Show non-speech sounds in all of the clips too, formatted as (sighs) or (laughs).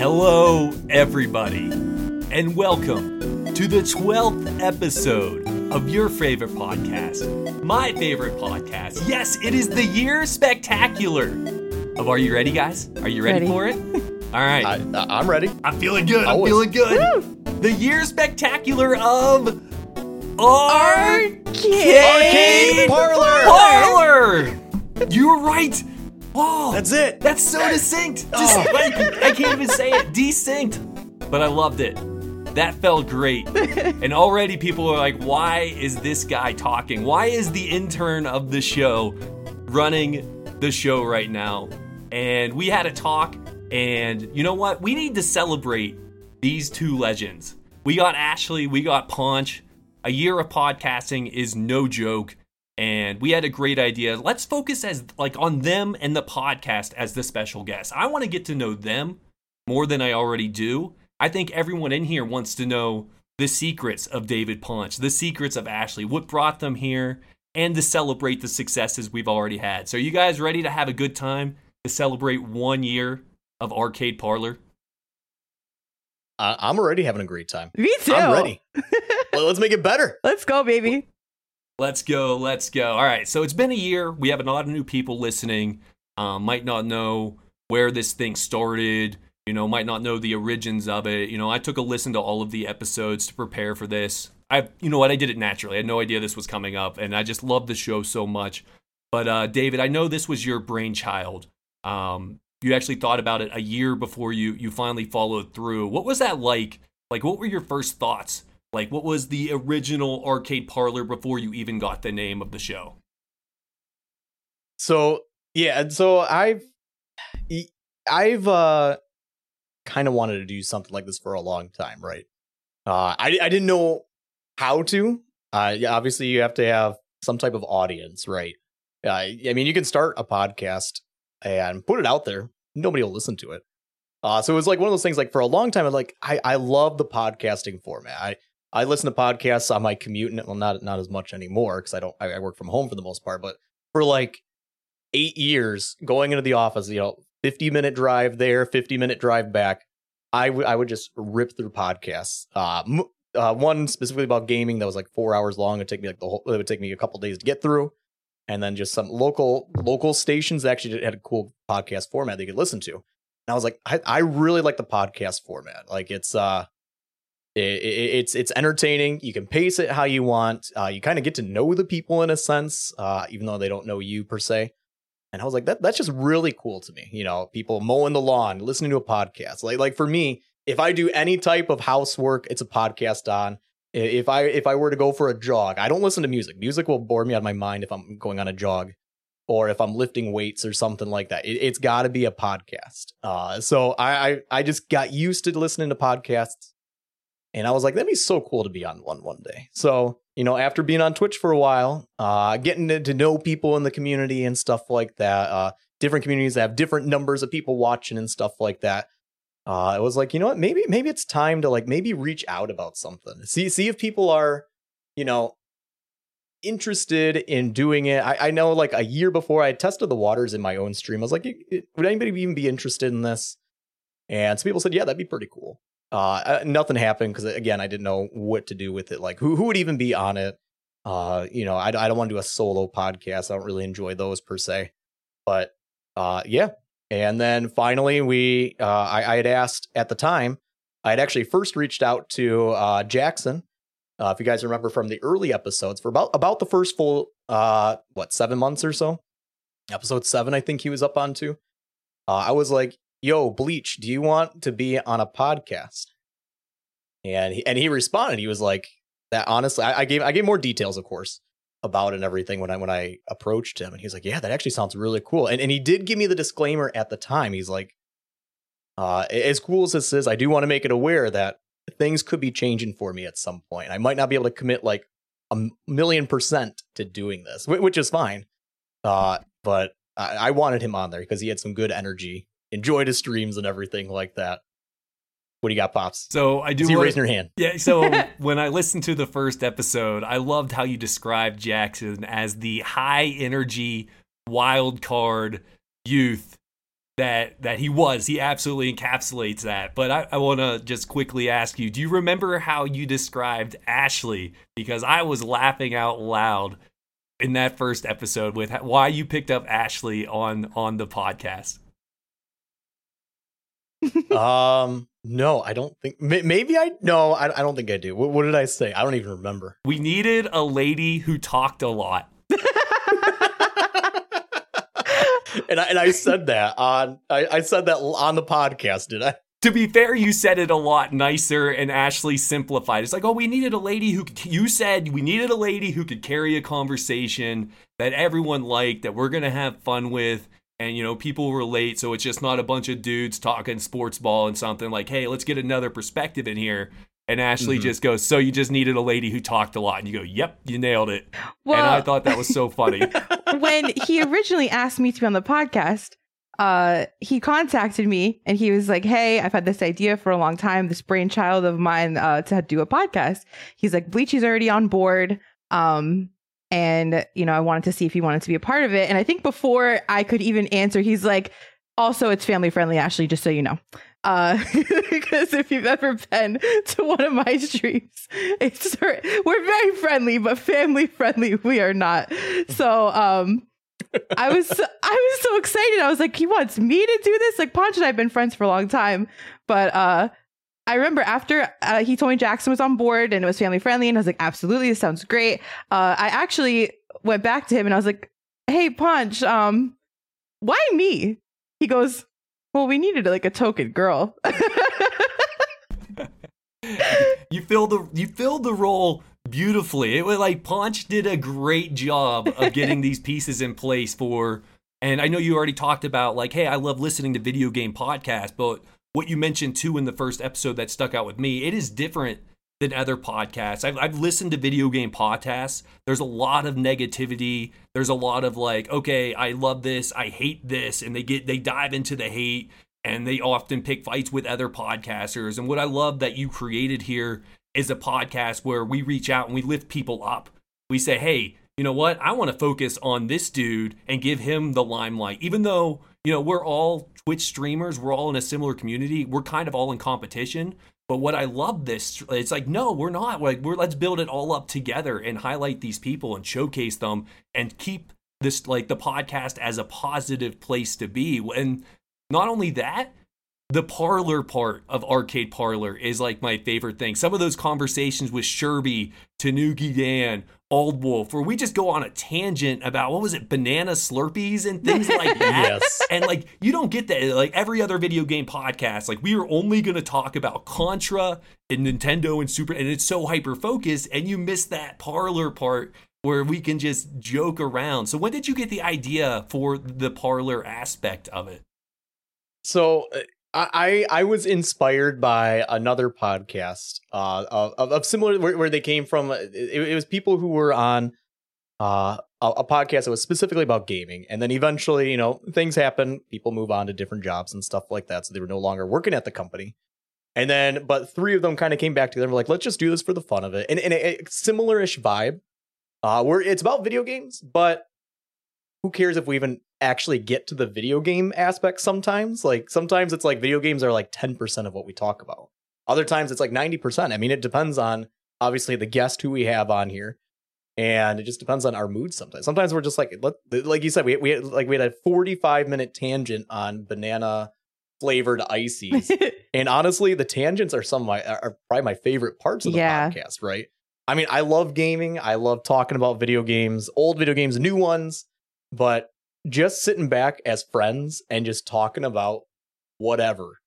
Hello, everybody, and welcome to the 12th episode of your favorite podcast, my favorite podcast. Yes, it is the year spectacular of Are You Ready, guys? Are you ready, Ready. for it? All right. I, uh, I'm ready. I'm feeling good. I'm Always. feeling good. The year spectacular of Arcade, Arcade Parlor. Parlor. You were right. Whoa. That's it. That's so distinct. Dis- Oh. like, I can't even say it. Distinct. But I loved it. That felt great. (laughs) and already people are like, why is this guy talking? Why is the intern of the show running the show right now? And we had a talk, and you know what? We need to celebrate these two legends. We got Ashlee, we got Ponch. A year of podcasting is no joke and we had a great idea. Let's focus as like on them and the podcast as the special guest. I want to get to know them more than I already do. I think everyone in here wants to know the secrets of David Ponch, the secrets of Ashlee, what brought them here, and to celebrate the successes we've already had. So, you guys ready to have a good time to celebrate one year of Arcade Parlor? I, I'm already having a great time. Me too. I'm ready. (laughs) well, let's make it better. Let's go, baby. Let's go. Let's go. All right. So it's been a year. We have a lot of new people listening. Um, might not know where this thing started. You know, might not know the origins of it. You know, I took a listen to all of the episodes to prepare for this. I, you know what, I did it naturally. I had no idea this was coming up, and I just love the show so much. But uh, David, I know this was your brainchild. Um, you actually thought about it a year before you you finally followed through. What was that like? Like, what were your first thoughts? Like, what was the original arcade parlor before you even got the name of the show? So yeah, and so I've I've uh kind of wanted to do something like this for a long time, right? Uh, I I didn't know how to. Uh, obviously you have to have some type of audience, right? Uh, I mean, you can start a podcast and put it out there. Nobody will listen to it. Uh, so it was like one of those things. Like for a long time, I'm like, I I love the podcasting format. I I listen to podcasts on my commute, and well, not not as much anymore because I don't. I, I work from home for the most part. But for like eight years, going into the office, you know, 50 minute drive there, 50 minute drive back, I would I would just rip through podcasts. Uh, m- uh, one specifically about gaming that was like four hours long. It'd take me like the whole. It would take me a couple days to get through, and then just some local local stations that actually had a cool podcast format they could listen to. And I was like, I, I really like the podcast format. Like it's uh, it, it, it's it's entertaining. You can pace it how you want. Uh, you kind of get to know the people in a sense, uh, even though they don't know you per se. And I was like, that that's just really cool to me. You know, people mowing the lawn, listening to a podcast. Like like for me, if I do any type of housework, it's a podcast on. If I if I were to go for a jog, I don't listen to music. Music will bore me out of my mind if I'm going on a jog, or if I'm lifting weights or something like that. It, it's got to be a podcast. Uh, so I, I I just got used to listening to podcasts, and I was like, that'd be so cool to be on one one day. So you know, after being on Twitch for a while, uh, getting to, to know people in the community and stuff like that, uh, different communities that have different numbers of people watching and stuff like that. Uh, it was like, you know what, maybe maybe it's time to like maybe reach out about something. See see if people are, you know, interested in doing it. I, I know like a year before I tested the waters in my own stream, I was like, "I- I- would anybody even be interested in this? And some people said, yeah, that'd be pretty cool. Uh, uh, nothing happened because again, I didn't know what to do with it. Like, who who would even be on it? Uh, you know, I, I don't want to do a solo podcast. I don't really enjoy those per se. But uh, yeah. And then finally, we uh, I, I had asked at the time. I had actually first reached out to uh, Jackson. Uh, if you guys remember from the early episodes, for about about the first full uh, what seven months or so, episode seven, I think he was up on to. Uh, I was like, yo, Bleach, do you want to be on a podcast? And he, and he responded. He was like, that honestly, I, I gave I gave more details, of course, about and everything when I when I approached him, and he was like, yeah, that actually sounds really cool. And and he did give me the disclaimer at the time. He's like, uh, as cool as this is, I do want to make it aware that things could be changing for me at some point. I might not be able to commit like a million percent to doing this, which is fine. Uh, but I wanted him on there because he had some good energy, enjoyed his streams and everything like that. What do you got, pops? So I do. See you raising your hand. Yeah, so (laughs) when I listened to the first episode, I loved how you described Jackson as the high energy wild card youth that that he was. He absolutely encapsulates that. But I, I want to just quickly ask you: Do you remember how you described Ashlee? Because I was laughing out loud in that first episode with why you picked up Ashlee on on the podcast. Um, no, I don't think. Maybe I no, I, I don't think I do. What, what did I say? I don't even remember. We needed a lady who talked a lot. (laughs) and I, and I said that on I, I said that on the podcast, did I? To be fair, you said it a lot nicer, and Ashlee simplified. It's like, oh, we needed a lady who could, you said we needed a lady who could carry a conversation that everyone liked, that we're gonna have fun with, and you know people relate. So it's just not a bunch of dudes talking sports ball and something like, hey, let's get another perspective in here. And Ashlee mm-hmm. just goes, So you just needed a lady who talked a lot. And you go, Yep, you nailed it. Well, and I thought that was so funny. (laughs) when he originally asked me to be on the podcast, uh, he contacted me and he was like, Hey, I've had this idea for a long time, this brainchild of mine uh, to do a podcast. He's like, Bleachy's already on board. Um, and, you know, I wanted to see if he wanted to be a part of it. And I think before I could even answer, he's like, also, it's family friendly, Ashlee, just so you know. Uh, (laughs) because if you've ever been to one of my streams, it's we're very friendly, but family friendly we are not. So, um, I was I was so excited. I was like, he wants me to do this. Like Ponch and I've been friends for a long time, but uh, I remember after uh, he told me Jackson was on board and it was family friendly, and I was like, absolutely, this sounds great. Uh, I actually went back to him and I was like, hey, Ponch, um, why me? He goes, well, we needed like a token girl. (laughs) you filled the you filled the role beautifully. It was like Ponch did a great job of getting (laughs) these pieces in place for. And I know you already talked about like, hey, I love listening to video game podcasts, but what you mentioned too in the first episode that stuck out with me, it is different than other podcasts. I've, I've listened to video game podcasts. There's a lot of negativity. There's a lot of like, okay, I love this, I hate this, and they get they dive into the hate and they often pick fights with other podcasters. And what I love that you created here is a podcast where we reach out and we lift people up. We say, hey, you know what? I want to focus on this dude and give him the limelight. Even though, you know, we're all Twitch streamers, we're all in a similar community, we're kind of all in competition. But what I love this, it's like, no, we're not. Like, we're let's build it all up together and highlight these people and showcase them and keep this like the podcast as a positive place to be. And not only that, the parlor part of Arcade Parlor is like my favorite thing. Some of those conversations with Sherby, Tanuki Dan, Old Wolf, where we just go on a tangent about what was it, banana slurpees and things (laughs) like that. yes. And like you don't get that like every other video game podcast. Like we are only gonna talk about Contra and Nintendo and Super and it's so hyper focused, and you miss that parlor part where we can just joke around. So when did you get the idea for the parlor aspect of it? So uh, I I was inspired by another podcast uh, of, of similar where, where, they came from. It, it, was people who were on uh, a, a, podcast that was specifically about gaming, and then eventually, you know, things happen. People move on to different jobs and stuff like that, so they were no longer working at the company. And then, but three of them kind of came back together. Like, let's just do this for the fun of it, and, and a, a similar-ish vibe. Uh, where it's about video games, but who cares if we even actually get to the video game aspect sometimes. Like sometimes it's like video games are like 10% of what we talk about. Other times it's like 90%. I mean, it depends on obviously the guest who we have on here. And it just depends on our mood sometimes. Sometimes we're just like let, like you said, we we had, like we had a 45 minute tangent on banana flavored ices. (laughs) and honestly, the tangents are some of my are probably my favorite parts of the yeah. podcast, right? I mean, I love gaming. I love talking about video games, old video games, new ones, but just sitting back as friends and just talking about whatever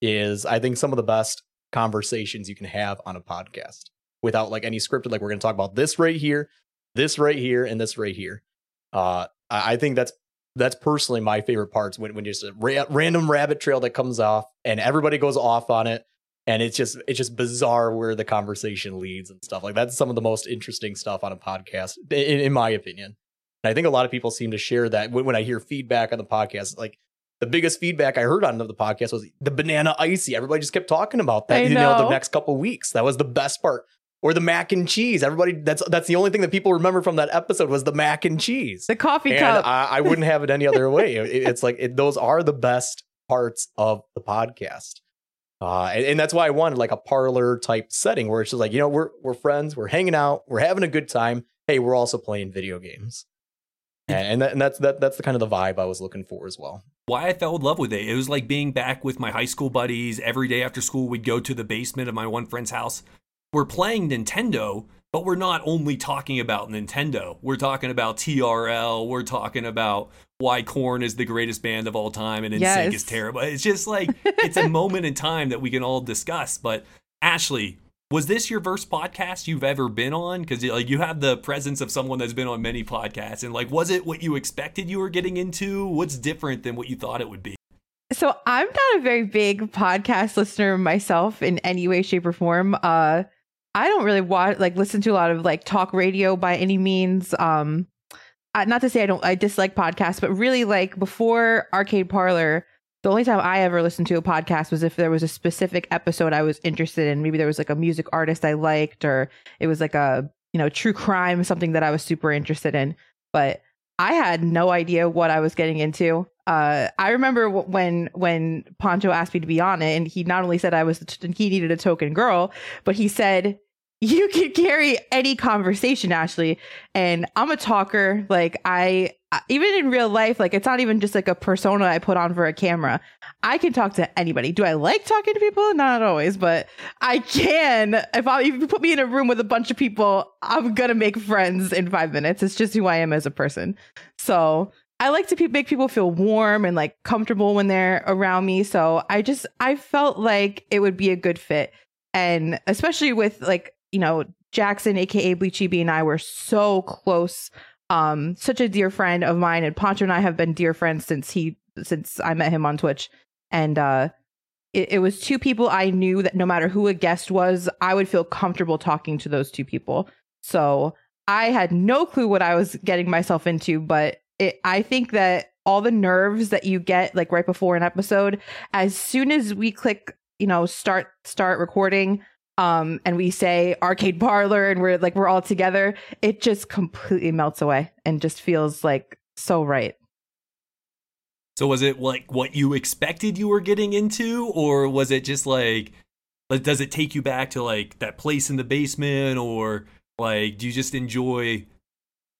is I think some of the best conversations you can have on a podcast without like any scripted like we're going to talk about this right here, this right here and this right here. Uh I think that's that's personally my favorite parts when when just a ra- random rabbit trail that comes off and everybody goes off on it and it's just it's just bizarre where the conversation leads and stuff like that's some of the most interesting stuff on a podcast in, in my opinion and I think a lot of people seem to share that when, when I hear feedback on the podcast, like the biggest feedback I heard on the podcast was the banana icy. Everybody just kept talking about that. You know. know, the next couple weeks. That was the best part. or the mac and cheese. Everybody, that's that's the only thing that people remember from that episode was the mac and cheese. The coffee and cup. I, I wouldn't have it any other way. It- it's like it, those are the best parts of the podcast. Uh, and, and that's why I wanted like a parlor type setting where it's just like, you know, we're we're friends, we're hanging out, we're having a good time. Hey, we're also playing video games. And, and, that, and that's that that's the kind of the vibe I was looking for as well. why I fell in love with it. It was like being back with my high school buddies. Every day after school, we'd go to the basement of my one friend's house. We're playing Nintendo, but we're not only talking about Nintendo. We're talking about TRL. We're talking about why Korn is the greatest band of all time and NSYNC Yes. is terrible. It's just like it's a (laughs) moment in time that we can all discuss. But Ashlee, was this your first podcast you've ever been on? Because like you have the presence of someone that's been on many podcasts, and like, was it what you expected you were getting into? What's different than what you thought it would be? So I'm not a very big podcast listener myself in any way, shape, or form. Uh, I don't really watch like listen to a lot of like talk radio by any means. Um, not to say I don't I dislike podcasts, but really like before Arcade Parlor, the only time I ever listened to a podcast was if there was a specific episode I was interested in. Maybe there was like a music artist I liked, or it was like a you know true crime, something that I was super interested in. But I had no idea what I was getting into. Uh, I remember when when Poncho asked me to be on it, and he not only said I was t- he needed a token girl, but he said you can carry any conversation, Ashlee. And I'm a talker. Like I- even in real life, like it's not even just like a persona I put on for a camera. I can talk to anybody. Do I like talking to people? Not always, but I can. If I if you put me in a room with a bunch of people, I'm gonna make friends in five minutes. It's just who I am as a person. So I like to pe- make people feel warm and like comfortable when they're around me. So I just I felt like it would be a good fit, and especially with like you know Jackson, aka Bleachy B, and I were so close. Um, such a dear friend of mine, and Poncho and I have been dear friends since he since I met him on Twitch, and uh, it, it was two people I knew that no matter who a guest was, I would feel comfortable talking to those two people. So I had no clue what I was getting myself into, but it, I think that all the nerves that you get like right before an episode, as soon as we click, you know, start start recording, um, and we say arcade parlor, and we're like we're all together, it just completely melts away and just feels like so right. So was it like what you expected you were getting into, or was it just like, like does it take you back to like that place in the basement, or like do you just enjoy?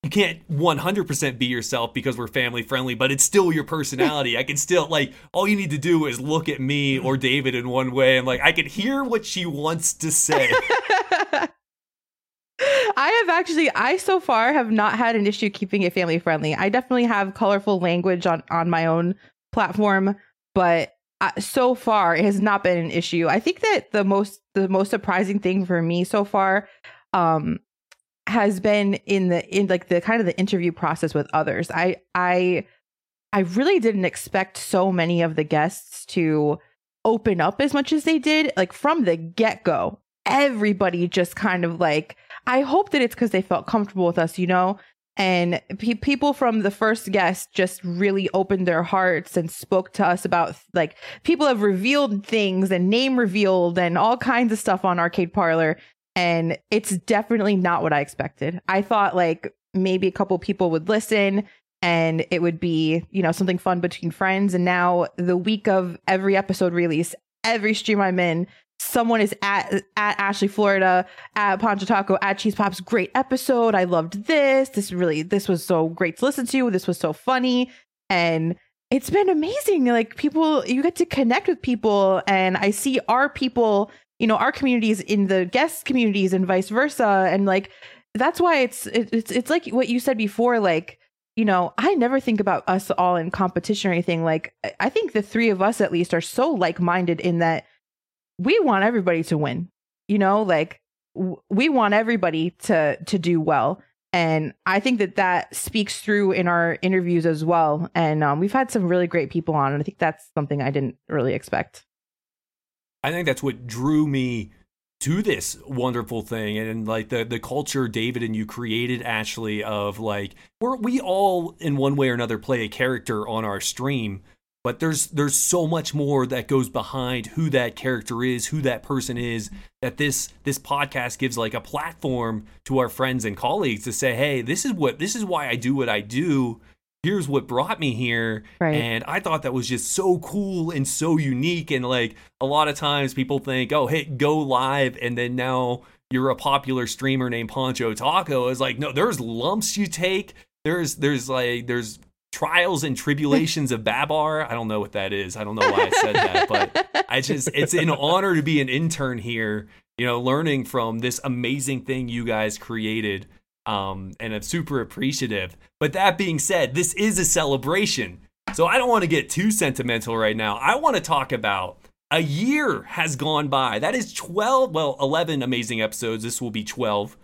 You can't 100% be yourself because we're family friendly, but it's still your personality. I can still like all you need to do is look at me or David in one way, and like I can hear what she wants to say. (laughs) I have actually, I so far have not had an issue keeping it family friendly. I definitely have colorful language on on my own platform, but uh, so far it has not been an issue. I think that the most the most surprising thing for me so far um has been in the in like the kind of the interview process with others. I I I really didn't expect so many of the guests to open up as much as they did like from the get-go. Everybody just kind of like I hope that it's because they felt comfortable with us, you know? And pe- people from the first guest just really opened their hearts and spoke to us about like people have revealed things and name revealed and all kinds of stuff on Arcade Parlor. And it's definitely not what I expected. I thought like maybe a couple people would listen and it would be, you know, something fun between friends. And now the week of every episode release, every stream I'm in, someone is at at Ashlee Florida, at Poncho Taco, at Cheese Pops. Great episode. I loved this. This really this was so great to listen to. This was so funny. And it's been amazing. Like people, you get to connect with people, and I see our people, you know, our communities in the guest communities and vice versa. And like that's why it's it, it's it's like what you said before, like you know, I never think about us all in competition or anything. Like, I- think the three of us at least are so like minded in that we want everybody to win. You know, like w- we want everybody to to do well, and I think that that speaks through in our interviews as well. And um, we've had some really great people on, and I think that's something I didn't really expect. I think that's what drew me to this wonderful thing and like the the culture David and you created Ashlee of like we're we all in one way or another play a character on our stream but there's there's so much more that goes behind who that character is, who that person is. That this this podcast gives like a platform to our friends and colleagues to say, hey, this is what this is why I do what I do. Here's what brought me here, Right. and I thought that was just so cool and so unique. And like a lot of times, people think, oh, hey, go live, and then now you're a popular streamer named Poncho Taco. Is like, no, there's lumps you take. There's there's like there's trials and tribulations of Babar. I don't know what that is. I don't know why I said that, but I just it's an honor to be an intern here, you know, learning from this amazing thing you guys created. Um, and I'm super appreciative. But that being said, this is a celebration. So I don't want to get too sentimental right now. I want to talk about a year has gone by. That is 12, well, 11 amazing episodes. This will be 12.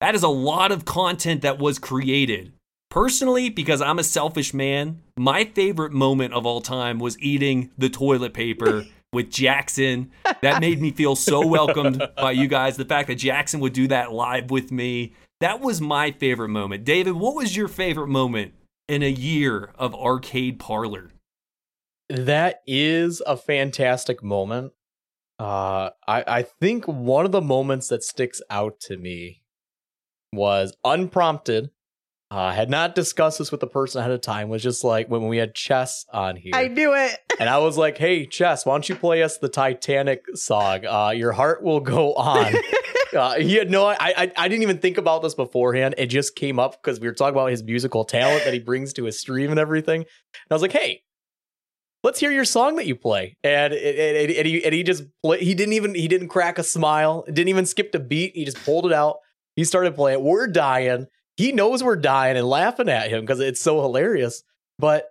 That is a lot of content that was created. Personally, because I'm a selfish man, my favorite moment of all time was eating the toilet paper (laughs) with Jackson. That made me feel so welcomed by you guys. The fact that Jackson would do that live with me, that was my favorite moment. David, what was your favorite moment in a year of arcade parlor? That is a fantastic moment. Uh, I I think one of the moments that sticks out to me was unprompted. Uh, had not discussed this with the person ahead of time. Was just like when we had Chess on here, I knew it. (laughs) and I was like, "Hey, Chess, why don't you play us the Titanic song? Uh, Your heart will go on." (laughs) uh, he had no. I, I I didn't even think about this beforehand. It just came up because we were talking about his musical talent that he brings to his stream and everything. And I was like, "Hey, let's hear your song that you play." And it, it, and he and he just play, he didn't even he didn't crack a smile. Didn't even skip a beat. He just pulled it out. He started playing. We're dying. He knows we're dying and laughing at him because it's so hilarious. But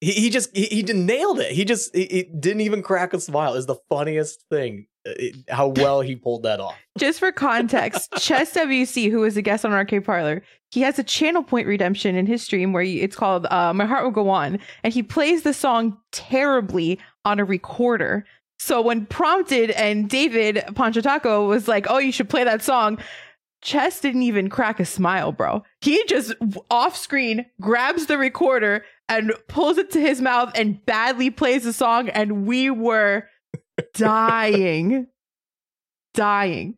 he, he just he, he nailed it. He just he, he didn't even crack a smile. Is the funniest thing. uh, It, how well he pulled that off. (laughs) Just for context, Chess (laughs) WC, who was a guest on Arcade Parlor, he has a channel point redemption in his stream where he, it's called uh, "My Heart Will Go On," and he plays the song terribly on a recorder. So when prompted, and David Poncho Taco was like, "Oh, you should play that song," Chess didn't even crack a smile, bro. He just off screen grabs the recorder and pulls it to his mouth and badly plays the song, and we were (laughs) dying, dying.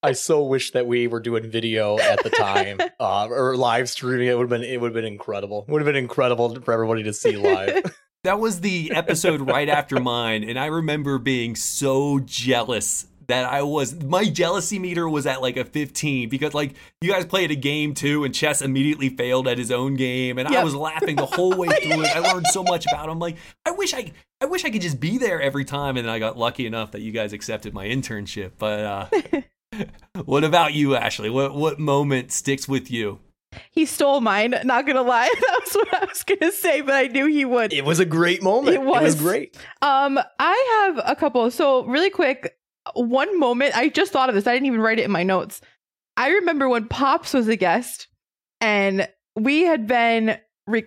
I so wish that we were doing video at the time (laughs) uh, or live streaming. It would have been it would have been incredible. It would have been incredible for everybody to see live. (laughs) That was the episode right after mine, and I remember being so jealous that I was my jealousy meter was at like a 15 because like you guys played a game too and Chess immediately failed at his own game and I was laughing the whole way (laughs) through it. I learned so much about him. Like I wish I I wish I could just be there every time and then I got lucky enough that you guys accepted my internship. But uh (laughs) what about you, Ashlee? What what moment sticks with you? He stole mine. Not gonna lie, (laughs) that was what I was gonna say, but I knew he would. it was a great moment. It It was, was. great. Um, I have a couple. So really quick, one moment. I just thought of this. I didn't even write it in my notes. I remember when Pops was a guest, and we had been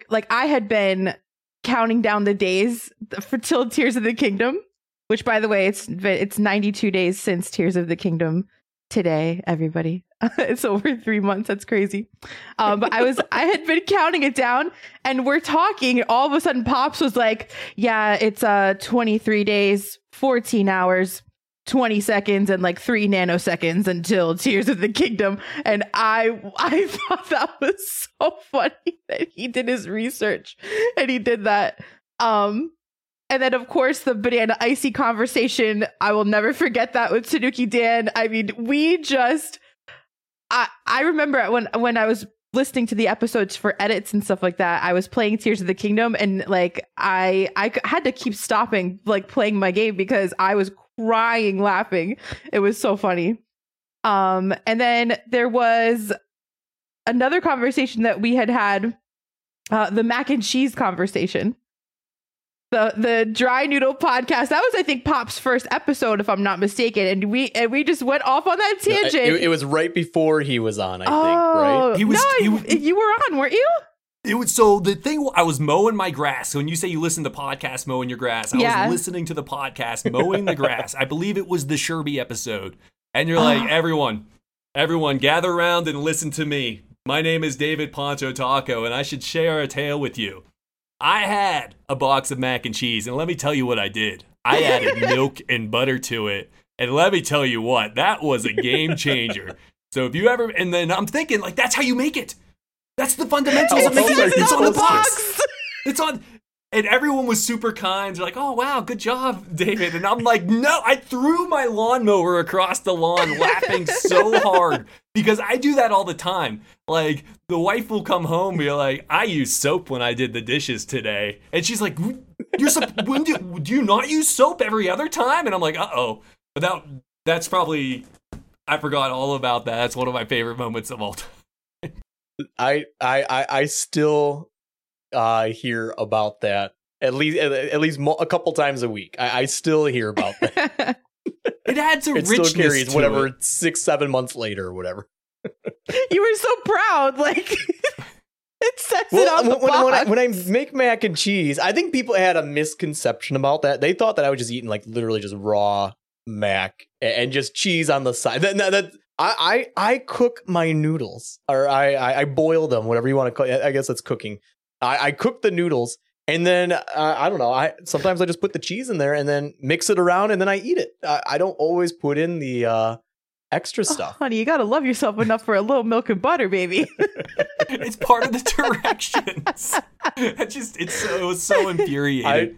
like I had been counting down the days for till Tears of the Kingdom. Which, by the way, it's it's 92 days since Tears of the Kingdom today. Everybody, (laughs) it's over three months. That's crazy. Um, but I was (laughs) I had been counting it down, and we're talking. and All of a sudden, Pops was like, "Yeah, it's uh 23 days, 14 hours." 20 seconds and like 3 nanoseconds until Tears of the Kingdom and I I (laughs) thought that was so funny that he did his research and he did that. Um and then of course the banana icy conversation. I will never forget that with Tanuki Dan. I mean we just I I remember when when I was listening to the episodes for edits and stuff like that I was playing Tears of the Kingdom and like i i had to keep stopping like playing my game because I was crying laughing it was so funny um and then there was another conversation that we had had uh the mac and cheese conversation the the dry noodle podcast that was i think pop's first episode if i'm not mistaken and we and we just went off on that tangent It, it was right before he was on. I think. oh Right. He was- no, he you- you were on weren't you It was so the thing. I was mowing my grass. So when you say you listen to podcast mowing your grass, I Yeah. was listening to the podcast mowing the grass. I believe it was the Sherby episode, and you're like, Ah. everyone, everyone, gather around and listen to me. My name is David Poncho Taco, and I should share a tale with you. I had a box of mac and cheese, and let me tell you what I did. I added (laughs) milk and butter to it. And let me tell you what, that was a game changer. So if you ever, and then I'm thinking, like, that's how you make it. That's the fundamentals of It's making it. It's on the box. (laughs) It's on. And everyone was super kind. They're like, oh, wow, good job, (laughs) David. And I'm like, no, I threw my lawnmower across the lawn (laughs) laughing so hard because I do that all the time. Like, the wife will come home and be like, I used soap when I did the dishes today. And she's like, you're sup- when do, do you not use soap every other time? And I'm like, uh oh. But that, that's probably, I forgot all about that. That's one of my favorite moments of all time. I I I, I still uh hear about that at least at, at least mo- a couple times a week. I, I still hear about that. (laughs) It adds a it still richness carries to whatever it. six seven months later or whatever. you were so proud, like (laughs) it says it Well, on the when, when, when I, when I make mac and cheese, I think people had a misconception about that. They thought that I was just eating like literally just raw mac and just cheese on the side. That, that, that- I, I I cook my noodles or I, I I boil them, whatever you want to call. it. I guess that's cooking. I, I cook the noodles and then uh, I don't know. I sometimes I just put the cheese in there and then mix it around and then I eat it. I, I don't always put in the uh, extra Oh, stuff. honey, you gotta love yourself enough for a little milk and butter, baby. (laughs) (laughs) it's part of the directions. (laughs) it just it's so it was so infuriating.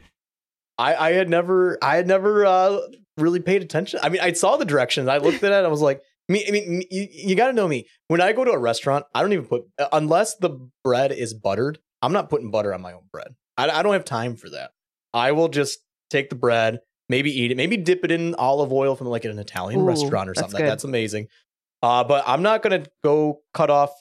I, I had never I had never uh, really paid attention. I mean, I saw the directions. I looked at it. I was like, me. I mean, you, you got to know me. When I go to a restaurant, I don't even put uh, unless the bread is buttered. I'm not putting butter on my own bread. I, I don't have time for that. I will just take the bread, maybe eat it, maybe dip it in olive oil from like an Italian Ooh, restaurant or that's something. good. That's amazing. Uh, but I'm not gonna go cut off,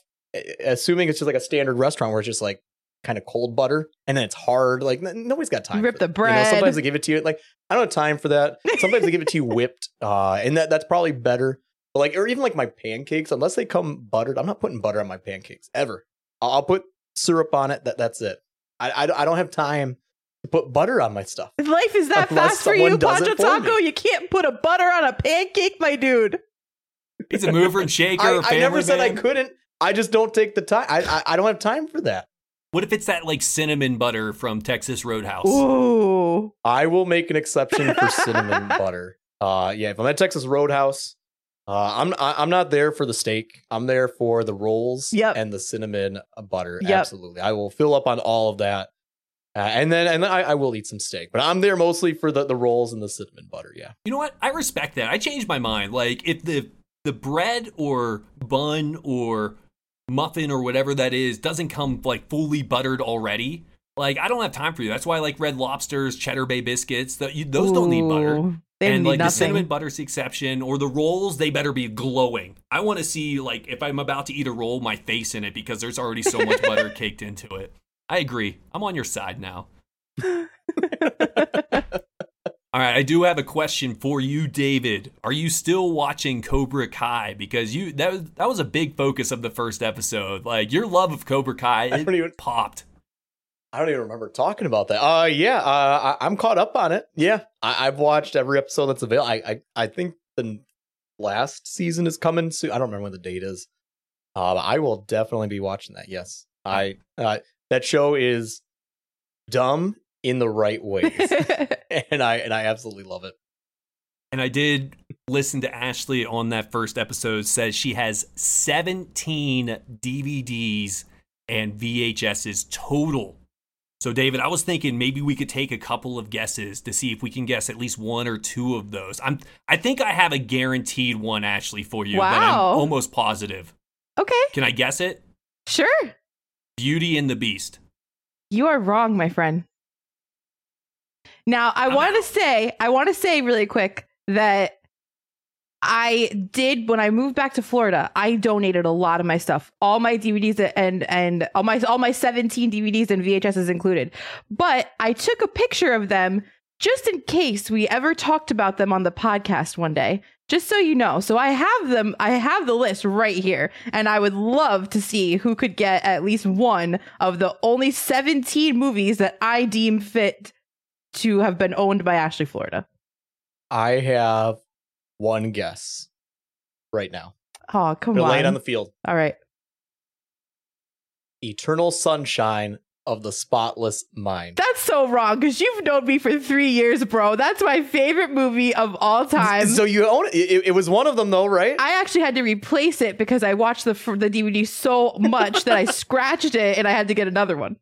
assuming it's just like a standard restaurant where it's just like kind of cold butter and then it's hard. Like n- nobody's got time. rip for the that. You know, bread. sometimes they give it to you. Like I don't have time for that. Sometimes they give it to you (laughs) whipped, uh, and that that's probably better. But like, or even like my pancakes, unless they come buttered, I'm not putting butter on my pancakes ever. I'll, I'll put syrup on it. That that's it. I, I I don't have time to put butter on my stuff. Life is that fast for you, someone Poncho Taco. me. You can't put a butter on a pancake, my dude. He's a mover and shaker. I, family never said I couldn't. I just don't take the time. I, I I don't have time for that. What if it's that like cinnamon butter from Texas Roadhouse? Ooh. I will make an exception for cinnamon (laughs) butter. Uh, yeah, if I'm at Texas Roadhouse, uh, I'm I, I'm not there for the steak. I'm there for the rolls Yep. and the cinnamon uh, butter. Yep. Absolutely, I will fill up on all of that, uh, and then and then I, I will eat some steak. But I'm there mostly for the the rolls and the cinnamon butter. Yeah, You know what? I respect that. I changed my mind. Like if the the bread or bun or muffin or whatever that is doesn't come like fully buttered already, like I don't have time for you. That's why I like Red Lobsters, Cheddar Bay biscuits. That you, those don't need butter. Ooh. They and need like the nothing. cinnamon butter's the exception, or the rolls, they better be glowing. I want to see like if I'm about to eat a roll, my face in it because there's already so much butter (laughs) caked into it. I agree. I'm on your side now. (laughs) All right, I do have a question for you, David. Are you still watching Cobra Kai? Because you that was that was a big focus of the first episode. Like your love of Cobra Kai, it don't even popped. I don't even remember talking about that. Uh, yeah, uh, I, I'm caught up on it. Yeah, I, I've watched every episode that's available. I, I I think the last season is coming soon. I don't remember when the date is. Uh, but I will definitely be watching that. Yes, I uh, that show is dumb in the right ways, (laughs) (laughs) and I and I absolutely love it. And I did listen to Ashley on that first episode says she has 17 DVDs and VHSs total. So David, I was thinking maybe we could take a couple of guesses to see if we can guess at least one or two of those. I'm I think I have a guaranteed one Ashlee for you that I'm Wow. almost positive. okay, Can I guess it? sure. Beauty and the Beast. You are wrong, my friend. Now, I want to say, I want to say really quick that I did when I moved back to Florida. I donated a lot of my stuff, all my DVDs and and all my all my 17 DVDs and VHSs included. But I took a picture of them just in case we ever talked about them on the podcast one day. Just so you know. So I have them I have the list right here and I would love to see who could get at least one of the only 17 movies that I deem fit to have been owned by Ashlee Florida. I have one guess right now. Oh, come Gonna on. on the field. All right. Eternal Sunshine of the Spotless Mind. That's so wrong because you've known me for three years, bro. That's my favorite movie of all time. So you own it. it. It was one of them, though, right? I actually had to replace it because I watched the the DVD so much that I (laughs) scratched it and I had to get another one.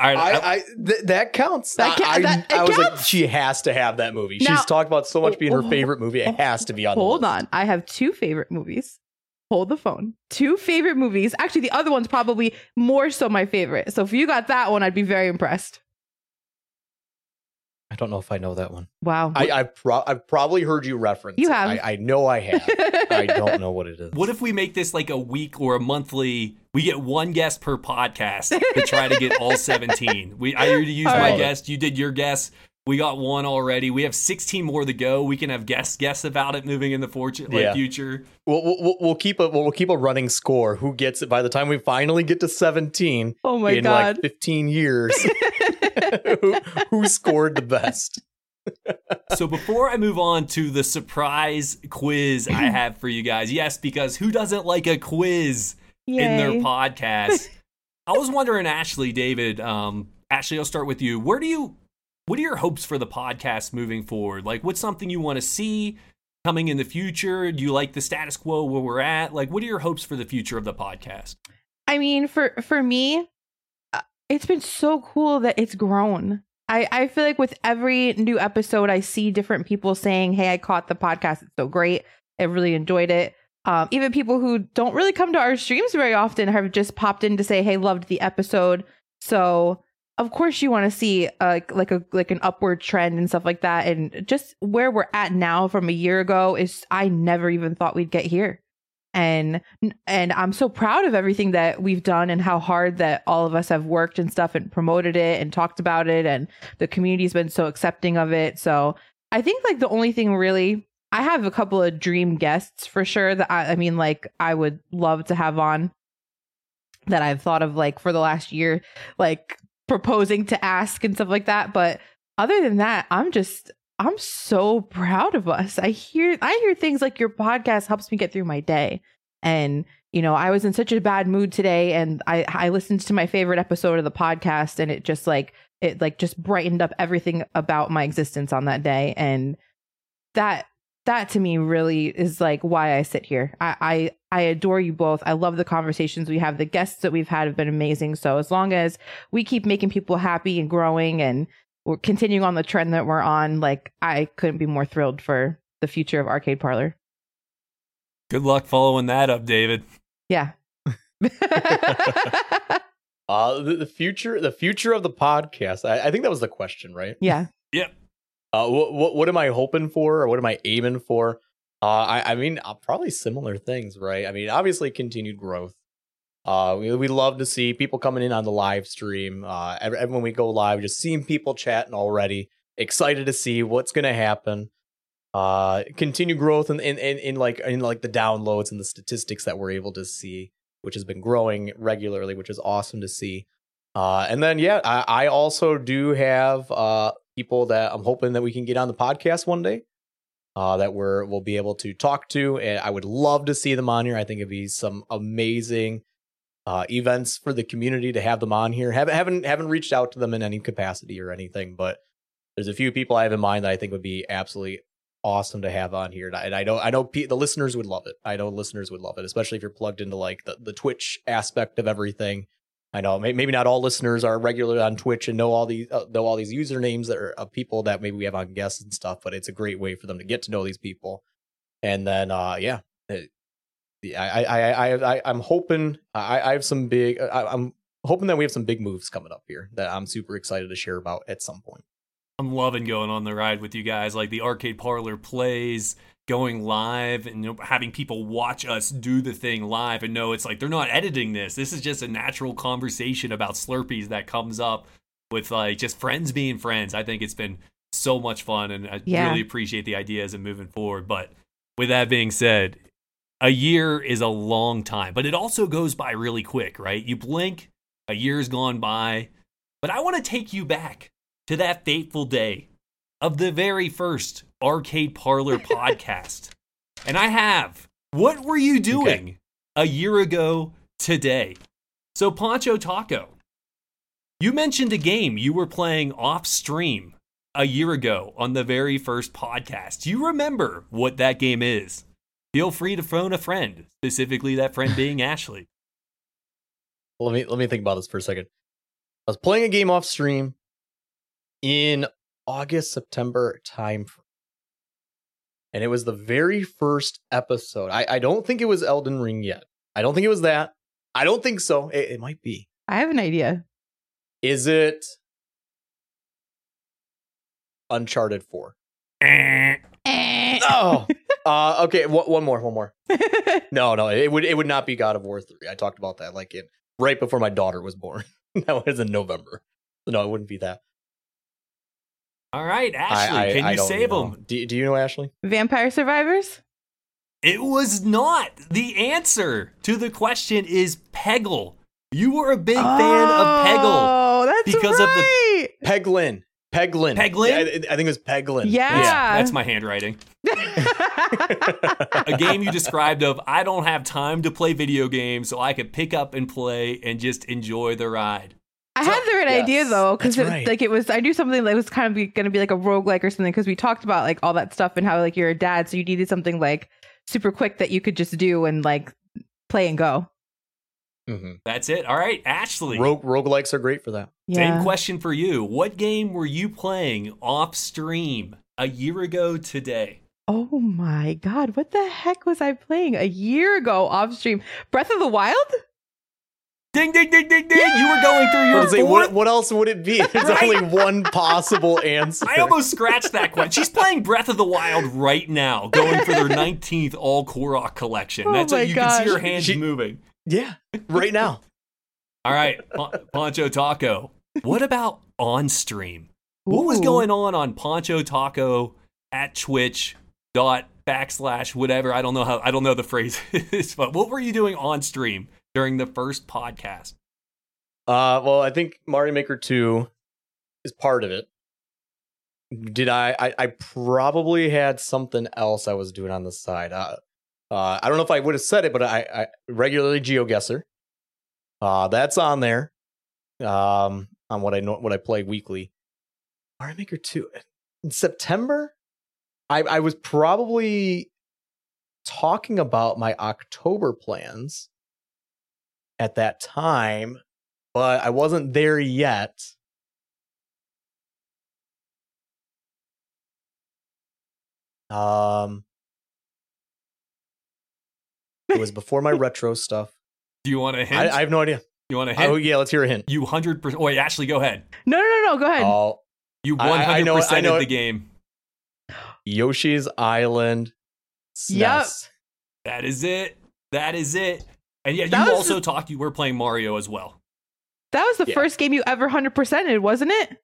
All right, I, I, I th- that counts. That ca- I, I, that- it I was like, counts. she has to have that movie. Now- She's talked about so much being her Oh, favorite movie. It oh, has to be on. the Hold list. on. I have two favorite movies. Hold the phone. Two favorite movies. Actually, the other one's probably more so my favorite. So if you got that one, I'd be very impressed. I don't know if I know that one. Wow. I, I pro- I've probably heard you reference. You have. I, I know I have. I don't (laughs) know what it is. what if we make this like a week or a monthly? We get one guest per podcast to try to get all 17. We I already used All my right. guest. You did your guess. We got one already. We have 16 more to go. We can have guests guess about it moving in the fortune, like Yeah. future. We'll, we'll, we'll keep a we'll keep a running score. Who gets it by the time we finally get to 17? Oh my in god. like fifteen years? (laughs) who, who scored the best? So before I move on to the surprise quiz I have for you guys, yes, because who doesn't like a quiz in their podcast? (laughs) I was wondering, Ashlee, David, um, Ashlee, I'll start with you. Where do you, what are your hopes for the podcast moving forward? Like, what's something you want to see coming in the future? Do you like the status quo where we're at? Like, what are your hopes for the future of the podcast? I mean, for for me, uh, it's been so cool that it's grown. I I feel like with every new episode, I see different people saying, "Hey, I caught the podcast. It's so great. I really enjoyed it." Um, even people who don't really come to our streams very often have just popped in to say, "Hey, loved the episode." So of course you want to see uh, like a like an upward trend and stuff like that. And just where we're at now from a year ago is I never even thought we'd get here and and I'm so proud of everything that we've done and how hard that all of us have worked and stuff and promoted it and talked about it and the community's been so accepting of it. So I think like the only thing really I have a couple of dream guests for sure that I, I mean like I would love to have on that I've thought of like for the last year like proposing to ask and stuff like that but other than that I'm just I'm so proud of us. I hear I hear things like your podcast helps me get through my day. And you know, I was in such a bad mood today and I I listened to my favorite episode of the podcast and it just like it like just brightened up everything about my existence on that day and that that to me really is like why I sit here. I I I adore you both. I love the conversations we have. The guests that we've had have been amazing. So as long as we keep making people happy and growing and we're continuing on the trend that we're on. Like I couldn't be more thrilled for the future of Arcade Parlor. Good luck following that up, David. Yeah. (laughs) (laughs) Uh, the, the future, the future of the podcast. I, I think that was the question, right? Yeah. Yeah. Uh, what, what what am I hoping for, or what am I aiming for? Uh, I I mean, uh, probably similar things, right? I mean, obviously continued growth. Uh, we we love to see people coming in on the live stream. Uh, every, every- when we go live, just seeing people chatting already, excited to see what's gonna happen. Uh, continue growth in in, in in like in like the downloads and the statistics that we're able to see, which has been growing regularly, which is awesome to see. Uh, and then yeah, I, I also do have uh people that I'm hoping that we can get on the podcast one day. Uh, that we're we'll be able to talk to, and I would love to see them on here. I think it'd be some amazing uh, events for the community to have them on here. Haven't haven't haven't reached out to them in any capacity or anything, but there's a few people I have in mind that I think would be absolutely awesome to have on here. And I, and I know I know pe- the listeners would love it. I know listeners would love it, especially if you're plugged into like the, the Twitch aspect of everything. I know maybe not all listeners are regular on Twitch and know all these uh, know all these usernames that are people that maybe we have on guests and stuff. But it's a great way for them to get to know these people. And then uh, yeah, it- I I I I I'm hoping I I have some big I, I'm hoping that we have some big moves coming up here that I'm super excited to share about at some point. I'm loving going on the ride with you guys, like the arcade parlor plays, going live, and having people watch us do the thing live and know it's like they're not editing this. This is just a natural conversation about Slurpees that comes up with like just friends being friends. I think it's been so much fun, and I Yeah. really appreciate the ideas and moving forward. But with that being said, a year is a long time, but it also goes by really quick, right? You blink, a year's gone by. But I want to take you back to that fateful day of the very first Arcade Parlor (laughs) podcast. And I have. What were you doing a year ago today? So, Poncho Taco, You mentioned a game you were playing off stream a year ago on the very first podcast. You remember what that game is? Feel free to phone a friend, specifically that friend (laughs) being Ashlee. Let me let me think about this for a second. I was playing a game off stream in August September time, and it was the very first episode. I, I don't think it was Elden Ring yet. I don't think it was that. I don't think so. It, it might be. I have an idea. Is it Uncharted Four? Eh. Oh, (laughs) uh, okay. W- one more. One more. (laughs) No, no. It would it would not be God of War three. I talked about that like in right before my daughter was born. (laughs) that was in November. No, it wouldn't be that. All right, Ashlee, I, I, can I you save know. them? Do, do you know Ashlee? Vampire Survivors? It was not. The answer to the question is Peggle. You were a big fan of Peggle. Oh, that's because of the- Peglin. Peglin. Peglin? Yeah, I, I think it was Peglin. Yeah. That's my (laughs) handwriting. (laughs) A game you described of I don't have time to play video games, so I could pick up and play and just enjoy the ride. I had the right Yes, idea though, because that's right. like it was. I knew something that was kind of going to be like a roguelike or something, because we talked about like all that stuff and how like you're a dad, so you needed something like super quick that you could just do and like play and go. hmm That's it. All right, Ashlee. Rogue roguelikes are great for that. Same question for you. What game were you playing off stream a year ago today? Oh my god, what the heck was I playing a year ago off stream? Breath of the Wild? Ding, ding, ding, ding, ding. You were going through your was like, fourth. what, what else would it be? There's (laughs) Right. only one possible answer. I almost scratched that question. She's playing Breath of the Wild right now, going for their 19th all Korok collection. Oh That's my what you can see her gosh. hands She- moving. yeah, right now. All right, Pon- Poncho Taco. What about on stream? What was going on on Poncho Taco at Twitch dot backslash whatever? I don't know how. I don't know the phrase (laughs) but what were you doing on stream during the first podcast? Uh, well, I think Mario Maker 2 is part of it. Did I, I? I probably had something else I was doing on the side. Uh, uh, I don't know if I would have said it, but I, I regularly GeoGuessr. Uh, that's on there. Um, on what I know, what I play weekly. Mario Maker 2 in September. I, I was probably talking about my October plans at that time but I wasn't there yet. Um, it was before my (laughs) retro stuff. Do you want a hint? I, I have no idea. you want a hint? Oh yeah, let's hear a hint. You hundred percent. Wait, Ashlee, go ahead. No, no, no, no. Go ahead. Oh, You I- one I hundred know- I percent know of the game. Yoshi's Island. Yep. That is it. That is it. And yeah, That you was also talked. You were playing Mario as well. that was the yeah. first game you ever hundred percented, wasn't it?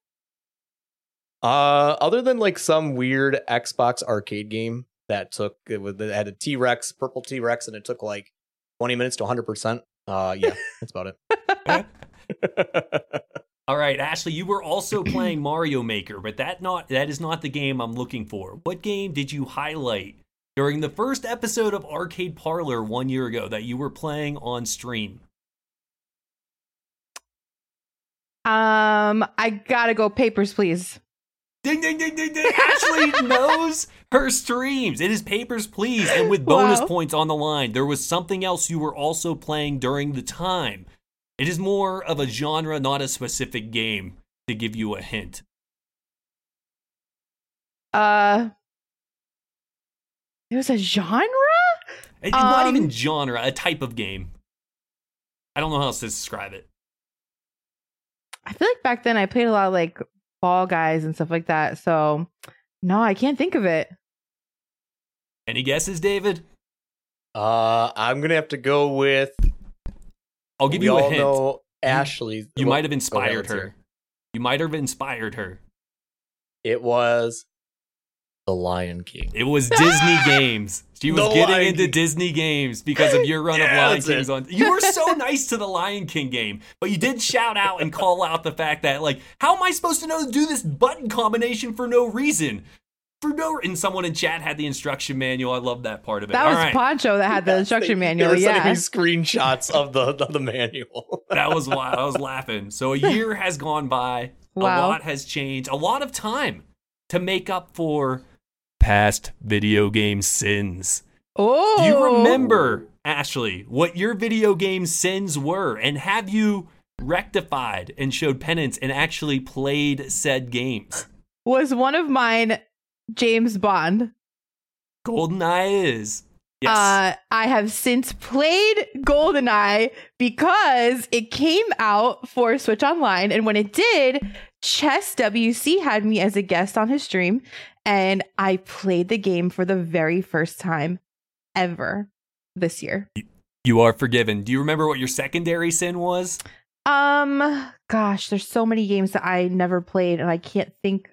Uh, other than like some weird Xbox arcade game that took it was that had a T Rex, purple T Rex, and it took like twenty minutes to hundred percent. Uh, yeah, (laughs) that's about it. (laughs) All right, Ashlee, you were also playing Mario Maker, but that not that is not the game I'm looking for. What game did you highlight during the first episode of Arcade Parlor one year ago that you were playing on stream? Um, I gotta go. Papers, please. Ding ding ding ding ding! Ashlee (laughs) knows her streams. It is Papers, Please, and with bonus Wow. points on the line. There was something else you were also playing during the time. It is more of a genre, not a specific game. To give you a hint. Uh, it was a genre. It's not Um, even genre, a type of game. I don't know how else to describe it. I feel like back then I played a lot of like Fall Guys and stuff like that. So no, I can't think of it. Any guesses, David? uh, I'm gonna have to go with. I'll give we you a all hint. know Ashlee. you well, might have inspired let's her. You might have inspired her. It was The Lion King. It was Disney (laughs) games. She was The getting Lion into King. Disney games because of your run of Lion that's Kings it. on. You were so (laughs) nice to the Lion King game, but you did shout out and call out the fact that, like, how am I supposed to know to do this button combination for no reason? for no and someone in chat had the instruction manual. I love that part of it. That All was right. Poncho that had the instruction manual. They were sending Yeah. me screenshots of the of the manual. (laughs) that was wild. I was laughing. So a year has gone by. Wow. A lot has changed. A lot of time to make up for past video game sins. Oh. Do you remember, Ashlee, what your video game sins were? And have you rectified and showed penance and actually played said games? Was one of mine James Bond? GoldenEye is. Yes. Uh, I have since played GoldenEye because it came out for Switch Online. And when it did, Chess WC had me as a guest on his stream. And I played the game for the very first time ever this year. you are forgiven. Do you remember what your secondary sin was? Um, gosh, there's so many games that I never played and I can't think.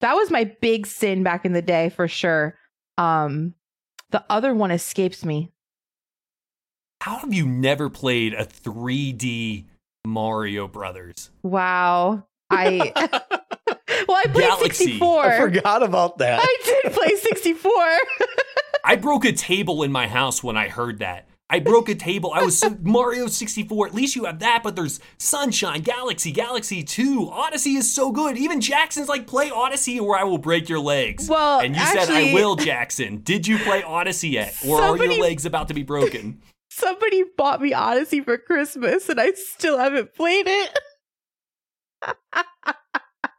That was my big sin back in the day for sure. Um, the other one escapes me. How have you never played a 3D Mario Brothers? Wow. I (laughs) (laughs) well, I played Galaxy. 64. I forgot about that. I did play 64. (laughs) I broke a table in my house when I heard that. I broke a table. I was so, Mario 64. At least you have that, but there's Sunshine, Galaxy, Galaxy 2. Odyssey is so good. Even Jackson's like, play Odyssey or I will break your legs. Well, and you said, I will, (laughs) Jackson. Did you play Odyssey yet? Or are your legs about to be broken? Somebody bought me Odyssey for Christmas and I still haven't played it.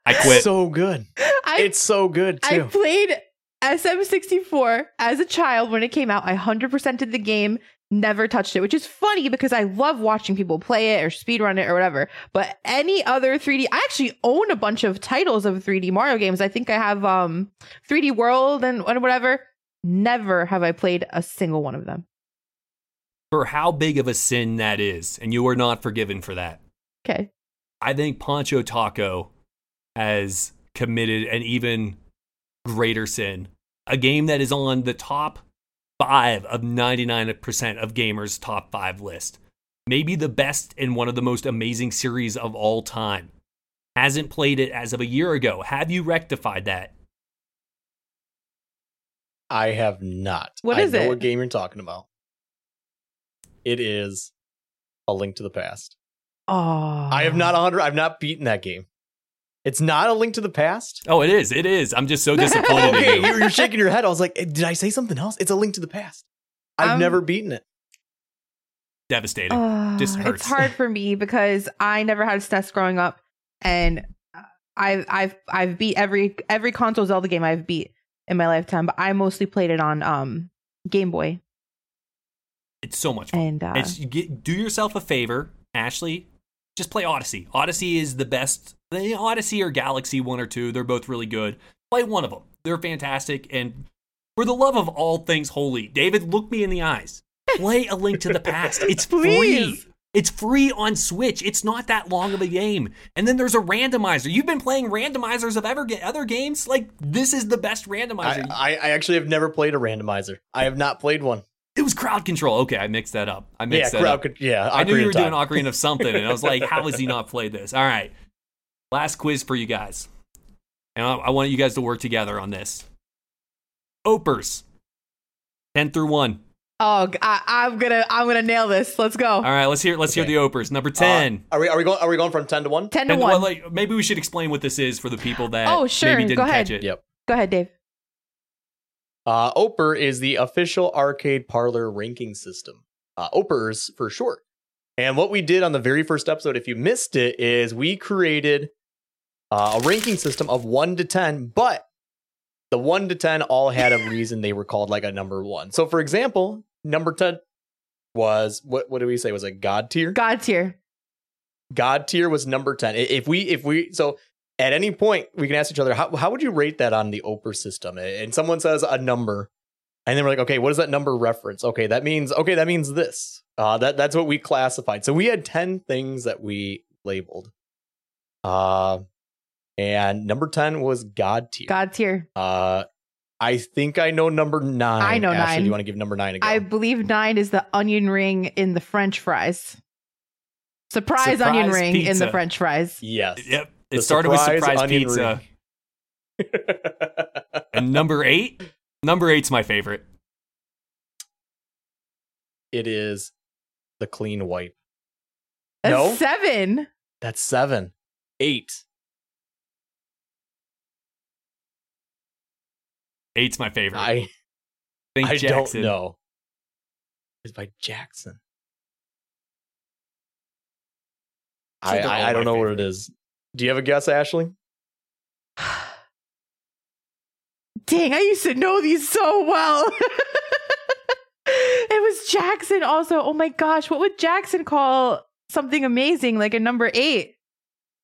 I quit. So good. I It's so good I played SM64 as a child when it came out. I 100%ed the game, never touched it, which is funny because I love watching people play it or speedrun it or whatever. But any other 3D, I actually own a bunch of titles of 3D Mario games. I think I have um 3D World and, and whatever. Never have I played a single one of them. for how big of a sin that is, and you are not forgiven for that. Okay. I think Poncho Taco has committed an even greater sin. A game that is on the top five of 99% of gamers' top five list. Maybe the best in one of the most amazing series of all time. Hasn't played it as of a year ago. Have you rectified that? I have not. What I know it? what game you're talking about. It is A Link to the Past. Oh. I have not 100 I've not beaten that game. It's not A Link to the Past. Oh, it is. It is. I'm just so disappointed (laughs) okay, in you. you're, you're shaking your head. I was like, did I say something else? It's A Link to the Past. I've Um, never beaten it. Devastating. Oh, Just hurts. It's hard for me because I never had a SNES growing up, and I've I've I've beat every every console Zelda game I've beat in my lifetime, but I mostly played it on um Game Boy. It's so much fun. And uh, It's, you get, do yourself a favor, Ashlee. Just play Odyssey. Odyssey is the best. The Odyssey or Galaxy one or two, they're both really good. Play one of them. They're fantastic. And for the love of all things holy, David, look me in the eyes. Play A Link to the Past. (laughs) It's free. It's free on Switch. It's not that long of a game. And then there's a randomizer. You've been playing randomizers of ever other games. Like this is the best randomizer. I, I, I actually have never played a randomizer. I have not played one. It was crowd control. Okay, I mixed that up. I Yeah, mixed that crowd up. could, yeah. I knew you were Time. doing Ocarina of something, and I was like, how has he not (laughs) played this? All right. Last quiz for you guys. And I, I want you guys to work together on this. Opers. 10 through 1. oh, I, am gonna I'm gonna nail this. Let's go. All right, let's hear let's hear the Opers. Number 10. Uh, are we are we going are we going from ten to one? Ten to and one. well, like, maybe we should explain what this is for the people that Oh, sure. maybe didn't Go ahead. catch it. Yep. Go ahead, Dave. Uh, Oper is the official arcade parlor ranking system. Uh, Opers for short. And what we did on the very first episode, if you missed it, is we created uh, a ranking system of one to ten, but the one to ten all had a reason they were called like a number one. So, for example, number ten was what? What did we say was a god tier? God tier. God tier was number 10. If we, if we, so at any point we can ask each other, how, how would you rate that on the oprah system? And someone says a number, and then we're like, okay, what does that number reference? Okay, that means, okay, that means this. Uh, that, that's what we classified. So we had 10 things that we labeled. Uh, and number 10 was God tier. God tier. Uh, I think I know number nine. I know Ashlee, nine. Do you want to give number nine again? I believe nine is the onion ring in the French fries. Surprise, onion Surprise ring in the. French fries. yes. Yep. It The started with surprise surprise pizza. (laughs) And number eight, number eight's my favorite. it is the clean wipe. A No. seven. That's seven. Eight. Eight's my favorite. I think I Jackson. don't know. It's by Jackson. I, I, I don't my know what it favorite. is. Do you have a guess, Ashlee? (sighs) Dang, I used to know these so well. (laughs) it was Jackson also. Oh my gosh, what would Jackson call something amazing like a number eight?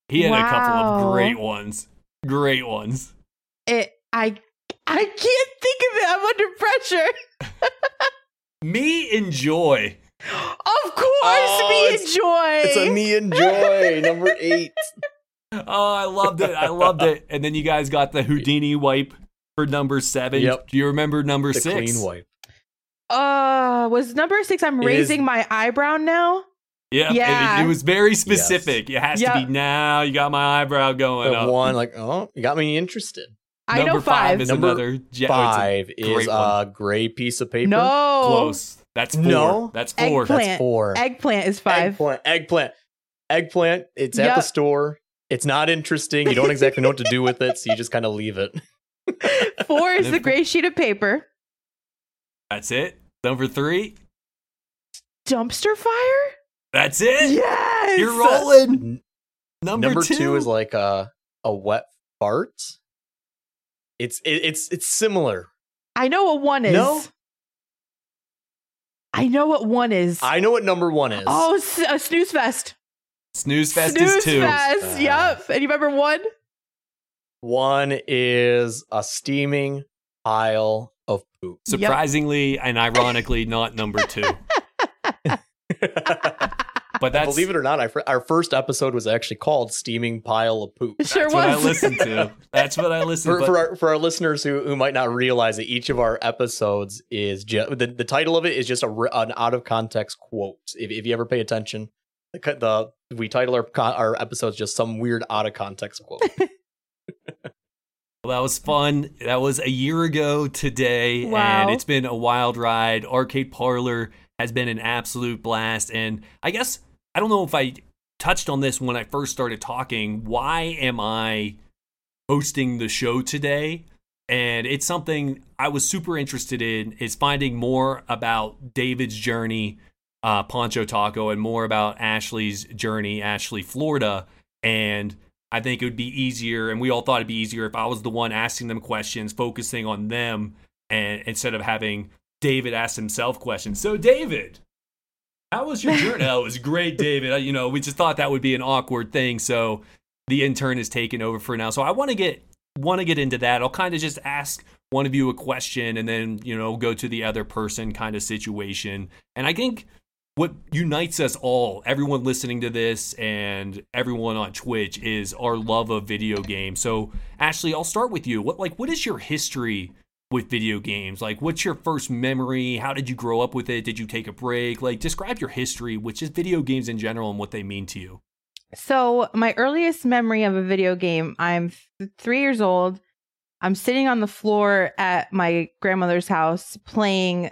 He had a couple of great ones. Great ones. It I I can't think of it. I'm under pressure. (laughs) Me enjoy. Of course, Oh, me it's- enjoy. It's a me enjoy number eight. (laughs) Oh, I loved it. I loved it. And then you guys got the Houdini wipe for number seven. Yep. Do you remember number The six? clean wipe. Uh, was number six? I'm It raising is- my eyebrow now. Yep. Yeah. It, it was very specific. It has to be now. You got my eyebrow going The up. one, like, oh, you got me interested. I number know five. is Number another. Ja- oh, a Five great is one. a gray piece of paper. no, close. That's four. No. That's four. Eggplant. That's four. Eggplant is five. Eggplant. Eggplant. Eggplant. It's at the store. It's not interesting. You don't exactly know what to do with it, so you just kind of leave it. (laughs) Four is the gray sheet of paper. That's it. Number three. Dumpster fire. That's it. Yes, You're rolling. Number, Number two. two is like a a wet fart. It's it, it's it's similar. I know what one is. No. I know what one is. I know what number one is. oh, a snooze fest. Snooze Fest snooze is two. fest. Uh, yep. And you remember one? One is a steaming pile of poop. Surprisingly and ironically, not number two. (laughs) But that's Believe it or not, I, our first episode was actually called "Steaming Pile of Poop." It sure that's what I listened to. (laughs) That's what I listened For, to. for, our, for our listeners who, who might not realize that each of our episodes is just the, the title of it is just a, an out of context quote. If, if you ever pay attention, the, the we title our co- our episodes just some weird out of context quote. (laughs) Well, that was fun. That was a year ago today, Wow. and it's been a wild ride. Arcade Parlor has been an absolute blast, and I guess I don't know if I touched on this when I first started talking. Why am I hosting the show today? And it's something I was super interested in is finding more about David's journey, uh, Poncho Taco, and more about Ashlee's journey, Ashlee, Florida. And I think it would be easier, and we all thought it'd be easier if I was the one asking them questions, focusing on them, and instead of having David ask himself questions. So, David, how was your journey? (laughs) oh, it was great, David. You know, we just thought that would be an awkward thing, so the intern is taking over for now. So, I want to get want to get into that. I'll kind of just ask one of you a question, and then you know go to the other person kind of situation. And I think what unites us all, everyone listening to this and everyone on Twitch, is our love of video games. So, Ashlee, I'll start with you. What like what is your history with video games? Like, what's your first memory? How did you grow up with it? Did you take a break? Like, describe your history, which is video games in general, and what they mean to you. So, my earliest memory of a video game, I'm three years old. I'm sitting on the floor at my grandmother's house playing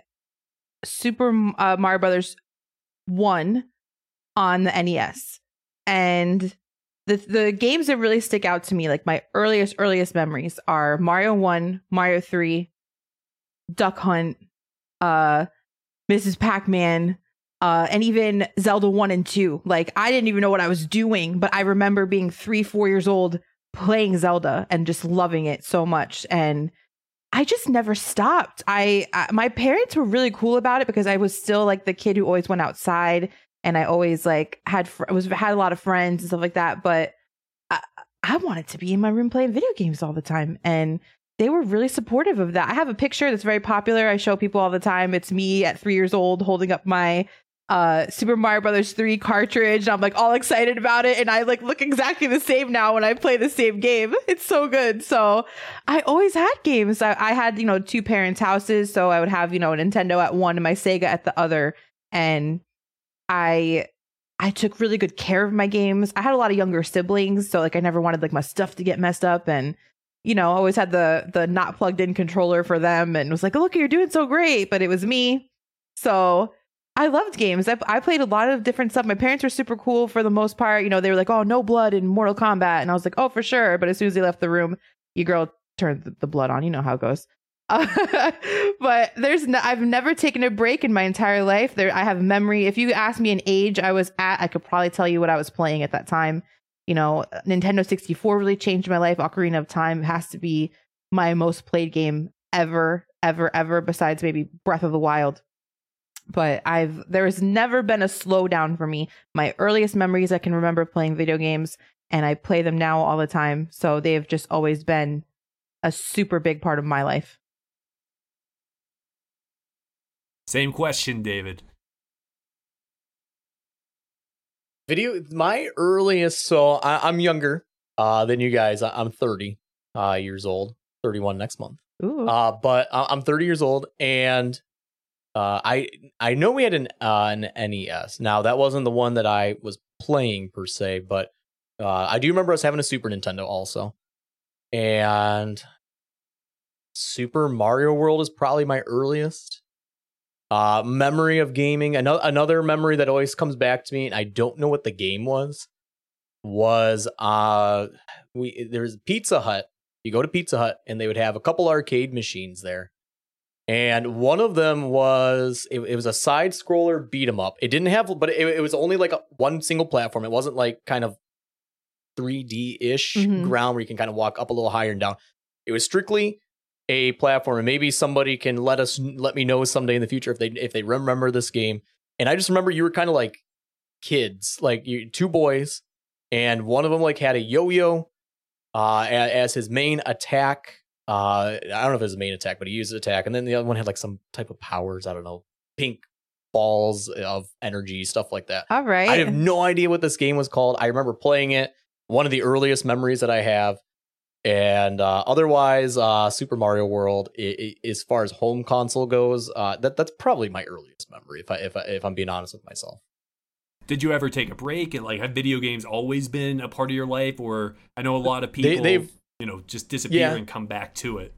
Super uh, Mario Brothers 1 on the NES. And the, the games that really stick out to me, like my earliest, earliest memories, are Mario 1, Mario 3, Duck Hunt, uh, Mrs. Pac Man, uh, and even Zelda 1 and 2. Like, I didn't even know what I was doing, but I remember being three, four years old playing Zelda and just loving it so much. And I just never stopped. I, I my parents were really cool about it because I was still like the kid who always went outside and I always like had fr- was had a lot of friends and stuff like that. But I, I wanted to be in my room playing video games all the time, and they were really supportive of that. I have a picture that's very popular. I show people all the time. It's me at three years old holding up my uh Super Mario Brothers 3 cartridge. And I'm like all excited about it. And I like look exactly the same now when I play the same game. (laughs) It's so good. So I always had games. I, I had, you know, two parents' houses. So I would have, you know, a Nintendo at one and my Sega at the other. And I I took really good care of my games. I had a lot of younger siblings, so like I never wanted like my stuff to get messed up and you know, always had the the not plugged in controller for them and was like, "Look, you're doing so great," but it was me. So I loved games. I, I played a lot of different stuff. My parents were super cool for the most part. You know, they were like, "Oh, no blood in Mortal Kombat," and I was like, "Oh, for sure." But as soon as they left the room, you girl turned the, blood on. You know how it goes. Uh, (laughs) but there's no, I've never taken a break in my entire life. There, I have memory. If you ask me an age I was at, I could probably tell you what I was playing at that time. You know, Nintendo 64 really changed my life. Ocarina of Time has to be my most played game ever, ever, ever. Besides maybe Breath of the Wild. But I've there has never been a slowdown for me. My earliest memories I can remember playing video games, and I play them now all the time. So they've just always been a super big part of my life. Same question, David. Video. My earliest. So I, I'm younger uh, than you guys. I, I'm 30 uh, years old. 31 next month. Ooh. Uh, but I- I'm 30 years old, and uh, I I know we had an uh, an NES. Now that wasn't the one that I was playing per se, but uh, I do remember us having a Super Nintendo also, and Super Mario World is probably my earliest uh, memory of gaming. Another another memory that always comes back to me, and I don't know what the game was. Was uh we there was Pizza Hut you go to Pizza Hut and they would have a couple arcade machines there. And one of them was it, it was a side scroller beat 'em up. It didn't have but it, it was only like a, one single platform. It wasn't like kind of 3D ish Mhm. ground where you can kind of walk up a little higher and down. It was strictly a platform and maybe somebody can let us let me know someday in the future if they if they remember this game. And I just remember you were kind of like kids, like you two boys and one of them like had a yo-yo uh, a- as his main attack. Uh, I don't know if it was his main attack, but he used attack, and then the other one had like some type of powers. I don't know, pink balls of energy, stuff like that. All right. I have no idea what this game was called. I remember playing it. One of the earliest memories that I have. And uh, otherwise, uh, Super Mario World, i i as far as home console goes, uh, that that's probably my earliest memory. If I if I, if I'm being honest with myself. Did you ever take a break and like have video games always been a part of your life, or I know a lot of They- people, they've- you know, just disappear Yeah. and come back to it.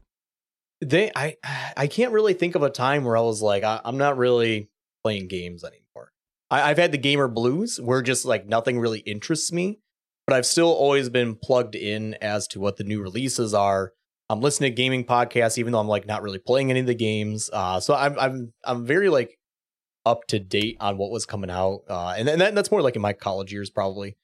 they i i can't really think of a time where i was like I, i'm not really playing games anymore I, i've had the gamer blues where just like nothing really interests me but i've still always been plugged in as to what the new releases are i'm listening to gaming podcasts even though i'm like not really playing any of the games uh so i'm i'm i'm very like up to date on what was coming out uh and, and that, that's more like in my college years probably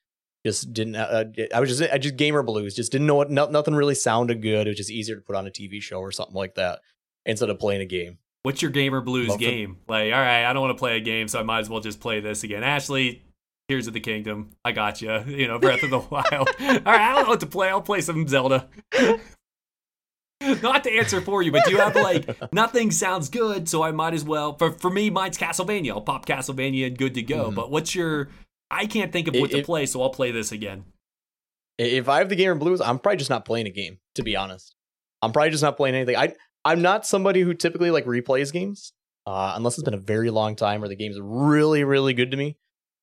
just didn't uh, i was just i just gamer blues just didn't know what no, nothing really sounded good it was just easier to put on a tv show or something like that instead of playing a game What's your gamer blues Love it. game? Like, all right, I don't want to play a game, so I might as well just play this again. Ashlee, Tears of the Kingdom, I got you. (laughs) You know, Breath of the (laughs) Wild. all right, I don't know what to play. I'll play some Zelda. (laughs) Not to answer for you, but do you have like nothing sounds good, so I might as well. For for me, mine's Castlevania. I'll pop Castlevania and good to go. Mhm. But what's your? I can't think of It- what to play, so I'll play this again. if i have the game in blues i'm probably just not playing a game to be honest. I'm probably just not playing anything. I i'm not somebody who typically like replays games uh unless it's been a very long time or the game's really really good to me.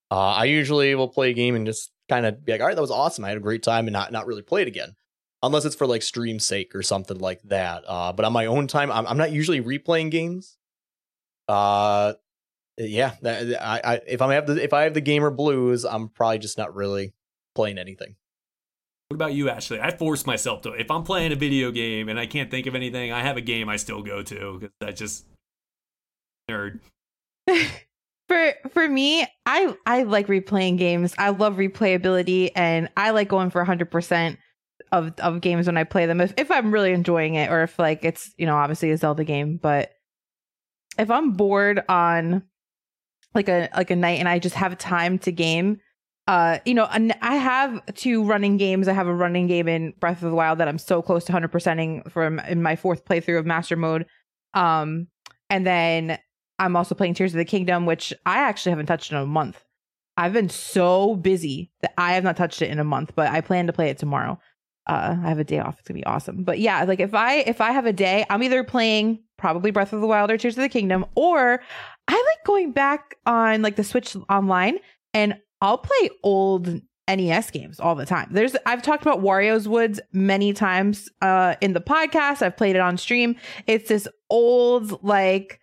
Uh i usually will play a game and just kind of be like all right that was awesome. I had a great time and not not really play it again. Unless it's for like stream sake or something like that uh but on my own time i'm, I'm not usually replaying games. Uh yeah that, I, I if i have the if i have the gamer blues i'm probably just not really playing anything What about you, Ashlee? I force myself to. If I'm playing a video game and I can't think of anything, I have a game I still go to because I just nerd. (laughs) for for me, I I like replaying games. I love replayability, and I like going for hundred percent of of games when I play them. If if I'm really enjoying it, or if like it's you know obviously a Zelda game, but if I'm bored on like a like a night and I just have time to game, uh, you know, and I have two running games. I have a running game in Breath of the Wild that I'm so close to hundred percenting from in my fourth playthrough of Master Mode. Um, and then I'm also playing Tears of the Kingdom, which I actually haven't touched in a month. I've been so busy that I have not touched it in a month, but I plan to play it tomorrow. Uh, I have a day off. It's gonna be awesome. But yeah, like if I if I have a day, I'm either playing probably Breath of the Wild or Tears of the Kingdom, or I like going back on like the Switch online and I'll play old NES games all the time. There's I've talked about Wario's Woods many times uh in the podcast. I've played it on stream. It's this old like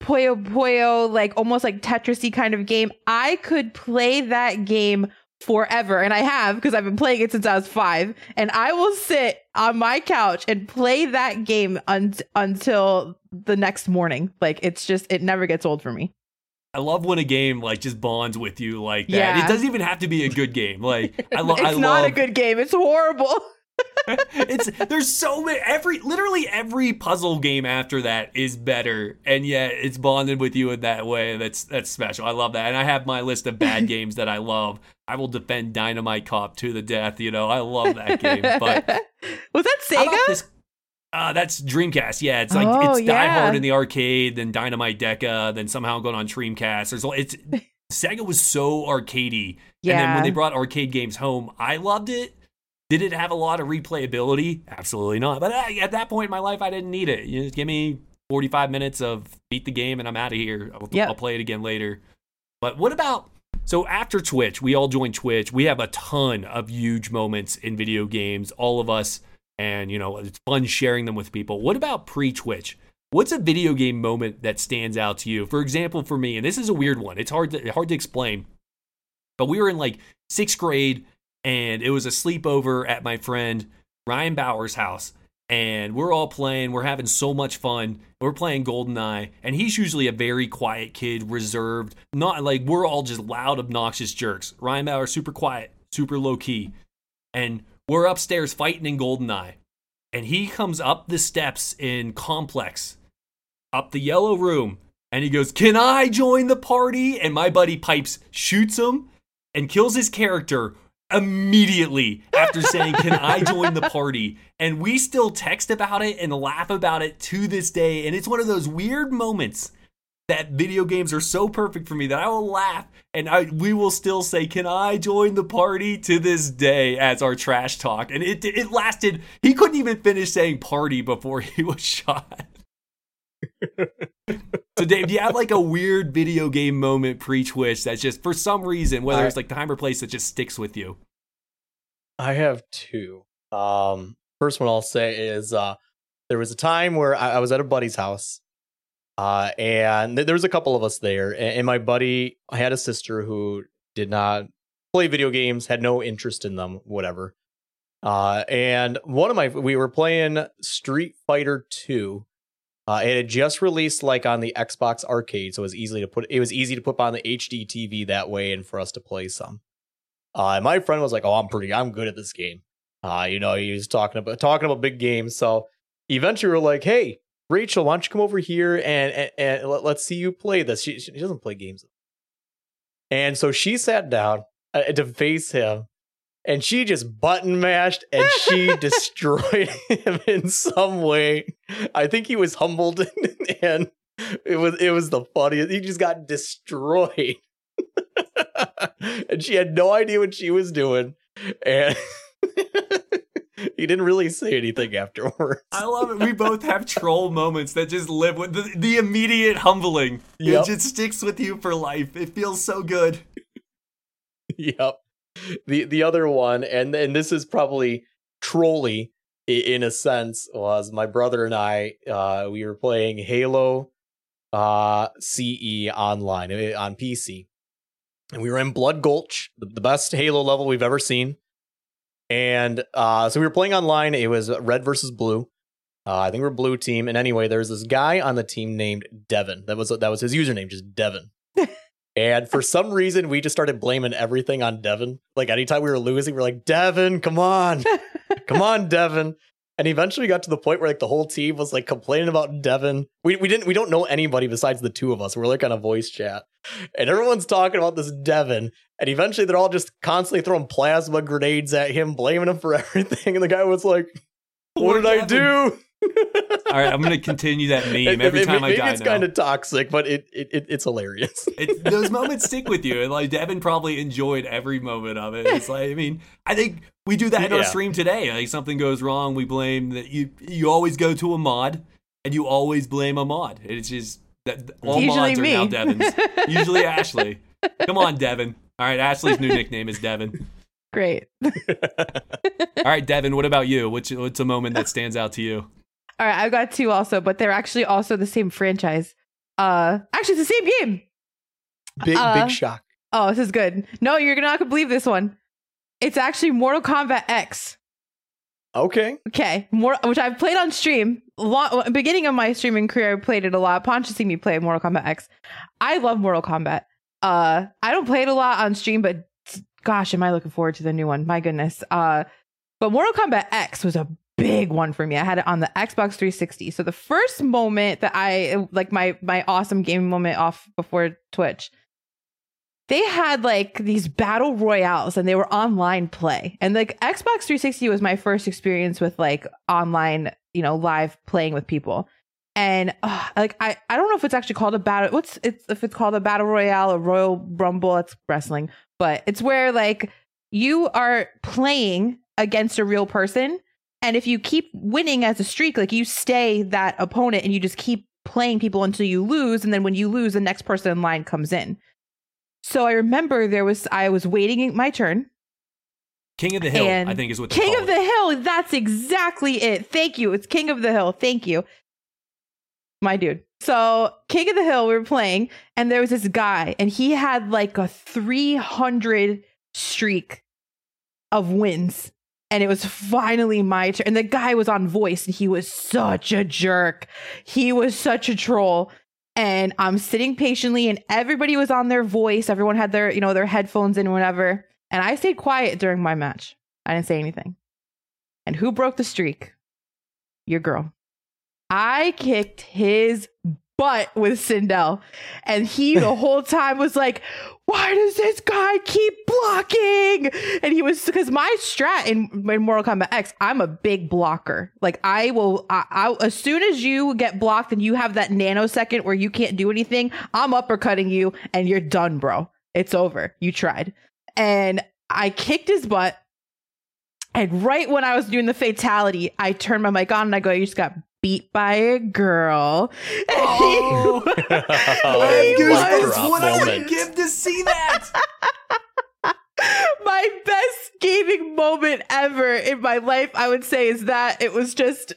Puyo Puyo, like almost like Tetrisy kind of game. I could play that game forever, and I have because I've been playing it since I was five. And I will sit on my couch and play that game un- until the next morning. Like it's just it never gets old for me. I love when a game like just bonds with you like that. Yeah. It doesn't even have to be a good game. Like (laughs) I, lo- it's I not love a good game. It's horrible. (laughs) it's there's so many every literally every puzzle game after that is better and yet it's bonded with you in that way that's that's special i love that and i have my list of bad (laughs) games that i love i will defend dynamite cop to the death you know i love that game but (laughs) was that Sega? this- uh, that's Dreamcast. Yeah, it's like Oh, it's Die. Hard in the arcade, then Dynamite Deka, then somehow going on Dreamcast. There's it's (laughs) Sega was so arcadey, yeah. and then when they brought arcade games home, I loved it. Did it have a lot of replayability? Absolutely not. But uh, at that point in my life, I didn't need it. You just give me 45 minutes of beat the game, and I'm out of here. I'll, Yep. I'll play it again later. But what about so after Twitch, we all joined Twitch. We have a ton of huge moments in video games, all of us, and you know, it's fun sharing them with people. What about pre-Twitch? What's a video game moment that stands out to you? For example, for me, and this is a weird one. It's hard to hard to explain. But we were in like 6th grade and it was a sleepover at my friend Ryan Bauer's house. And we're all playing, we're having so much fun. We're playing GoldenEye, and he's usually a very quiet kid, reserved, not like we're all just loud, obnoxious jerks. Ryan Bauer, super quiet, super low key. And we're upstairs fighting in GoldenEye. And he comes up the steps in Complex, up the yellow room, and he goes, Can I join the party? And my buddy Pipes shoots him and kills his character immediately after saying, Can I (laughs) join the party? And we still text about it and laugh about it to this day. And it's one of those weird moments that video games are so perfect for me that I will laugh and I we will still say, "Can I join the party?" to this day as our trash talk. And it it lasted. He couldn't even finish saying "party" before he (laughs) was shot. (laughs) so, Dave, do you have like a weird video game moment pre-Twitch that's just for some reason, whether I- it's like time or place, that just sticks with you? I have two. Um, first one I'll say is uh, there was a time where I, I was at a buddy's house, uh, and th- there was a couple of us there, and, and my buddy had a sister who did not play video games, had no interest in them, whatever. Uh, and one of my we were playing Street Fighter Two. Uh, it had just released like on the Xbox Arcade, so it was easily to put. It was easy to put on the HD TV that way, and for us to play some. Uh, my friend was like, "Oh, I'm pretty, I'm good at this game." Uh, you know, he was talking about talking about big games. So eventually, we are like, "Hey, Rachel, why don't you come over here and and, and let, us see you play this?" She, she doesn't play games, and so she sat down uh, to face him, and she just button mashed and she (laughs) destroyed him in some way. I think he was humbled, (laughs) and it was it was the funniest. He just got destroyed (laughs) and she had no idea what she was doing and he didn't really say anything afterwards I love it. We both have troll moments that just live with the, the immediate humbling. Yep. It just sticks with you for life. It feels so good. yep the the other one and and this is probably trolly in a sense was my brother and i uh we were playing halo uh ce online eh, on pc and we were in blood gulch the, the best halo level we've ever seen and uh so we were playing online it was red versus blue uh, I think we're blue team, and anyway, there's this guy on the team named Devin. That was that was his username, just Devin. And for some reason, we just started blaming everything on Devin. Like anytime we were losing, we are like, Devin, come on, come on, (laughs) Devin. And eventually, we got to the point where like the whole team was like complaining about Devin. We we didn't we don't know anybody besides the two of us. We're like on a voice chat, and everyone's talking about this Devin. And eventually, they're all just constantly throwing plasma grenades at him, blaming him for (laughs) everything. And the guy was like, "What Poor did I do?" All right, I'm gonna continue that meme And every maybe- time I maybe die it's kind of toxic, but it, it, it it's hilarious. It, those moments stick with you, and like Devin probably enjoyed every moment of it. It's like, I mean, I think we do that in our stream today. Like something goes wrong, we blame that you. You always go to a mod, and you always blame a mod. It's just that all Usually mods are me. now Devins. (laughs) Usually Ashlee. Come on, Devin. All right, Ashlee's new nickname is Devin. Great. All right, Devin, what about you? What's what's a moment that stands out to you? All right, I've got two also, but they're actually also the same franchise. Uh, actually, it's the same game. Big Uh, big shock. Oh, this is good. No, you're not gonna believe this one. It's actually Mortal Kombat X. Okay. Okay, more which I've played on stream. Long, beginning of my streaming career, I played it a lot. Ponch has seen me play Mortal Kombat X. I love Mortal Kombat. Uh, I don't play it a lot on stream, but gosh, am I looking forward to the new one? My goodness. Uh, but Mortal Kombat X was a big one for me. I had it on the Xbox 360. So the first moment that I like my my awesome gaming moment off before Twitch they had like these battle royales and they were online play. And like Xbox 360 was my first experience with like online, you know, live playing with people. And uh, like I, I don't know if it's actually called a battle. What's it's if it's called a battle royale or royal rumble? It's wrestling, but it's where like you are playing against a real person, and if you keep winning as a streak, like you stay that opponent and you just keep playing people until you lose, and then when you lose, the next person in line comes in. So I remember there was I was waiting my turn. King of the Hill, And I think is what King of it. the Hill. That's exactly it. Thank you. It's King of the Hill. Thank you. My dude. So, King of the Hill, we were playing, and there was this guy, and he had like a 300 streak of wins. And it was finally my turn. And the guy was on voice, and he was such a jerk. He was such a troll. And I'm sitting patiently, and everybody was on their voice. Everyone had their, you know, their headphones in, whatever. And I stayed quiet during my match. I didn't say anything. And who broke the streak? Your girl. I kicked his butt with Sindel. And he the (laughs) whole time was like, why does this guy keep blocking? And he was because my strat in, in Mortal Kombat X, I'm a big blocker. Like I will, I, I, as soon as you get blocked and you have that nanosecond where you can't do anything, I'm uppercutting you and you're done, bro. It's over. You tried. And I kicked his butt. And right when I was doing the fatality, I turned my mic on and I go, You just got beat by a girl. Oh. (laughs) And Oh. he, I (laughs) He was- goosebumps what I would give to see that. (laughs) my best gaming moment ever in my life, I would say, is that it was just.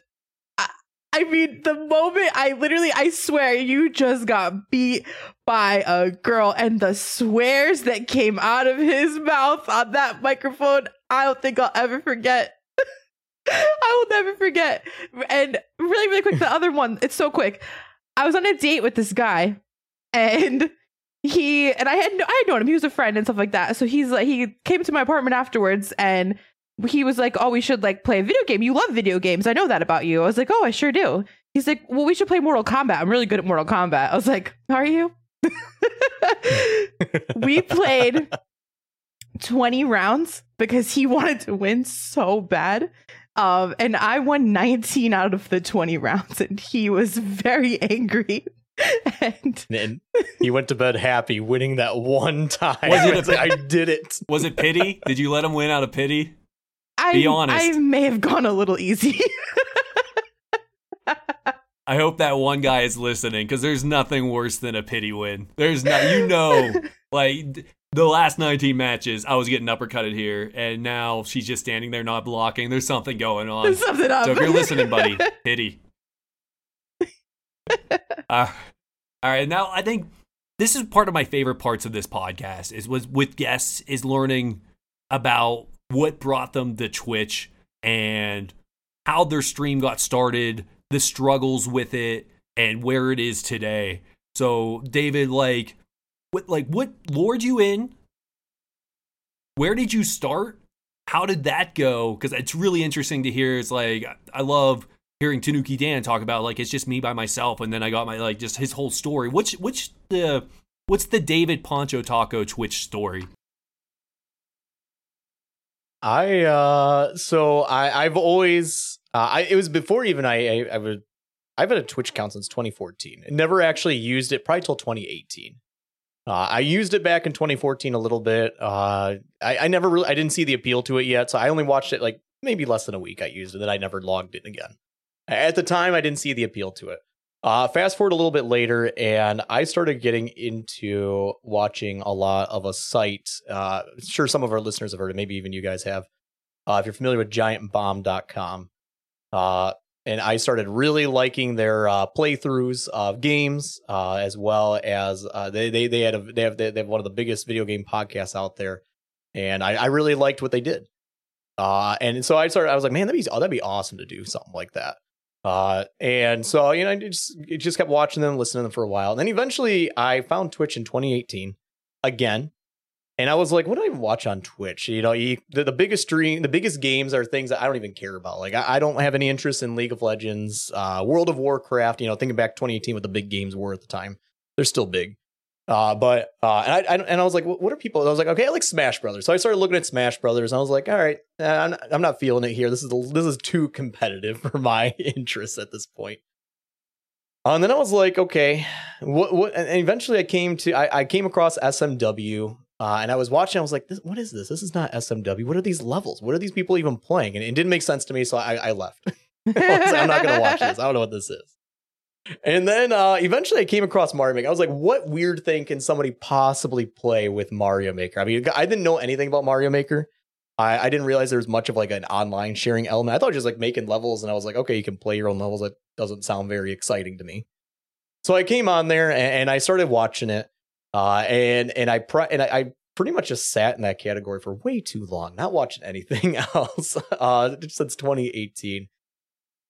I- I mean, the moment I literally, I swear, you just got beat by a girl, and the swears that came out of his mouth on that microphone, I don't think I'll ever forget. (laughs) I will never forget. And really, really quick, the other one, it's so quick. I was on a date with this guy, and he and I had I had known him. He was a friend and stuff like that. So he's like he came to my apartment afterwards and he was like, "Oh, we should like play a video game. You love video games. I know that about you." I was like, "Oh, I sure do." He's like, "Well, we should play Mortal Kombat. I'm really good at Mortal Kombat." I was like, "Are you?" (laughs) we played (laughs) 20 rounds because he wanted to win so bad. Um, and I won 19 out of the 20 rounds, and he was very angry. (laughs) and And he went to bed happy, winning that one time. Was it a- It's like, I did it. Was it pity? Did you let him win out of pity? I, Be honest. I may have gone a little easy. (laughs) I hope that one guy is listening because there's nothing worse than a pity win. There's not, you know, (laughs) like th- the last 19 matches, I was getting uppercutted here, and now she's just standing there not blocking. There's something going on. There's something up. So if you're listening, buddy, (laughs) pity. Uh, all right, now I think this is part of my favorite parts of this podcast is was with guests is learning about what brought them to Twitch and how their stream got started, the struggles with it, and where it is today. So, David, like, what, like, what lured you in? Where did you start? How did that go? Because it's really interesting to hear. It's like I love hearing Tanuki Dan talk about like it's just me by myself, and then I got my like just his whole story. Which which the what's the David Poncho Taco Twitch story? I uh so I I've always uh, I it was before even I I, I would I've had a Twitch account since 2014. Never actually used it probably till 2018. Uh, I used it back in 2014 a little bit. Uh, I, I never really I didn't see the appeal to it yet, so I only watched it like maybe less than a week. I used it, and then I never logged in again. At the time, I didn't see the appeal to it. Uh, fast forward a little bit later, and I started getting into watching a lot of a site. Uh, sure, some of our listeners have heard it. Maybe even you guys have. Uh, if you're familiar with GiantBomb.com, uh, and I started really liking their uh, playthroughs of games, uh, as well as uh, they they they had a, they have they have one of the biggest video game podcasts out there, and I, I really liked what they did. Uh, and so I started. I was like, man, that'd be oh, that'd be awesome to do something like that. Uh, and so you know, I just just kept watching them, listening to them for a while. And then eventually, I found Twitch in 2018 again, and I was like, what do I even watch on Twitch? You know, you, the, the biggest stream, the biggest games are things that I don't even care about. Like, I, I don't have any interest in League of Legends, uh, World of Warcraft. You know, thinking back 2018, what the big games were at the time, they're still big. Uh, but uh, and I, I and I was like, what are people? I was like, okay, I like Smash Brothers. So I started looking at Smash Brothers, and I was like, all right, I'm not, I'm not feeling it here. This is this is too competitive (laughs) for my interests at this point. Uh, and then I was like, okay, what? What? And eventually, I came to I, I came across SMW, uh, and I was watching. I was like, what is this? This is not SMW. What are these levels? What are these people even playing? And it didn't make sense to me, so I, I left. (laughs) I I'm not gonna watch this. I don't know what this is. And then uh, eventually I came across Mario Maker. I was like, what weird thing can somebody possibly play with Mario Maker? I mean, I didn't know anything about Mario Maker. I, I didn't realize there was much of like an online sharing element. I thought just like making levels, and I was like, okay, you can play your own levels. That doesn't sound very exciting to me. So I came on there and, and I started watching it, uh, and and I pre- and I, I, pretty much just sat in that category for way too long, not watching anything (laughs) else uh, since 2018.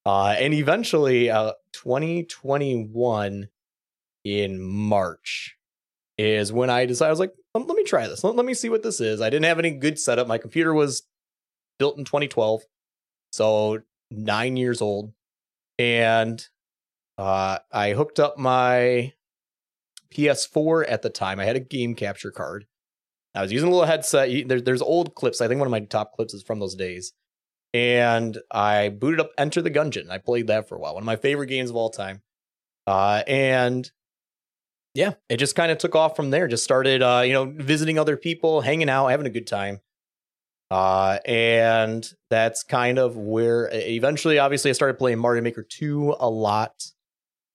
Uh, and eventually, uh, 2021 in March is when I decided, I was like, let, me try this. Let, let, me see what this is. I didn't have any good setup. My computer was built in 2012, so nine years old. And uh, I hooked up my PS4 at the time. I had a game capture card. I was using a little headset. There, there's old clips. I think one of my top clips is from those days and I booted up Enter the Gungeon. I played that for a while. One of my favorite games of all time. Uh, and yeah, it just kind of took off from there. Just started, uh, you know, visiting other people, hanging out, having a good time. Uh, and that's kind of where eventually, obviously, I started playing Mario Maker 2 a lot,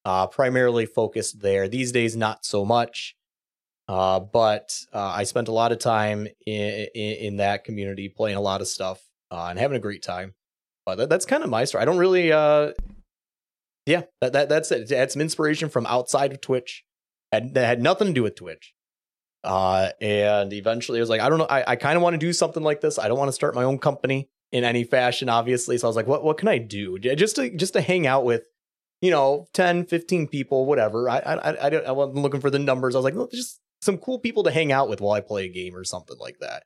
uh, primarily focused there. These days, not so much. Uh, but uh, I spent a lot of time in, in, in that community playing a lot of stuff uh, and having a great time. But that, that's kind of my story. I don't really, uh, yeah, that, that that's it. Had some inspiration from outside of Twitch, had, that had nothing to do with Twitch. Uh, and eventually, I was like, I don't know, I, I kind of want to do something like this. I don't want to start my own company in any fashion, obviously. So I was like, what what can I do just to just to hang out with, you know, 10, 15 people, whatever. I I I, I wasn't looking for the numbers. I was like, well, just some cool people to hang out with while I play a game or something like that.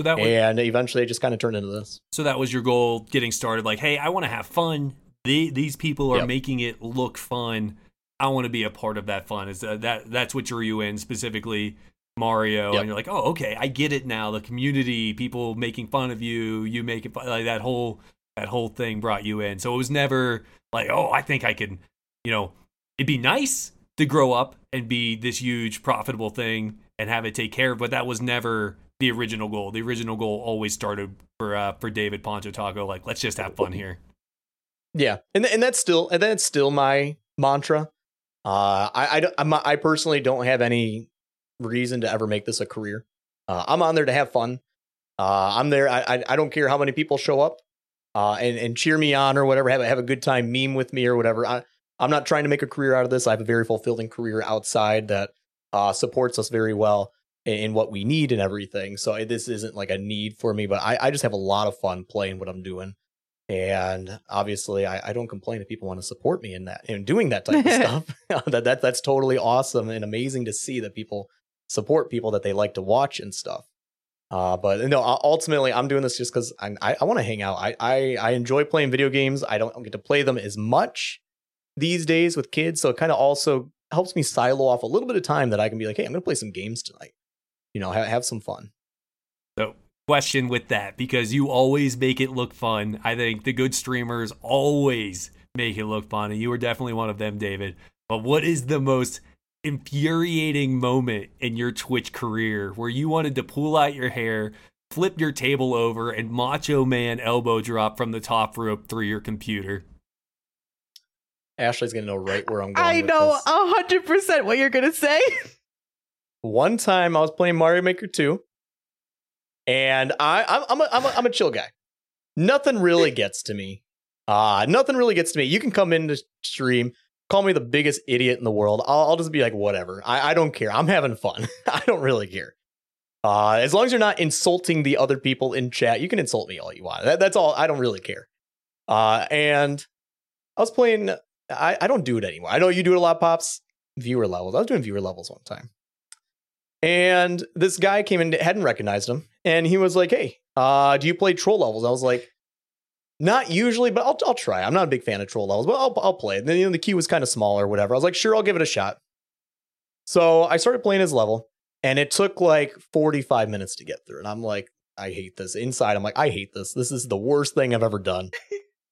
So that was, and eventually it just kind of turned into this. So that was your goal getting started. Like, hey, I want to have fun. They, these people are yep. making it look fun. I want to be a part of that fun. Is that that's what drew you in specifically Mario? Yep. And you're like, oh, okay, I get it now. The community, people making fun of you, you make it like that whole that whole thing brought you in. So it was never like, oh, I think I can, you know, it'd be nice to grow up and be this huge profitable thing and have it take care of, but that was never the original goal. The original goal always started for uh, for David Poncho Taco. Like, let's just have fun here. Yeah, and and that's still and that's still my mantra. Uh, I I, I personally don't have any reason to ever make this a career. Uh, I'm on there to have fun. Uh, I'm there. I, I don't care how many people show up, uh, and and cheer me on or whatever. Have have a good time, meme with me or whatever. I I'm not trying to make a career out of this. I have a very fulfilling career outside that uh, supports us very well in what we need and everything. So this isn't like a need for me, but I, I just have a lot of fun playing what I'm doing. And obviously, I, I don't complain if people want to support me in that and doing that type of (laughs) stuff. (laughs) that, that that's totally awesome and amazing to see that people support people that they like to watch and stuff. Uh, but no, ultimately, I'm doing this just because I, I want to hang out. I, I I enjoy playing video games. I don't get to play them as much these days with kids, so it kind of also helps me silo off a little bit of time that I can be like, hey, I'm going to play some games tonight you know, have, have some fun. So, question with that because you always make it look fun. I think the good streamers always make it look fun, and you were definitely one of them, David. But what is the most infuriating moment in your Twitch career where you wanted to pull out your hair, flip your table over, and macho man elbow drop from the top rope through your computer? Ashlee's gonna know right where I'm going. I know a hundred percent what you're gonna say. One time I was playing Mario Maker 2, and I I'm I'm a, I'm a, I'm a chill guy. Nothing really gets to me. Uh nothing really gets to me. You can come in into stream, call me the biggest idiot in the world. I'll, I'll just be like, whatever. I, I don't care. I'm having fun. (laughs) I don't really care. Uh, as long as you're not insulting the other people in chat, you can insult me all you want. That, that's all. I don't really care. Uh, and I was playing. I, I don't do it anymore. I know you do it a lot, pops. Viewer levels. I was doing viewer levels one time, and this guy came in, hadn't recognized him, and he was like, "Hey, uh, do you play troll levels?" I was like, "Not usually, but I'll I'll try. I'm not a big fan of troll levels, but I'll I'll play." And then you know, the queue was kind of small or whatever. I was like, "Sure, I'll give it a shot." So I started playing his level, and it took like 45 minutes to get through. And I'm like, I hate this. Inside, I'm like, I hate this. This is the worst thing I've ever done.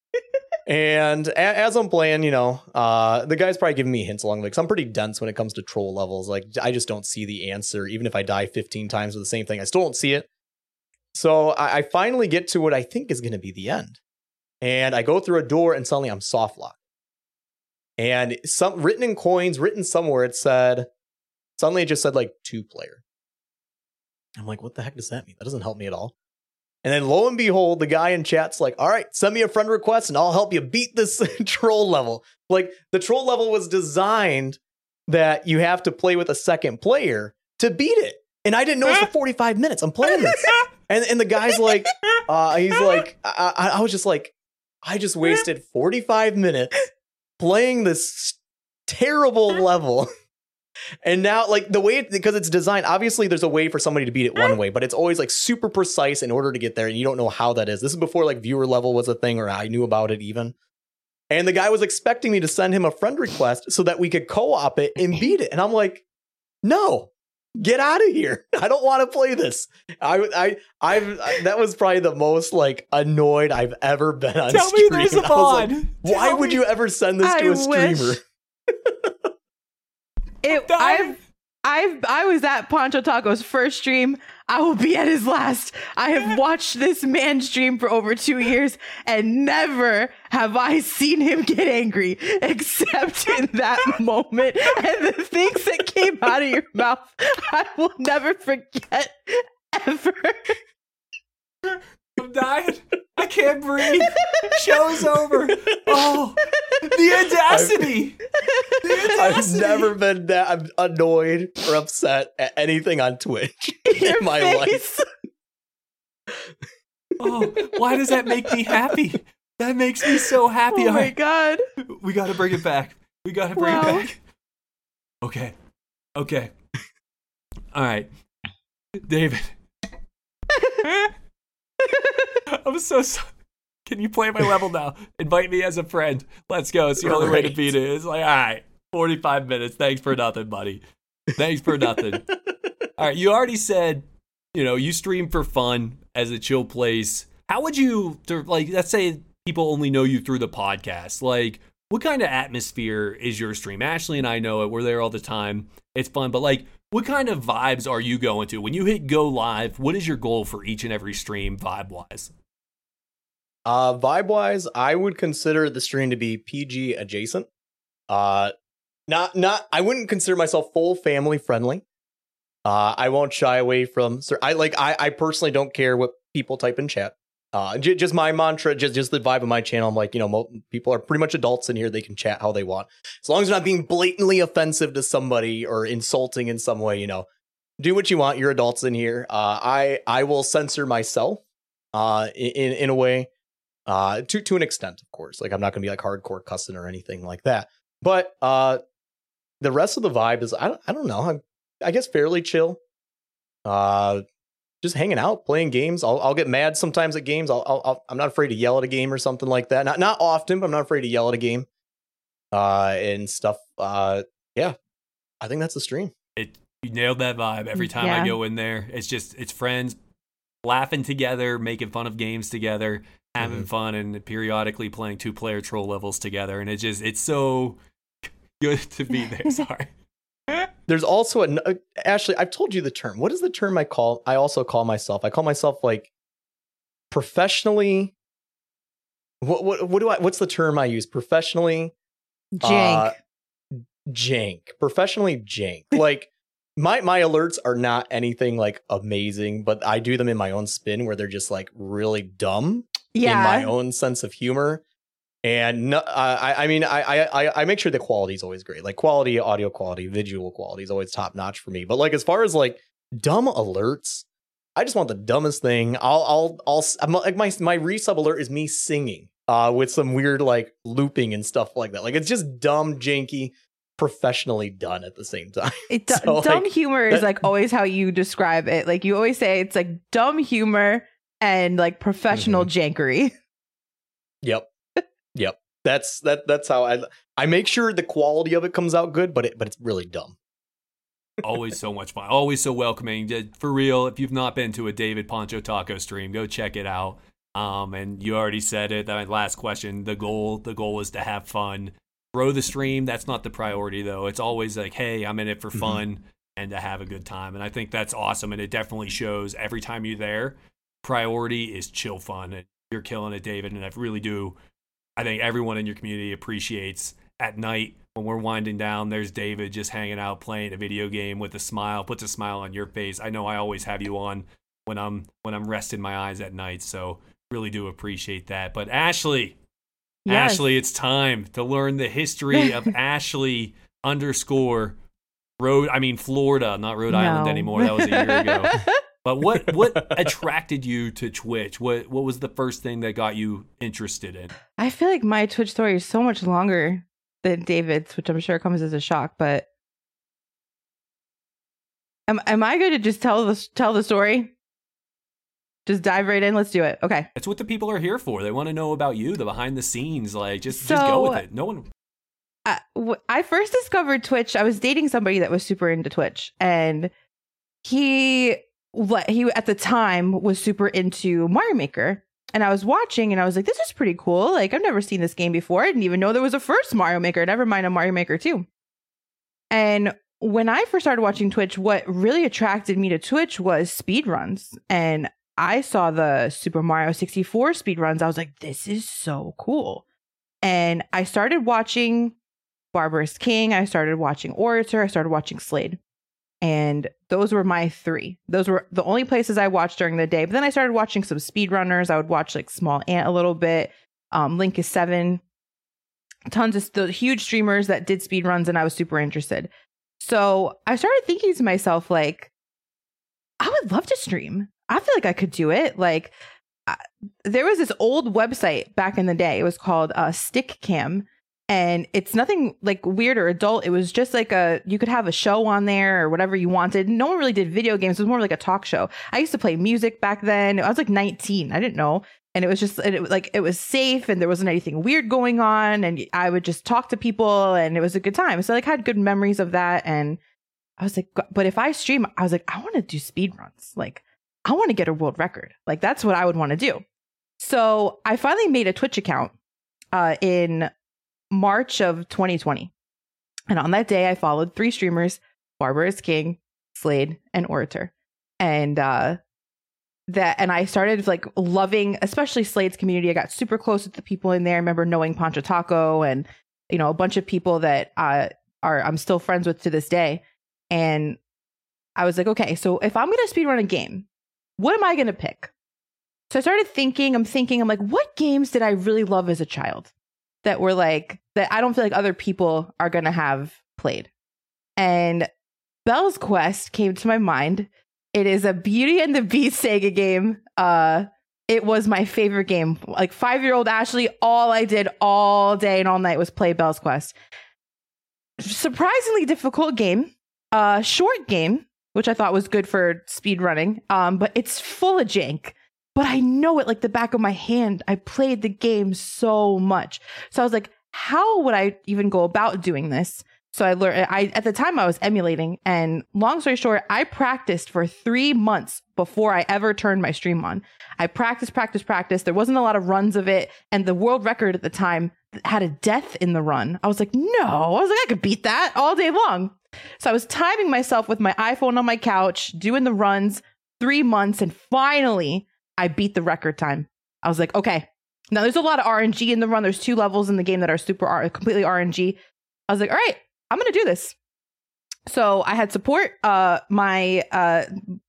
(laughs) and a- as I'm playing, you know, uh, the guy's probably giving me hints along the way because I'm pretty dense when it comes to troll levels. Like, I just don't see the answer. Even if I die 15 times with the same thing, I still don't see it. So I, I finally get to what I think is going to be the end. And I go through a door, and suddenly I'm soft locked. And some written in coins, written somewhere, it said, suddenly it just said like two player. I'm like, what the heck does that mean? That doesn't help me at all. And then lo and behold, the guy in chat's like, all right, send me a friend request and I'll help you beat this (laughs) troll level. Like the troll level was designed that you have to play with a second player to beat it. And I didn't know it was for (laughs) 45 minutes. I'm playing this. And, and the guy's like, uh, he's like, I, I, I was just like, I just wasted 45 minutes playing this terrible (laughs) level. And now, like the way it, because it's designed, obviously there's a way for somebody to beat it one way, but it's always like super precise in order to get there, and you don't know how that is. This is before like viewer level was a thing, or I knew about it even. And the guy was expecting me to send him a friend request so that we could co-op it and beat it, and I'm like, no, get out of here! (laughs) I don't want to play this. I, I, I've I, that was probably the most like annoyed I've ever been on. Tell stream. me there's (laughs) a I was like. Why Tell would me- you ever send this to a streamer? wish. (laughs) It, I've, I've, I was at Poncho Taco's first stream. I will be at his last. I have (laughs) watched this man stream for over two years, and never have I seen him get angry, (laughs) except in that moment. And the things that came out of your mouth, I will never forget ever. (laughs) I'm dying. I can't breathe. Show's over. Oh, the audacity. The I've never been that annoyed or upset at anything on Twitch (laughs) Your in my life. Oh, why does that make me happy? That makes me so happy. Oh All my right, god. we got to bring it back. We got to bring Wow. it back. Okay. Okay. All right. David. (laughs) (laughs) I'm so sorry. Can you play my level now? Invite me as a friend. Let's go. It's the only way to beat it. It's like, all right, 45 minutes. Thanks for nothing, buddy. Thanks for nothing. (laughs) All right, you already said, you know, you stream for fun as a chill place. How would you, like, let's say people only know you through the podcast. Like, what kind of atmosphere is your stream? Ashlee and I know it. We're there all the time. It's fun, but like, what kind of vibes are you going to? When you hit go live, what is your goal for each and every stream vibe wise? Uh, vibe wise, I would consider the stream to be PG adjacent. Uh, not not. I wouldn't consider myself full family friendly. Uh, I won't shy away from. Sir, I like. I I personally don't care what people type in chat. Uh, j- just my mantra, just just the vibe of my channel. I'm like, you know, mo- people are pretty much adults in here. They can chat how they want, as long as they're not being blatantly offensive to somebody or insulting in some way. You know, do what you want. You're adults in here. Uh, I I will censor myself. Uh, in in a way uh to to an extent of course. Like i'm not gonna be like hardcore cussing or anything like that. But uh the rest of the vibe is i don't, I don't know. I'm, i guess fairly chill. Uh just hanging out playing games. I'll, I'll get mad sometimes at games. I'll, I'll I'll i'm not afraid to yell at a game or something like that. Not not often but i'm not afraid to yell at a game. Uh and stuff uh yeah. I think that's the stream. It you nailed that vibe every time I go in there. It's just it's friends laughing together, making fun of games together, having Mhm. fun, and periodically playing two player troll levels together. And it just it's so (laughs) good to be there. (laughs) Sorry. (laughs) There's also an uh, Ashlee. I've told you the term. What is the term I call? I also call myself. I call myself like professionally. What what what do I? What's the term I use? Professionally Jank. Uh, jank. Professionally jank. like my my alerts are not anything like amazing, but I do them in my own spin where they're just like really dumb yeah. in my own sense of humor. And no, uh, I, I mean, I, I, I make sure the quality is always great. Like quality, audio quality, visual quality is always top notch for me. But like as far as like dumb alerts, I just want the dumbest thing. I'll, I'll, I'll. I'm, like my my resub alert is me singing, uh, with some weird like looping and stuff like that. Like it's just dumb, janky, professionally done at the same (laughs) time. It, du- So, dumb like, humor is like always how you describe it. Like you always say it's like dumb humor and like professional Mm-hmm. jankery. (laughs) Yep, yep. That's that. That's how I. I make sure the quality of it comes out good, but it but it's really dumb. always so much fun. Always so welcoming. For real, if you've not been to a David Poncho Taco stream, go check it out. Um, and you already said it. That last question. The goal, the goal is to have fun. Grow the stream. That's not the priority though. It's always like, hey, I'm in it for Mhm. fun and to have a good time. And I think that's awesome. And it definitely shows every time you're there. Priority is chill fun. And you're killing it, David. And I really do. I think everyone in your community appreciates at night when we're winding down. There's David just hanging out playing a video game with a smile, puts a smile on your face. I know I always have you on when I'm when I'm resting my eyes at night. So really do appreciate that. But Ashlee, Yes. Ashlee, it's time to learn the history (laughs) of Ashlee underscore Rhode. I mean Florida, not Rhode Island anymore. That was a year ago. (laughs) But what what (laughs) attracted you to Twitch? What what was the first thing that got you interested in? I feel like my Twitch story is so much longer than David's, which I'm sure comes as a shock. But am am I going to just tell the tell the story? Just dive right in. Let's do it. Okay. That's what the people are here for. They want to know about you, the behind the scenes. Like just just go with it. No one uh, I first discovered Twitch. I was dating somebody that was super into Twitch, and he what he at the time was super into Mario Maker. And I was watching, and I was like, "This is pretty cool. Like, I've never seen this game before. I didn't even know there was a first Mario Maker. Never mind a Mario Maker two. And when I first started watching Twitch, what really attracted me to Twitch was speedruns. And I saw the Super Mario 64 speedruns. I was like, this is so cool. And I started watching Barbarous King. I started watching Orator. I started watching Slade. And those were my three. Those were the only places I watched during the day. But then I started watching some speedrunners. I would watch like Smallant a little bit. Um, Linkus7. Tons of the huge streamers that did speedruns, and I was super interested. So I started thinking to myself, like, I would love to stream. I feel like I could do it. Like, I, there was this old website back in the day. It was called uh, Stickam, and it's nothing like weird or adult. It was just like a you could have a show on there or whatever you wanted. No one really did video games. It was more like a talk show. I used to play music back then. I was like 19. I didn't know. And it was just it, like it was safe and there wasn't anything weird going on and I would just talk to people and it was a good time. So like I had good memories of that and I was like but if I stream I was like I want to do speed runs. Like I want to get a world record. Like that's what I would want to do. So I finally made a Twitch account uh, in March of 2020. And on that day, I followed three streamers Barbarous King, Slade, and Orator. And uh, that, and I started like loving, especially Slade's community. I got super close with the people in there. I remember knowing Poncho Taco and, you know, a bunch of people that uh, are I'm still friends with to this day. And I was like, okay, so if I'm going to speedrun a game, what am I going to pick? So I started thinking, I'm thinking, I'm like, what games did I really love as a child that were like, that I don't feel like other people are going to have played? And Belle's Quest came to my mind. It is a Beauty and the Beast Sega game. Uh, it was my favorite game. Like five year old Ashlee, all I did all day and all night was play Belle's Quest. Surprisingly difficult game, uh, short game, which I thought was good for speed running. Um, but it's full of jank. But I know it like the back of my hand. I played the game so much. So I was like, how would I even go about doing this? So I learned I at the time I was emulating and long story short, I practiced for 3 months before I ever turned my stream on. I practiced, practiced, practiced. There wasn't a lot of runs of it and the world record at the time had a death in the run. I was like, "No." I was like, "I could beat that all day long." So I was timing myself with my iPhone on my couch, doing the runs, 3 months and finally I beat the record time. I was like, "Okay, Now there's a lot of RNG in the run. There's two levels in the game that are super R- completely RNG. I was like, all right, I'm gonna do this. So I had support. Uh, my uh,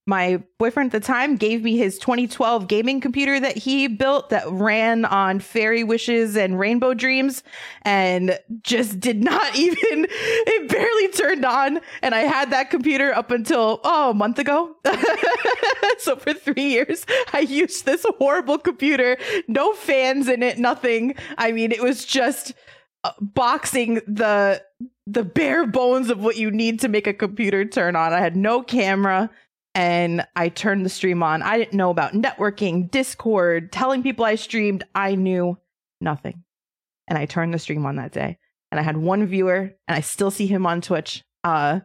my boyfriend at the time gave me his 2012 gaming computer that he built that ran on Fairy Wishes and Rainbow Dreams, and just did not (laughs) even. It barely turned on, and I had that computer up until oh a month ago. (laughs) so for three years, I used this horrible computer, no fans in it, nothing. I mean, it was just uh, boxing the the bare bones of what you need to make a computer turn on. I had no camera and I turned the stream on. I didn't know about networking, Discord, telling people I streamed. I knew nothing. And I turned the stream on that day. And I had one viewer and I still see him on Twitch. Uh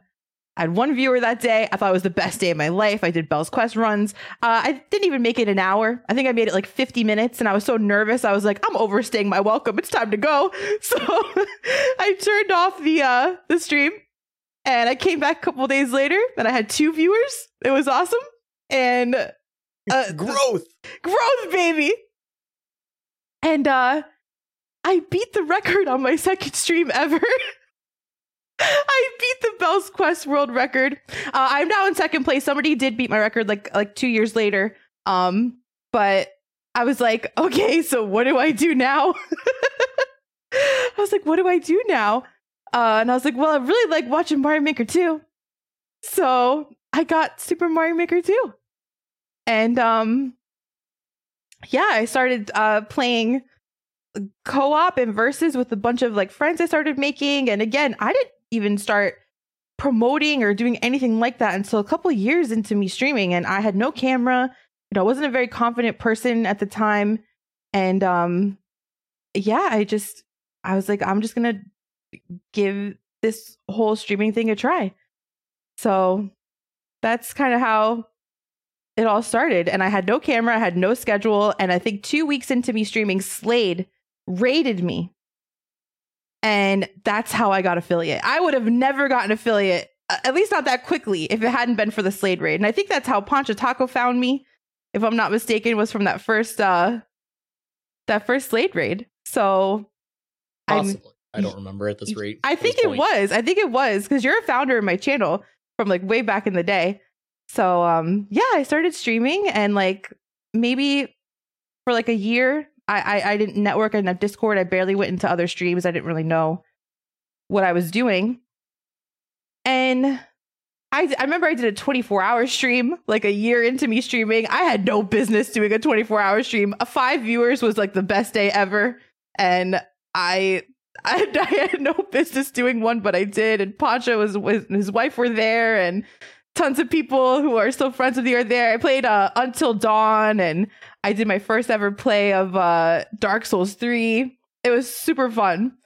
I had one viewer that day. I thought it was the best day of my life. I did Belle's Quest runs. Uh, I didn't even make it an hour. I think I made it like 50 minutes and I was so nervous. I was like, I'm overstaying my welcome. It's time to go. (laughs) So (laughs) I turned off the uh, the stream and I came back a couple days later and I had two viewers. It was awesome. And uh, (laughs) growth. Growth, baby. And uh I beat the record on my second stream ever. I beat the Belle's Quest world record. Uh, I'm now in second place. Somebody did beat my record like like two years later. Um, but I was like, okay, (laughs) so what do I do now? (laughs) I was like, what do I do now? Uh, and I was like, well, I really like watching Mario Maker 2. So I got Super Mario Maker 2. And um yeah, I started uh playing co-op and verses with a bunch of like friends I started making. And again, I didn't even start promoting or doing anything like that until a couple years into me streaming and I had no camera. You know, I wasn't a very confident person at the time. And um yeah, I just I was like, I'm just gonna give this whole streaming thing a try. So that's kind of how it all started. And I had no camera, I had no schedule. And I think two weeks into me streaming, Slade raided me and that's how I got affiliate. I would have never gotten affiliate, at least not that quickly, if it hadn't been for the Slade raid. And I think that's how Poncho Taco found me, if I'm not mistaken, was from that first uh that first Slade raid. So Possibly. I'm, I do not remember at this rate. I think it was. I think it was because you're a founder of my channel from like way back in the day. So um yeah, I started streaming and like maybe for like a year I, I, I didn't network. I Discord. I barely went into other streams. I didn't really know what I was doing. And I, I remember I did a 24 hour stream like a year into me streaming. I had no business doing a 24 hour stream. A five viewers was like the best day ever. And I, I, (laughs) I had no business doing one, but I did. And Poncho was, was his wife were there and tons of people who are still friends with you are there. I played uh, Until Dawn and I did my first ever play of uh, Dark Souls 3. It was super fun.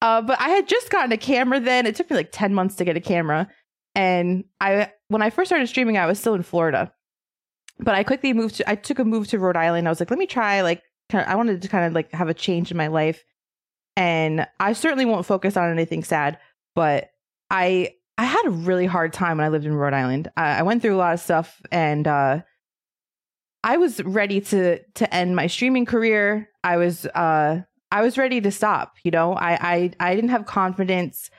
Uh, but I had just gotten a camera then. It took me like 10 months to get a camera. And I when I first started streaming, I was still in Florida. But I quickly moved to I took a move to Rhode Island. I was like, let me try like I wanted to kind of like have a change in my life. And I certainly won't focus on anything sad, but I I had a really hard time when I lived in Rhode Island. I, I went through a lot of stuff and uh I was ready to to end my streaming career. I was uh I was ready to stop, you know. I I I didn't have confidence.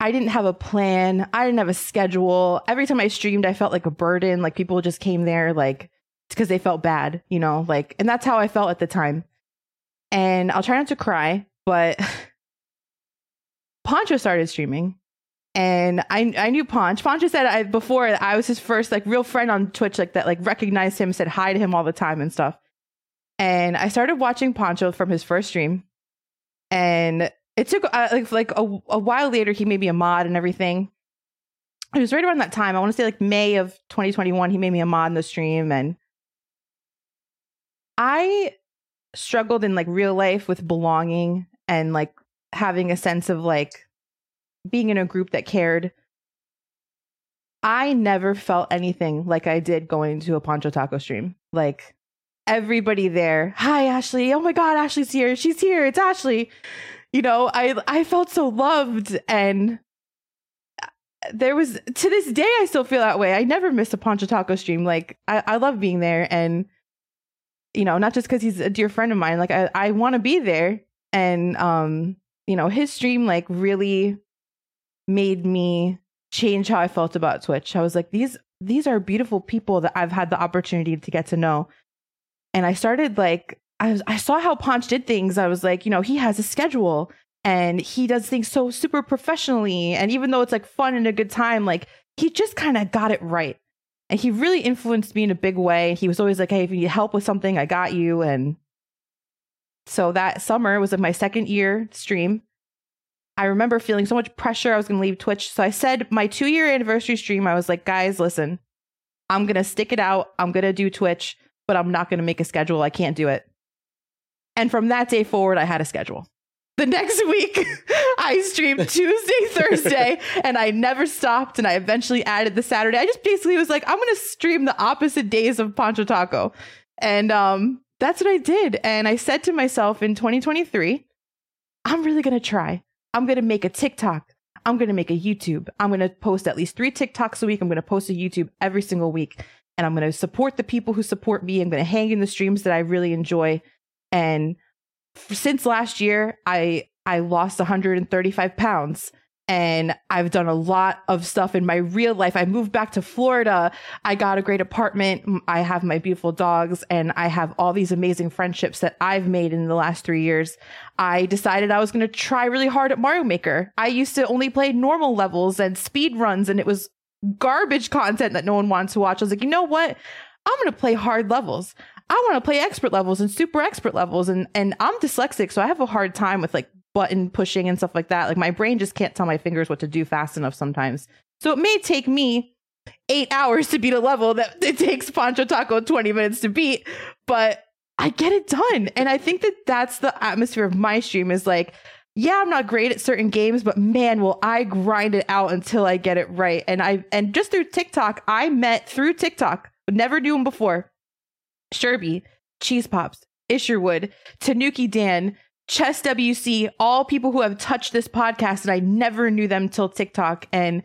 I didn't have a plan. I didn't have a schedule. Every time I streamed, I felt like a burden. Like people just came there like because they felt bad, you know, like and that's how I felt at the time. And I'll try not to cry, but (laughs) Poncho started streaming and I I knew Ponch. Ponch said I before I was his first like real friend on Twitch, like that like recognized him, said hi to him all the time and stuff. And I started watching Poncho from his first stream, and it took uh, like like a, a while later he made me a mod and everything. It was right around that time. I want to say like May of 2021. He made me a mod in the stream, and I struggled in like real life with belonging and like having a sense of like being in a group that cared. I never felt anything like I did going to a Poncho Taco stream. Like everybody there, hi Ashlee. Oh my god, Ashlee's here. She's here. It's Ashlee. You know, I I felt so loved and uh, there was to this day I still feel that way. I never miss a Poncho Taco stream. Like I, I love being there and you know, not just because he's a dear friend of mine. Like I, I want to be there, and um, you know, his stream like really made me change how I felt about Twitch. I was like, these these are beautiful people that I've had the opportunity to get to know, and I started like I was, I saw how Ponch did things. I was like, you know, he has a schedule and he does things so super professionally. And even though it's like fun and a good time, like he just kind of got it right. And he really influenced me in a big way. He was always like, hey, if you need help with something, I got you. And so that summer was like my second year stream. I remember feeling so much pressure. I was going to leave Twitch. So I said, my two year anniversary stream, I was like, guys, listen, I'm going to stick it out. I'm going to do Twitch, but I'm not going to make a schedule. I can't do it. And from that day forward, I had a schedule the next (laughs) week I streamed (laughs) Tuesday, Thursday, and I never stopped. And I eventually added the Saturday. I just basically was like, I'm going to stream the opposite days of Poncho Taco. And um, that's what I did. And I said to myself in 2023, I'm really going to try. I'm going to make a TikTok. I'm going to make a YouTube. I'm going to post at least three TikToks a week. I'm going to post a YouTube every single week. And I'm going to support the people who support me. I'm going to hang in the streams that I really enjoy. And since last year, I I lost 135 pounds and I've done a lot of stuff in my real life. I moved back to Florida. I got a great apartment. I have my beautiful dogs and I have all these amazing friendships that I've made in the last three years. I decided I was going to try really hard at Mario Maker. I used to only play normal levels and speed runs and it was garbage content that no one wanted to watch. I was like, you know what? I'm going to play hard levels. I want to play expert levels and super expert levels and and I'm dyslexic so I have a hard time with like button pushing and stuff like that. Like my brain just can't tell my fingers what to do fast enough sometimes. So it may take me 8 hours to beat a level that (laughs) it takes Poncho Taco 20 minutes to beat, but I get it done. And I think that that's the atmosphere of my stream is like yeah, I'm not great at certain games, but man, will I grind it out until I get it right. And I and just through TikTok, I met through TikTok, but never knew him before. Sherby, Cheese Pops, Isherwood, Tanuki Dan, Chess WC, all people who have touched this podcast, and I never knew them till TikTok. And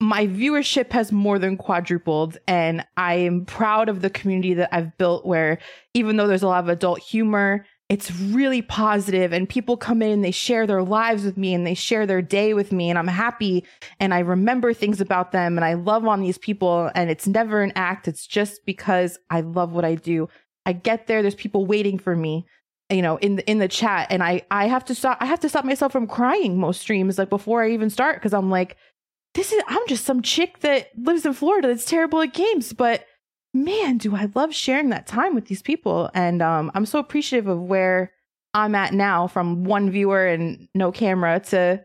my viewership has more than quadrupled. And I am proud of the community that I've built where even though there's a lot of adult humor, it's really positive and people come in and they share their lives with me and they share their day with me and I'm happy and I remember things about them and I love on these people and it's never an act it's just because I love what I do. I get there there's people waiting for me you know in the in the chat and I I have to stop I have to stop myself from crying most streams like before I even start cuz I'm like this is I'm just some chick that lives in Florida that's terrible at games but man, do I love sharing that time with these people. And um, I'm so appreciative of where I'm at now from one viewer and no camera to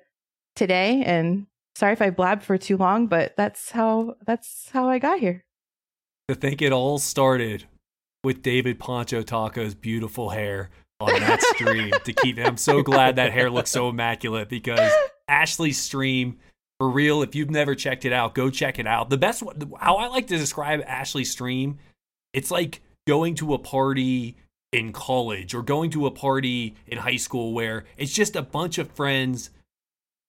today. And sorry if I blabbed for too long, but that's how that's how I got here. I think it all started with David Poncho Taco's beautiful hair on that stream to keep I'm so glad that hair looks so immaculate because Ashlee's stream for real, if you've never checked it out, go check it out. The best, how I like to describe Ashlee's stream, it's like going to a party in college or going to a party in high school where it's just a bunch of friends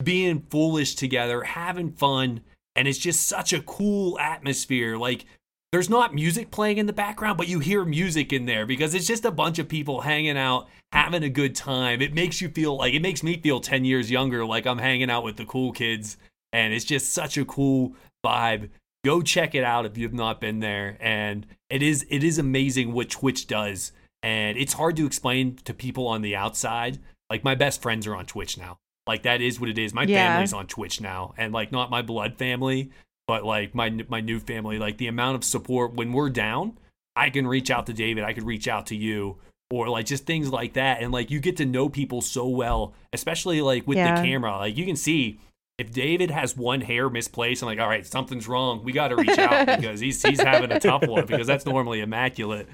being foolish together, having fun, and it's just such a cool atmosphere. Like there's not music playing in the background, but you hear music in there because it's just a bunch of people hanging out, having a good time. It makes you feel like it makes me feel 10 years younger, like I'm hanging out with the cool kids and it's just such a cool vibe. Go check it out if you've not been there, and it is it is amazing what Twitch does, and it's hard to explain to people on the outside. Like my best friends are on Twitch now. Like that is what it is. My yeah. family's on Twitch now, and like not my blood family, but like my my new family. Like the amount of support when we're down, I can reach out to David. I could reach out to you or like just things like that and like you get to know people so well especially like with yeah. the camera like you can see if David has one hair misplaced, I'm like, all right, something's wrong. We got to reach out (laughs) because he's he's having a tough one because that's normally immaculate.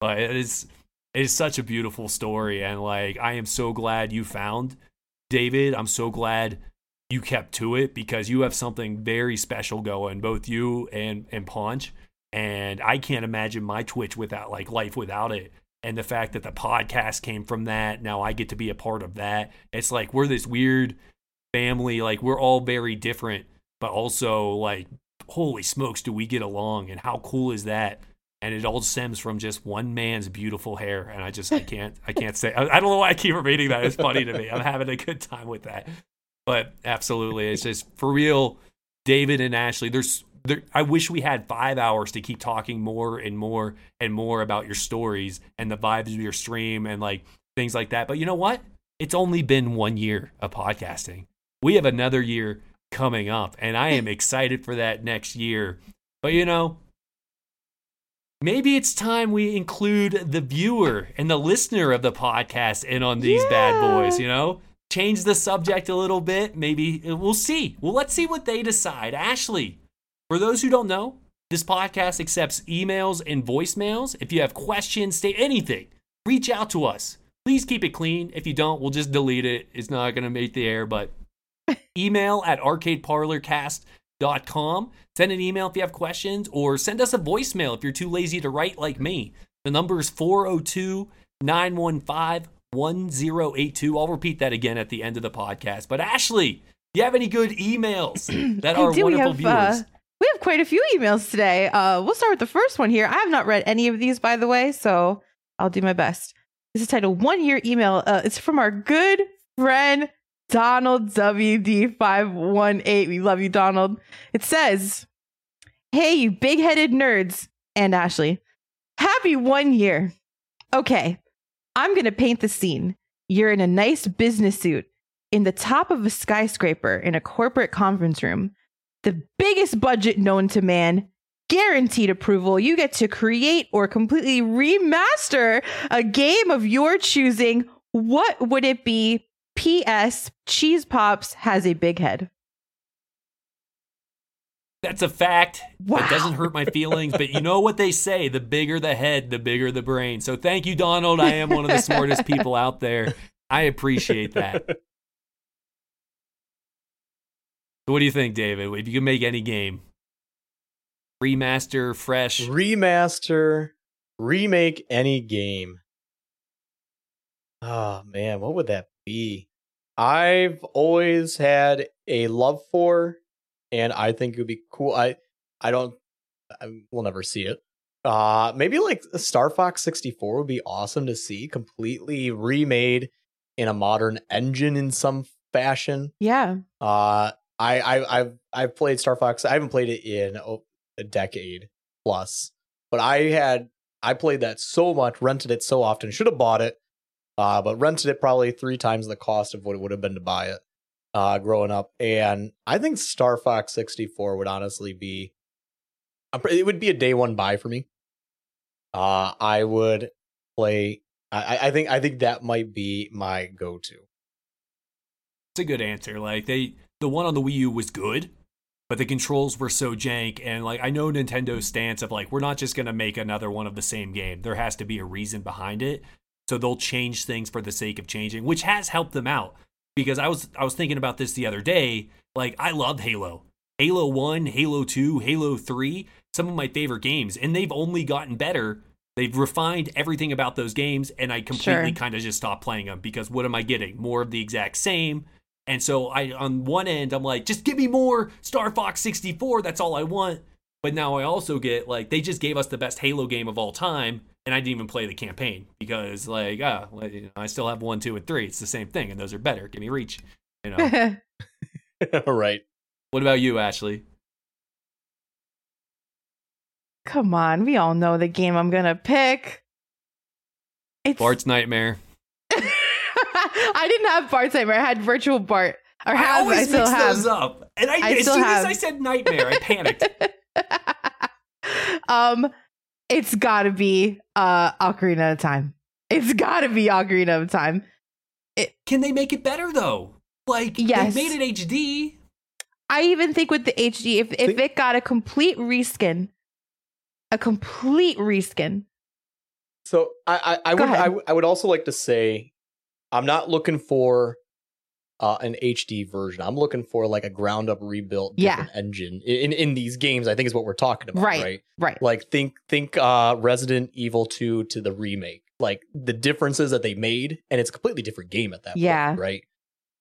But it is it is such a beautiful story, and like I am so glad you found David. I'm so glad you kept to it because you have something very special going, both you and and Ponch. And I can't imagine my Twitch without like life without it. And the fact that the podcast came from that, now I get to be a part of that. It's like we're this weird family like we're all very different but also like holy smokes do we get along and how cool is that and it all stems from just one man's beautiful hair. And I just I can't I can't say I, I don't know why I keep repeating that. It's funny to me. I'm having a good time with that. But absolutely, it's just for real. David and Ashlee, there's there, I wish we had five hours to keep talking more and more and more about your stories and the vibes of your stream and like things like that. But you know what? It's only been one year of podcasting. We have another year coming up, and I am excited for that next year. But you know, maybe it's time we include the viewer and the listener of the podcast in on these yeah. bad boys, you know? Change the subject a little bit. Maybe uh, we'll see. Well, let's see what they decide. Ashlee, for those who don't know, this podcast accepts emails and voicemails. If you have questions, state anything, reach out to us. Please keep it clean. If you don't, we'll just delete it. It's not going to make the air, but (laughs) email at arcadeparlorcast.com. Send an email if you have questions or send us a voicemail if you're too lazy to write like me. The number is 402 915 1082. I'll repeat that again at the end of the podcast. But Ashlee, do you have any good emails (clears throat) that are wonderful have, uh, viewers? Uh, we have quite a few emails today. Uh, we'll start with the first one here. I have not read any of these, by the way, so I'll do my best. This is titled One Year Email. Uh, it's from our good friend Donald WD518. We love you, Donald. It says, Hey, you big headed nerds, and Ashlee, happy one year. Okay, I'm going to paint the scene. You're in a nice business suit in the top of a skyscraper in a corporate conference room the biggest budget known to man, guaranteed approval. You get to create or completely remaster a game of your choosing. What would it be? P.S. Cheese Pops has a big head. That's a fact. Wow. It doesn't hurt my feelings, but you know what they say the bigger the head, the bigger the brain. So thank you, Donald. I am one of the smartest people out there. I appreciate that. So what do you think, David? If you could make any game, remaster, fresh, remaster, remake any game. Oh man, what would that be? I've always had a love for, and I think it would be cool. I I don't, I, we'll never see it. Uh, maybe like Star Fox 64 would be awesome to see, completely remade in a modern engine in some fashion. Yeah. Uh, I, I I've I've played Star Fox. I haven't played it in a decade plus, but I had I played that so much, rented it so often. Should have bought it, uh, but rented it probably three times the cost of what it would have been to buy it uh, growing up. And I think Star Fox 64 would honestly be it would be a day one buy for me. Uh, I would play. I, I think I think that might be my go to. It's a good answer. Like they the one on the Wii U was good, but the controls were so jank. And like, I know Nintendo's stance of like, we're not just to make another one of the same game. There has to be a reason behind it. So they'll change things for the sake of changing, which has helped them out. Because I was I was thinking about this the other day. Like I loved Halo, Halo One, Halo Two, Halo Three, some of my favorite games, and they've only gotten better. They've refined everything about those games, and I completely sure. kind of just stopped playing them because what am I getting? More of the exact same and so I on one end I'm like, just give me more Star Fox 64. That's all I want. But now I also get like they just gave us the best Halo game of all time, and I didn't even play the campaign because like ah, you know, I still have one, two, and three. It's the same thing, and those are better. Give me Reach. You know. (laughs) (laughs) right. What about you, Ashlee? Come on, we all know the game I'm gonna pick. It's Bart's Nightmare. (laughs) I didn't have Bart's Nightmare. I had Virtual Bart. Or have, I always I still mix have. those up. And I, I as soon have. as I said Nightmare, I panicked. um, it's got to be uh Ocarina of Time. It's got to be Ocarina of Time. It, Can they make it better though? Like, yes. they made it HD. I even think with the HD, if if it got a complete reskin, a complete reskin. So I I, I would I, I would also like to say I'm not looking for uh, an HD version. I'm looking for like a ground up rebuilt yeah. engine in in these games. I think is what we're talking about, right? Right. right. Like think think uh, Resident Evil 2 to the remake. Like the differences that they made, and it's a completely different game at that yeah. point, right?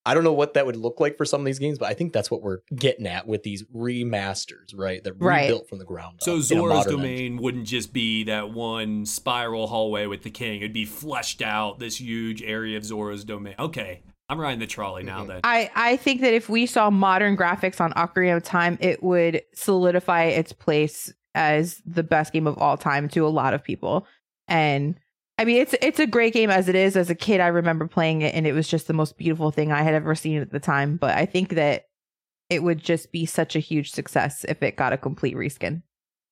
I don't know what that would look like for some of these games, but I think that's what we're getting at with these remasters, right? That Right. rebuilt from the ground So up. So Zora's modern domain wouldn't just be that one spiral hallway with the king. It'd be fleshed out this huge area of Zora's domain. Okay, I'm riding the trolley now. Mhm. Then I, I think that if we saw modern graphics on Ocarina of Time, it would solidify its place as the best game of all time to a lot of people. And I mean, it's it's a great game as it is. As a kid, I remember playing it, and it was just the most beautiful thing I had ever seen at the time. But I think that it would just be such a huge success if it got a complete reskin.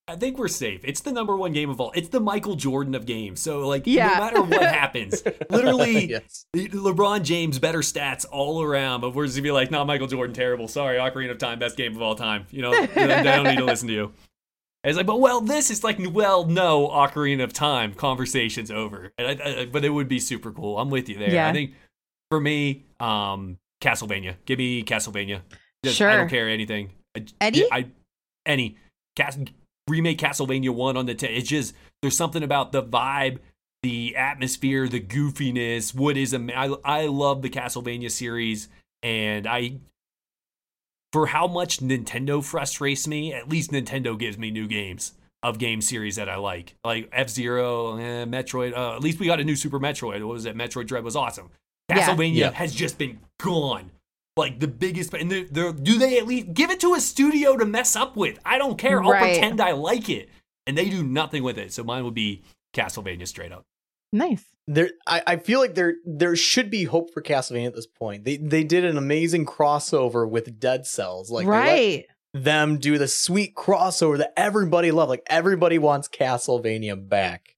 I think we're safe. It's the number one game of all. It's the Michael Jordan of games. So like, Yeah. no matter what (laughs) happens, literally. (laughs) yes. LeBron James better stats all around, but we're just gonna be like, "No, Michael Jordan terrible. Sorry, Ocarina of Time, best game of all time." You know, I don't need to listen to you. And it's like, but well, this is like, well, no, Ocarina of Time conversation's over. And I, I, but it would be super cool. I'm with you there. Yeah. I think for me, um, Castlevania. Give me Castlevania. Just- I don't care anything. I, Any? I any Cas- remake Castlevania one on the. T- it's just there's something about the vibe the atmosphere, the goofiness, what is am- I I love the Castlevania series and I for how much Nintendo frustrates me, at least Nintendo gives me new games of game series that I like. Like F-Zero, eh, Metroid, uh, at least we got a new Super Metroid. What was it? Metroid Dread was awesome. Yeah. Castlevania Yeah. has just been gone. Like the biggest, and they're, they're, do they at least give it to a studio to mess up with? I don't care. I'll Right. pretend I like it, and they do nothing with it. So mine would be Castlevania straight up. Nice. There, I, I feel like there there should be hope for Castlevania at this point. They they did an amazing crossover with Dead Cells, like they let right. them do the sweet crossover that everybody loved. Like everybody wants Castlevania back.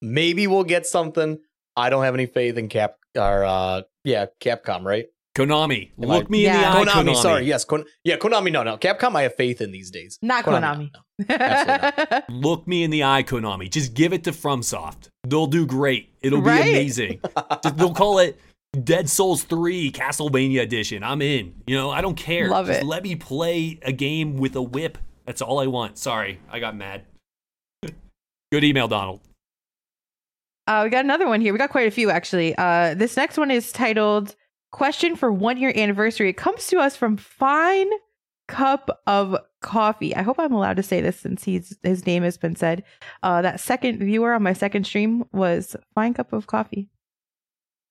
Maybe we'll get something. I don't have any faith in Cap or uh yeah Capcom, right? Konami, Am look I- me in the Yeah. eye. Konami, Konami, sorry, yes, Kon- yeah, Konami. No, no, Capcom. I have faith in these days. Not Konami. no, no. Absolutely (laughs) Look me in the eye, Konami. Just give it to FromSoft. They'll do great. It'll Right? be amazing. Just- they'll call it Dead Souls 3 Castlevania Edition. I'm in. You know, I don't care. Love Just it. let me play a game with a whip. That's all I want. Sorry, I got mad. (laughs) Good email, Donald. Uh, we got another one here. We got quite a few actually. Uh, this next one is titled "Question for One Year Anniversary." It comes to us from Fine Cup of Coffee. I hope I'm allowed to say this since he's his name has been said. Uh, that second viewer on my second stream was Fine Cup of Coffee.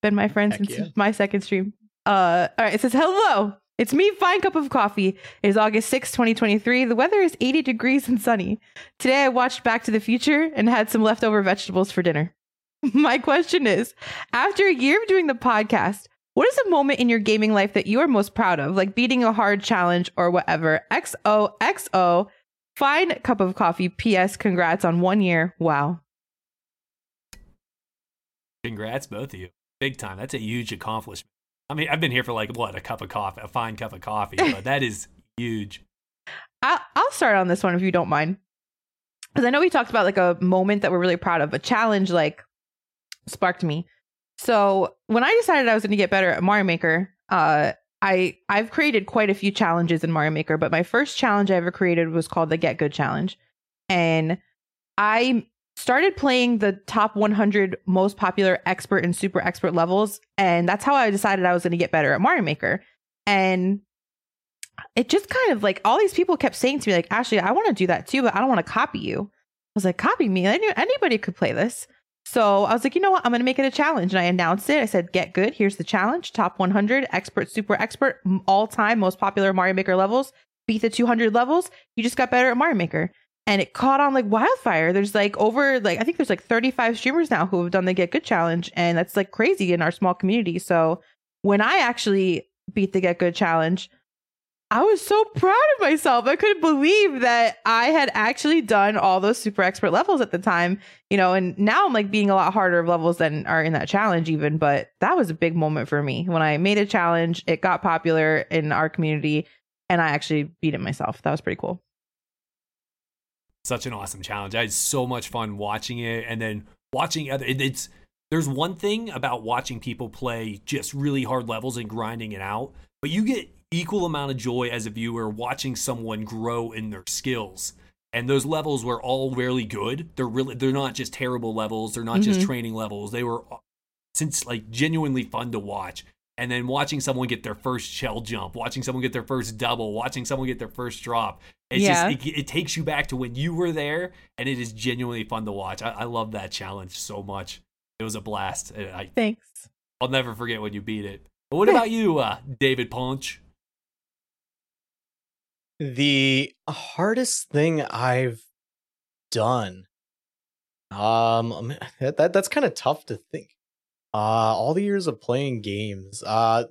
Been my friend Heck since yeah. my second stream. Uh, all right. It says hello. It's me, Fine Cup of Coffee. It is August 6, 2023. The weather is 80 degrees and sunny. Today I watched Back to the Future and had some leftover vegetables for dinner. (laughs) My question is after a year of doing the podcast, what is a moment in your gaming life that you are most proud of, like beating a hard challenge or whatever? XOXO, fine cup of coffee. P.S. Congrats on one year. Wow. Congrats, both of you. Big time. That's a huge accomplishment. I mean, I've been here for like, what, a cup of coffee, a fine cup of coffee, (laughs) but that is huge. I'll, I'll start on this one if you don't mind. Because I know we talked about like a moment that we're really proud of, a challenge like sparked me. So when I decided I was going to get better at Mario Maker, uh, I I've created quite a few challenges in Mario Maker, but my first challenge I ever created was called the Get Good Challenge, and I started playing the top 100 most popular expert and super expert levels, and that's how I decided I was going to get better at Mario Maker, and it just kind of like all these people kept saying to me like ashlee i want to do that too but i don't want to copy you. I was like copy me? I knew anybody could play this so i was like you know what? I'm going to make it a challenge. And i announced it. I said get good. Here's the challenge. Top 100 expert super expert all time most popular mario maker levels. Beat the 200 levels. You just got better at mario maker. And it caught on like wildfire. There's like over like i think there's like 35 streamers now who have done the get good challenge. And that's like crazy in our small community. So when i actually beat the get good challenge I was so proud of myself. I couldn't believe that I had actually done all those super expert levels at the time, you know, and now I'm like being a lot harder of levels than are in that challenge, even. But that was a big moment for me when I made a challenge. It got popular in our community and I actually beat it myself. That was pretty cool. such an awesome challenge. I had so much fun watching it and then watching other it, it's there's one thing about watching people play just really hard levels and grinding it out, but you get equal amount of joy as a viewer watching someone grow in their skills. And those levels were all really good. They're really they're not just terrible levels, they're not just Mhm. training levels. They were since like genuinely fun to watch. and then watching someone get their first shell jump, watching someone get their first double, watching someone get their first drop. It's Yeah. just it, it takes you back to when you were there, and it is genuinely fun to watch. I, I love that challenge so much. It was a blast. I, Thanks. I'll never forget when you beat it. But what about (laughs) you, uh, David Ponch? The hardest thing I've done. Um, (laughs) that, that that's kind of tough to think. Uh, all the years of playing games. Uh,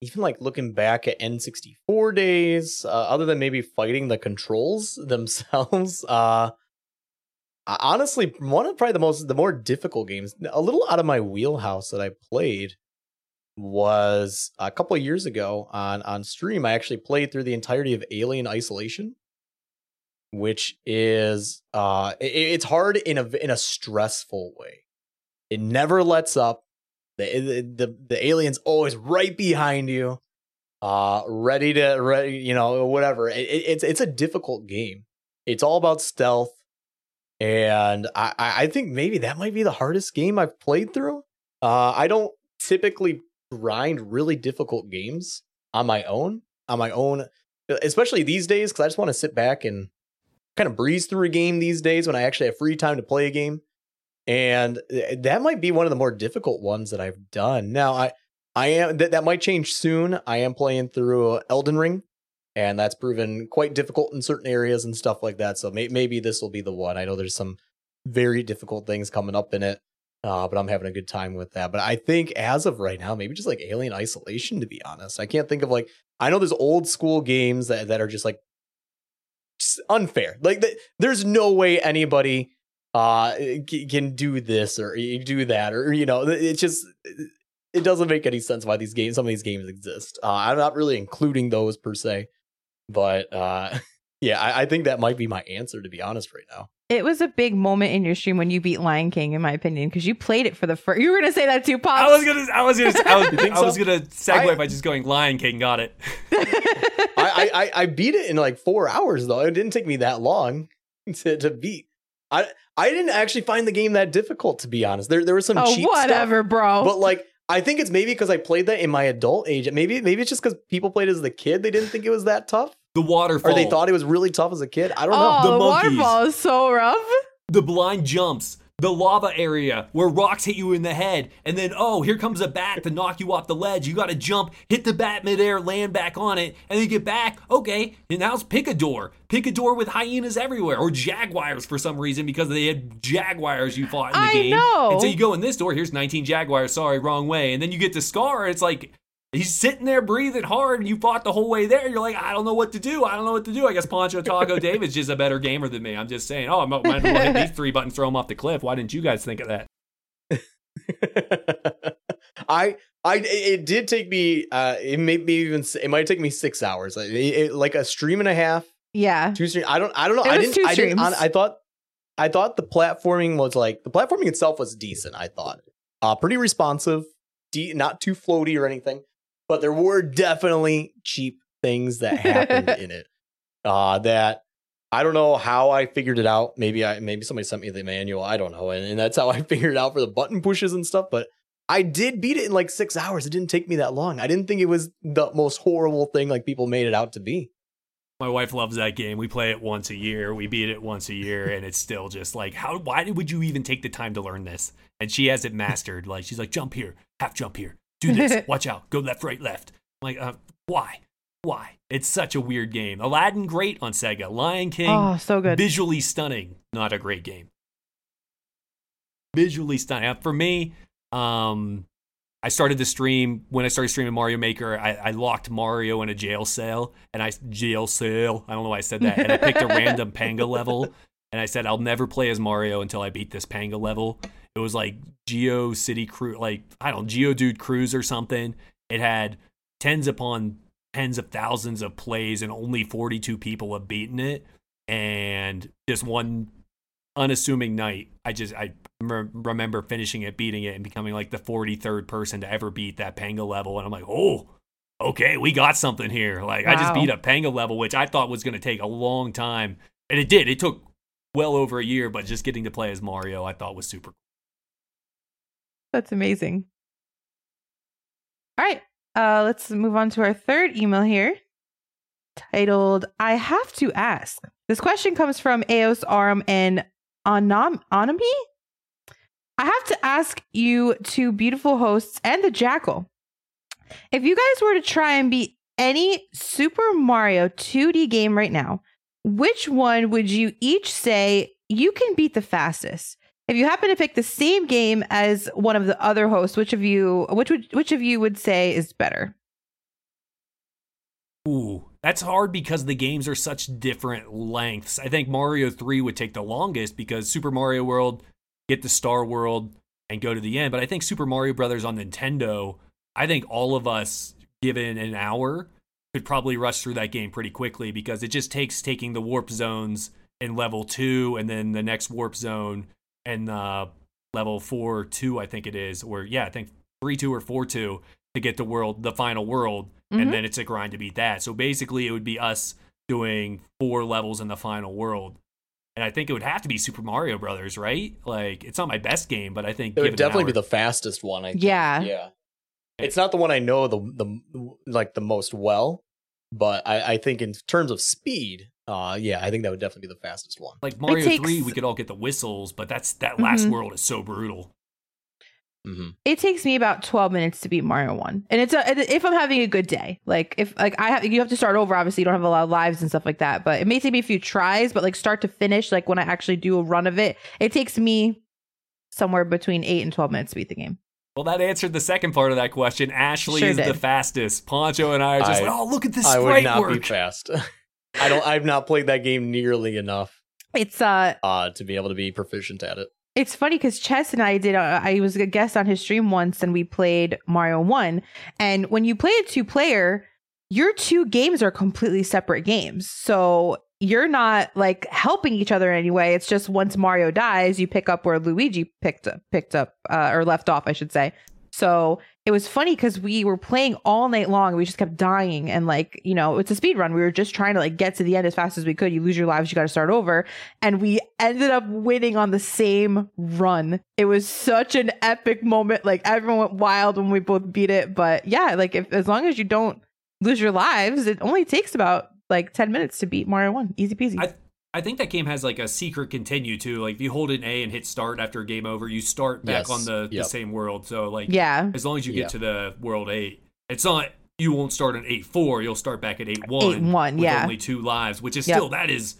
even like looking back at N64 days, uh, other than maybe fighting the controls (laughs) themselves, uh, honestly, one of probably the most, the more difficult games, a little out of my wheelhouse that I played was a couple years ago on on stream. I actually played through the entirety of Alien Isolation, which is uh, it, it's hard in a in a stressful way. It never lets up. The the the alien's always right behind you, uh, ready to ready. You know, whatever. It, it, it's it's a difficult game. It's all about stealth, and I I think maybe that might be the hardest game I've played through. Uh, I don't typically grind really difficult games on my own, on my own, especially these days because I just want to sit back and kind of breeze through a game these days when I actually have free time to play a game. And eh, that might be one of the more difficult ones that I've done. Now, I I am that that might change soon. I am playing through uh, Elden Ring, and that's proven quite difficult in certain areas and stuff like that. So may- maybe this will be the one. I know there's some very difficult things coming up in it, uh, but I'm having a good time with that. But I think as of right now, maybe just like Alien Isolation. To be honest, I can't think of like I know there's old school games that that are just like unfair. Like th- there's no way anybody uh c- can do this or do that or you know it's just it doesn't make any sense why these games some of these games exist. Uh, I'm not really including those per se, but uh (laughs) yeah, I, I think that might be my answer to be honest right now. It was a big moment in your stream when you beat Lion King, in my opinion, because you played it for the first. You were gonna say that too, Pop. I was gonna, I was gonna, I was, (laughs) You think I was gonna segue I- by just going Lion King. Got it. (laughs) I, I I I beat it in like four hours though. It didn't take me that long (laughs) to to beat. I I didn't actually find the game that difficult to be honest. There there was some oh, cheap stuff. whatever, bro. But like, I think it's maybe because I played that in my adult age. Maybe maybe it's just because people played as the kid. They didn't think it was that tough, The waterfall. or they thought it was really tough as a kid. I don't oh, know. The the, monkeys. waterfall is so rough. the blind jumps, the lava area where rocks hit you in the head, and then oh, here comes a bat to knock you off the ledge. You got to jump, hit the bat midair, land back on it, and then get back. Okay, and now it's pick a door. Pick a door with hyenas everywhere, or jaguars for some reason because they had jaguars you fought in the I game. know. And so you go in this door. Here's 19 jaguars. Sorry, wrong way. And then you get to Scar. It's like. He's sitting there breathing hard, and you fought the whole way there. You're like, I don't know what to do. I don't know what to do. I guess Poncho Taco (laughs) David's just a better gamer than me. I'm just saying. Oh, I might as well hit these three buttons, throw him off the cliff. Why didn't you guys think of that? (laughs) I I it- it did take me. Uh, it may be even. It might take me six hours. Like, it- it- like a stream and a half. Yeah. Two stream. I don't. I don't know. It I was didn't. two I didn't. I thought. I thought the platforming was like the platforming itself was decent. I thought, uh, pretty responsive, de- not too floaty or anything, but there were definitely cheap things that happened (laughs) in it. Uh, that I don't know how I figured it out. Maybe I maybe somebody sent me the manual. I don't know, and, and that's how I (laughs) figured it out for the button pushes and stuff. But I did beat it in like six hours. It didn't take me that long. I didn't think it was the most horrible thing like people made it out to be. My wife loves that game. We play it once a year. We beat it once a year, and it's still just like, how? Why would you even take the time to learn this? And she has it mastered. Like she's like, jump here, half jump here, do this, (laughs) watch out, go left, right, left. Like, uh, why? Why? It's such a weird game. Aladdin, great on Sega. Lion King, Oh, so good. visually stunning. Not a great game. Visually stunning. Uh, For me, um, I started the stream when I started streaming Mario Maker. I, I locked Mario in a jail cell, and I jail cell. I don't know why I said that. And I picked a random (laughs) Panga level, and I said I'll never play as Mario until I beat this Panga level. It was like Geo City Cruise, like I don't know, Geodude Cruise or something. It had tens upon tens of thousands of plays, and only 42 people have beaten it. And just one unassuming night, I just I re- remember finishing it, beating it, and becoming like the 43rd person to ever beat that Panga level. And I'm like, oh, okay, we got something here. Like I just beat a Panga level, which I thought was going to take a long time, and it did. It took well over a year, but just getting to play as Mario, I thought was super. That's amazing. All right. Uh, let's move on to our third email here, titled "I have to ask." This question comes from Eos Arm and Anam Anami. I have to ask you two beautiful hosts and the Jackal. If you guys were to try and beat any Super Mario 2D game right now, which one would you each say you can beat the fastest? If you happen to pick the same game as one of the other hosts, which of you which would which of you would say is better? Ooh, that's hard because the games are such different lengths. I think Mario 3 would take the longest because Super Mario World, get the Star World, and go to the end. But I think Super Mario Brothers on Nintendo, I think all of us, given an hour, could probably rush through that game pretty quickly because it just takes taking the warp zones in level two and then the next warp zone and uh, level four two, I think it is, or yeah, I think three two or four two to get the world, the final world, Mhm. and then it's a grind to beat that. So basically, it would be us doing four levels in the final world. And I think it would have to be Super Mario Brothers, right? Like it's not my best game, but I think It given would an definitely be the fastest one. I think. Yeah. yeah. It's not the one I know the the like the most well, but I, I think in terms of speed, uh, yeah, I think that would definitely be the fastest one. like Mario takes- Three. We could all get the whistles, but that's that last Mhm. world is so brutal. Mm-hmm. It takes me about 12 minutes to beat Mario 1. And it's a, if I'm having a good day. Like if like I have you have to start over obviously you don't have a lot of lives and stuff like that, but it may take me a few tries, but like start to finish like when I actually do a run of it, it takes me somewhere between 8 and 12 minutes to beat the game. Well, that answered the second part of that question. Ashlee Sure is the fastest. Poncho and I are just I- like, oh, look at this I would sprite not work. be fast. (laughs) I don't. I've not played that game nearly enough It's uh uh, to be able to be proficient at it. It's funny because Chess and I did. Uh, I was a guest on his stream once, and we played Mario One. And when you play a two player, your two games are completely separate games. So you're not like helping each other in any way. It's just once Mario dies, you pick up where Luigi picked up, picked up uh, or left off, I should say. So it was funny because we were playing all night long. We just kept dying, and like you know, it's a speed run. We were just trying to like get to the end as fast as we could. You lose your lives, you got to start over and we ended up winning on the same run. It was such an epic moment. Like everyone went wild when we both beat it. But yeah, like if as long as you don't lose your lives, it only takes about like 10 minutes to beat Mario 1. Easy peasy. I I think that game has like a secret continue too. Like if you hold an A and hit start after game over, you start back Yes. on the, the same world. So like yeah. as long as you get Yeah. to the world eight, it's not you won't start at eight four. You'll start back at eight one. 8-1, with yeah. only two lives, which is Yep. still that is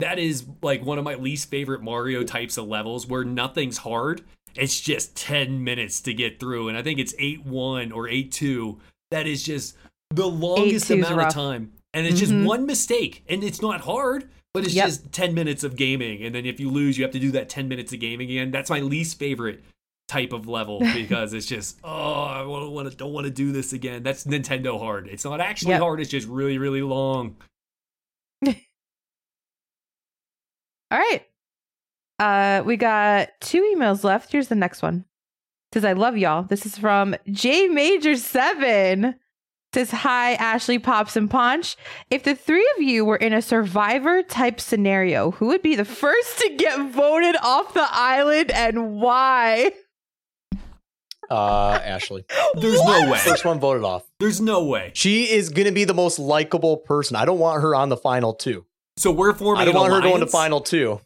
that is like one of my least favorite Mario types of levels where nothing's hard. It's just ten minutes to get through, and I think it's eight one or eight two. That is just the longest amount rough. of time, and it's just Mhm. one mistake, and it's not hard. But it's Yep. just 10 minutes of gaming. And then if you lose, you have to do that 10 minutes of gaming again. That's my least favorite type of level (laughs) because it's just, oh, I don't want to, don't want to do this again. That's Nintendo hard. It's not actually Yep. hard. It's just really, really long. (laughs) All right. Uh, we got two emails left. Here's the next one. Says I love y'all. This is from J Major Seven. Says hi Ashlee Pops and Ponch. If the three of you were in a Survivor type scenario, who would be the first to get voted off the island and why? Uh, Ashlee, (laughs) There's no way. first one voted off. There's no way. She is gonna be the most likable person. I don't want her on the final two. So we're forming I don't an want her going to final two.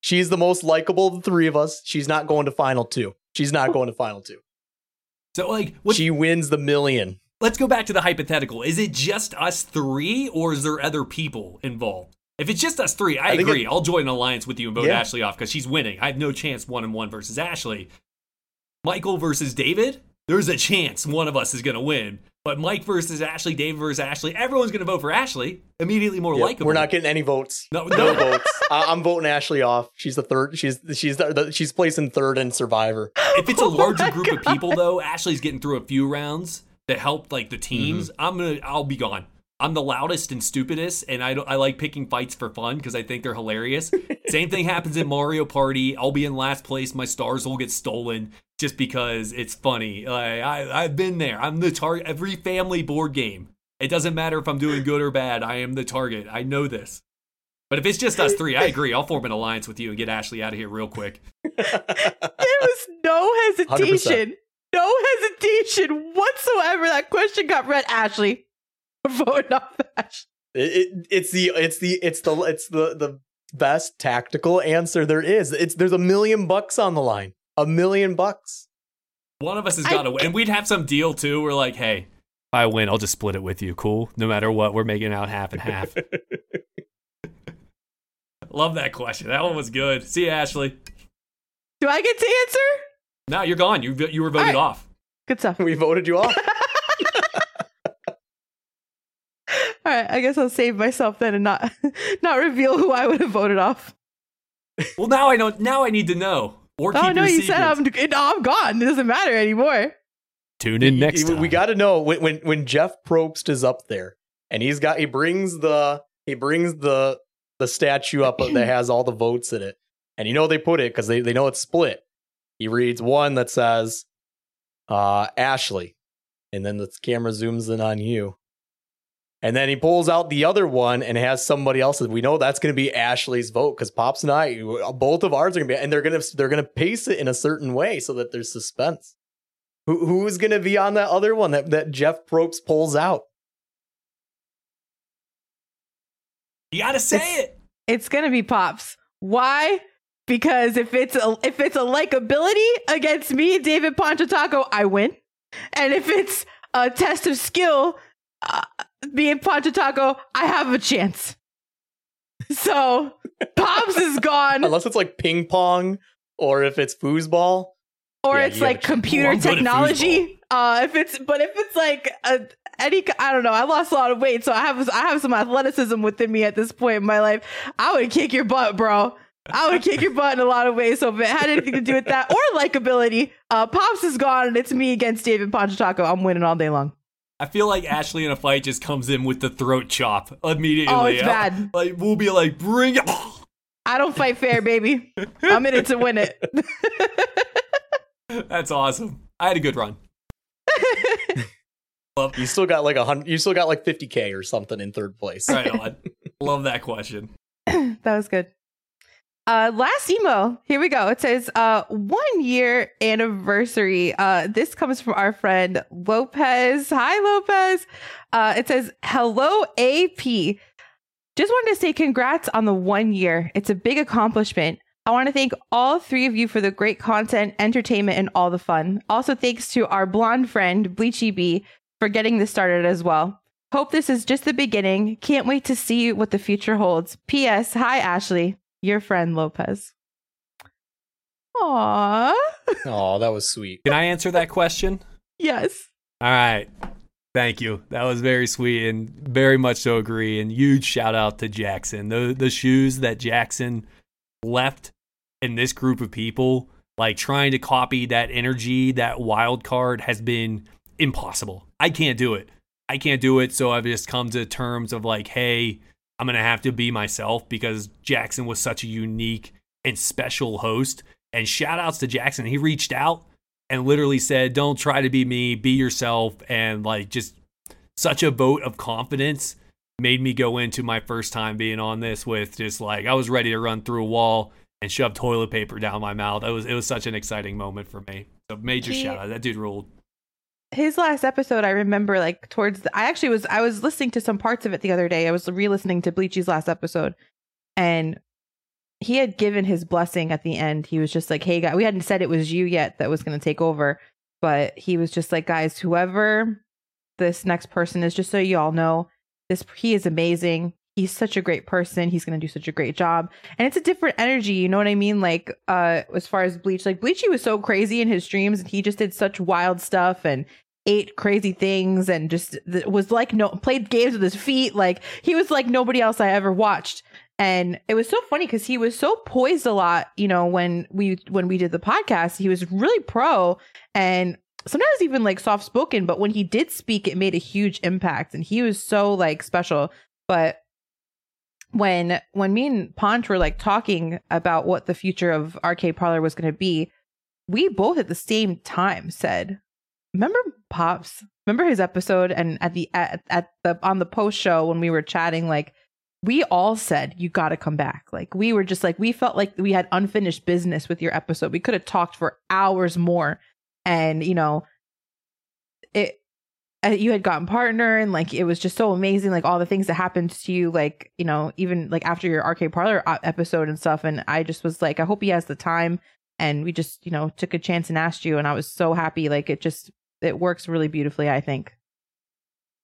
She's the most likable of the three of us. She's not going to final two. She's not going to final two. So like, what, She wins the million. Let's go back to the hypothetical. Is it just us three or is there other people involved? If it's just us three, I, I agree. it- I'll join an alliance with you and vote Yeah. Ashlee off because she's winning. I have no chance one and one versus Ashlee. Michael versus David, there's a chance one of us is going to win. But Mike versus Ashlee, David versus Ashlee, everyone's going to vote for Ashlee. Immediately more Yep, likable. We're not getting any votes. No, No votes. (laughs) I- I'm voting Ashlee off. She's the third. She's she's the, the, she's placing third in Survivor. if it's a (laughs) Oh larger my group of people though, Ashlee's getting through a few rounds that help like the teams. Mm-hmm. I'm gonna I'll be gone. I'm the loudest and stupidest, and I I like picking fights for fun because I think they're hilarious. (laughs) Same thing happens in Mario Party. I'll be in last place. My stars will get stolen just because it's funny. Like, I I've been there. I'm the target. Every family board game. It doesn't matter if I'm doing good or bad. I am the target. I know this. But if it's just us three, I agree. I'll form an alliance with you and get Ashlee out of here real quick. (laughs) There was no hesitation. No hesitation whatsoever. That question got read. Ashlee, vote off Ashlee. It, it, it's the it's the it's the it's the the best tactical answer there is. It's there's a million bucks on the line. A million bucks. One of us has got to win. And we'd have some deal too. We're like, hey, if I win, I'll just split it with you. Cool. No matter what, we're making out half and half. (laughs) Love that question. That one was good. See you, Ashlee. Do I get to answer? No, you're gone. You you were voted All right. off. Good stuff. we voted you off. (laughs) All right, I guess I'll save myself then and not (laughs) not reveal who I would have voted off. Well, now I know. Now I need to know. Or oh, keep Oh no, your you said. I'm I'm gone. It doesn't matter anymore. Tune in next We- time. We got to know when, when when Jeff Probst is up there and he's got he brings the he brings the the statue up that (clears throat) has all the votes in it. And you know they put it because they, they know it's split. He reads one that says uh Ashlee. And then the camera zooms in on you. And then he pulls out the other one and has somebody else's. We know that's going to be Ashlee's vote because Pops and I, both of ours are going to be, and they're going to they're going to pace it in a certain way so that there's suspense. Who who's going to be on that other one that that Jeff Probst pulls out? you got to say it. It's gonna be Pops. Why? Because if it's a if it's a likability against me, David Poncho Taco, I win. And if it's a test of skill, uh, me and Poncho Taco, I have a chance. So Pops is gone, Unless it's like ping pong or if it's foosball. or Yeah, it's like computer Ooh, I'm good at technology. Uh, if it's but if it's like a, any, I don't know. I lost a lot of weight, so I have I have some athleticism within me at this point in my life. I would kick your butt, bro. I would kick your butt in a lot of ways. So if it had anything to do with that or likability, uh, Pops is gone and it's me against David Poncho Taco. I'm winning all day long. I feel like Ashlee in a fight just comes in with the throat chop immediately. Oh, it's bad. Like we'll be like, bring it. I don't fight fair, baby. I'm in it to win it. (laughs) That's awesome. I had a good run. (laughs) Love, You still got like a hundred. You still got like fifty k or something in third place. right on. (laughs) Love that question. (clears throat) that was good. Uh, last email. Here we go. It says, uh, one year anniversary. Uh, this comes from our friend Lopez. Hi, Lopez. Uh, it says, hello, AP. Just wanted to say congrats on the one year. It's a big accomplishment. I want to thank all three of you for the great content, entertainment, and all the fun. Also, thanks to our blonde friend, Bleachy B, for getting this started as well. Hope this is just the beginning. Can't wait to see what the future holds. P.S. Hi, Ashlee. Your friend Lopez. Aww. Oh, that was sweet. Can I answer that question? Yes. All right. Thank you. That was very sweet and very much so agree. And huge shout out to Jackson. The the shoes that Jackson left in this group of people, like trying to copy that energy, that wild card has been impossible. I can't do it. I can't do it. So I've just come to terms of like, hey, I'm gonna have to be myself because Jackson was such a unique and special host. And shout outs to Jackson. He reached out and literally said, Don't try to be me, be yourself. And like, just such a vote of confidence made me go into my first time being on this with just like, I was ready to run through a wall and shove toilet paper down my mouth. It was, it was such an exciting moment for me. So, major He- shout out. That dude ruled. His last episode, I remember like towards the, I actually was, I was listening to some parts of it the other day. I was re listening to Bleachy's last episode and he had given his blessing at the end. He was just like, hey, guys, we hadn't said it was you yet that was going to take over, but he was just like, guys, whoever this next person is, just so you all know, this he is amazing. He's such a great person. He's going to do such a great job. And it's a different energy, you know what I mean? Like uh as far as Bleach, like Bleachy was so crazy in his streams and he just did such wild stuff and ate crazy things and just th- was like no played games with his feet like he was like nobody else I ever watched. And it was so funny because he was so poised a lot, you know, when we when we did the podcast, he was really pro and sometimes even like soft spoken, but when he did speak, it made a huge impact and he was so like special. But when when me and Ponch were like talking about what the future of Arcade Parlor was going to be, we both at the same time said, "Remember Pops? Remember his episode?" And at the at, at the on the post show when we were chatting, like we all said, "You got to come back." Like we were just like we felt like we had unfinished business with your episode. We could have talked for hours more. and you know uh, you had gotten partner and like it was just so amazing like all the things that happened to you like you know even like after your arcade parlor uh, episode and stuff. And i just was like i hope he has the time. And we just you know took a chance and asked you. And i was so happy. Like it just it works really beautifully i think.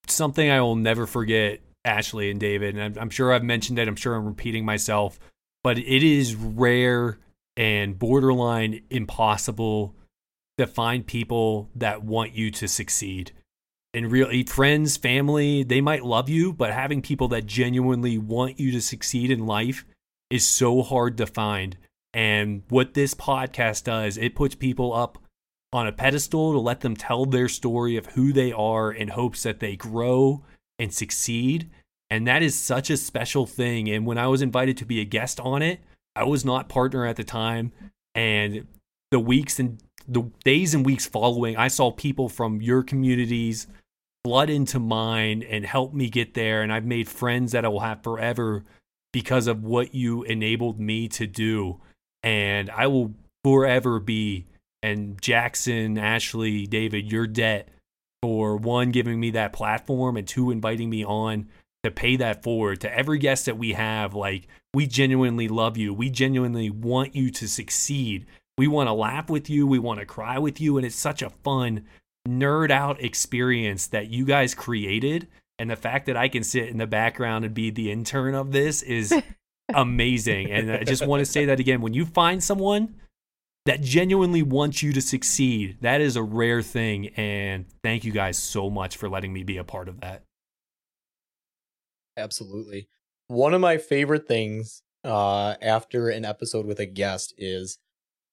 Something i will never forget ashlee and david. And i'm, I'm sure i've mentioned it. I'm sure i'm repeating myself. But it is rare and borderline impossible to find people that want you to succeed and really friends, family, they might love you, but having people that genuinely want you to succeed in life is so hard to find. And what this podcast does, it puts people up on a pedestal to let them tell their story of who they are in hopes that they grow and succeed. And that is such a special thing. And when I was invited to be a guest on it, I was not partner at the time. And the weeks and the days and weeks following, I saw people from your communities flood into mine and help me get there. And I've made friends that I will have forever because of what you enabled me to do. And I will forever be, and Jackson, Ashlee, David, your debt for one, giving me that platform, and two, inviting me on to pay that forward to every guest that we have. Like, we genuinely love you. We genuinely want you to succeed. We want to laugh with you. We want to cry with you. And it's such a fun nerd out experience that you guys created and the fact that I can sit in the background and be the intern of this is (laughs) amazing. and I just want to say that again when you find someone that genuinely wants you to succeed, that is a rare thing. And thank you guys so much for letting me be a part of that. Absolutely. One of my favorite things uh, after an episode with a guest is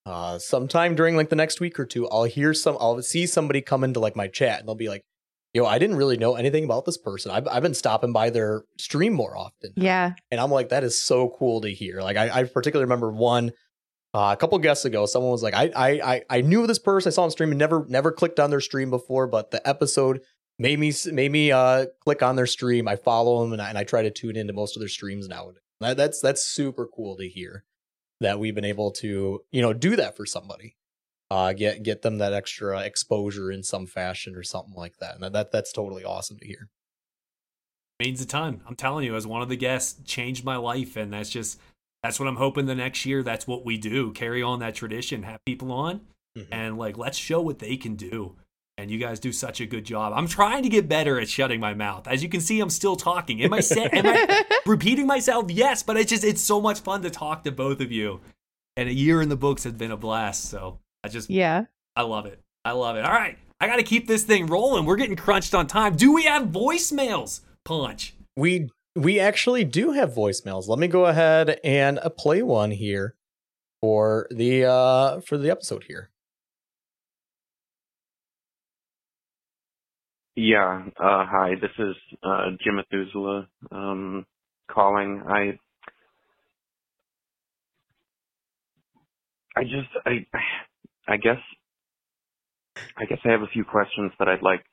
uh, sometime during like the next week or two, I'll hear some, I'll see somebody come into like my chat and they'll be like, yo, I didn't really know anything about this person. I've, I've been stopping by their stream more often. Yeah. And I'm like, that is so cool to hear. Like, I, I particularly remember one uh, a couple guests ago, someone was like, I, I, I, I knew this person, I saw him stream and never, never clicked on their stream before, but the episode made me, made me, uh, click on their stream. I follow them and I, and I try to tune into most of their streams now. That, that's, that's super cool to hear that we've been able to you know do that for somebody. Uh get get them that extra exposure in some fashion or something like that and that that's totally awesome to hear. Means a ton. I'm telling you as one of the guests changed my life and that's just that's what i'm hoping the next year that's what we do. Carry on that tradition have people on mm-hmm. and like let's show what they can do and you guys do such a good job. I'm trying to get better at shutting my mouth. As you can see, I'm still talking. Am I say, am I (laughs) repeating myself? Yes, but it's just it's so much fun to talk to both of you. And a year in the books has been a blast. So I just yeah, I love it. I love it. All right, I got to keep this thing rolling. We're getting crunched on time. Do we have voicemails? Ponch. We we actually do have voicemails. Let me go ahead and uh, play one here for the uh for the episode here. Yeah. Uh, hi, this is uh, Jim Methuselah um, calling. I I just I I guess I guess I have a few questions that I'd like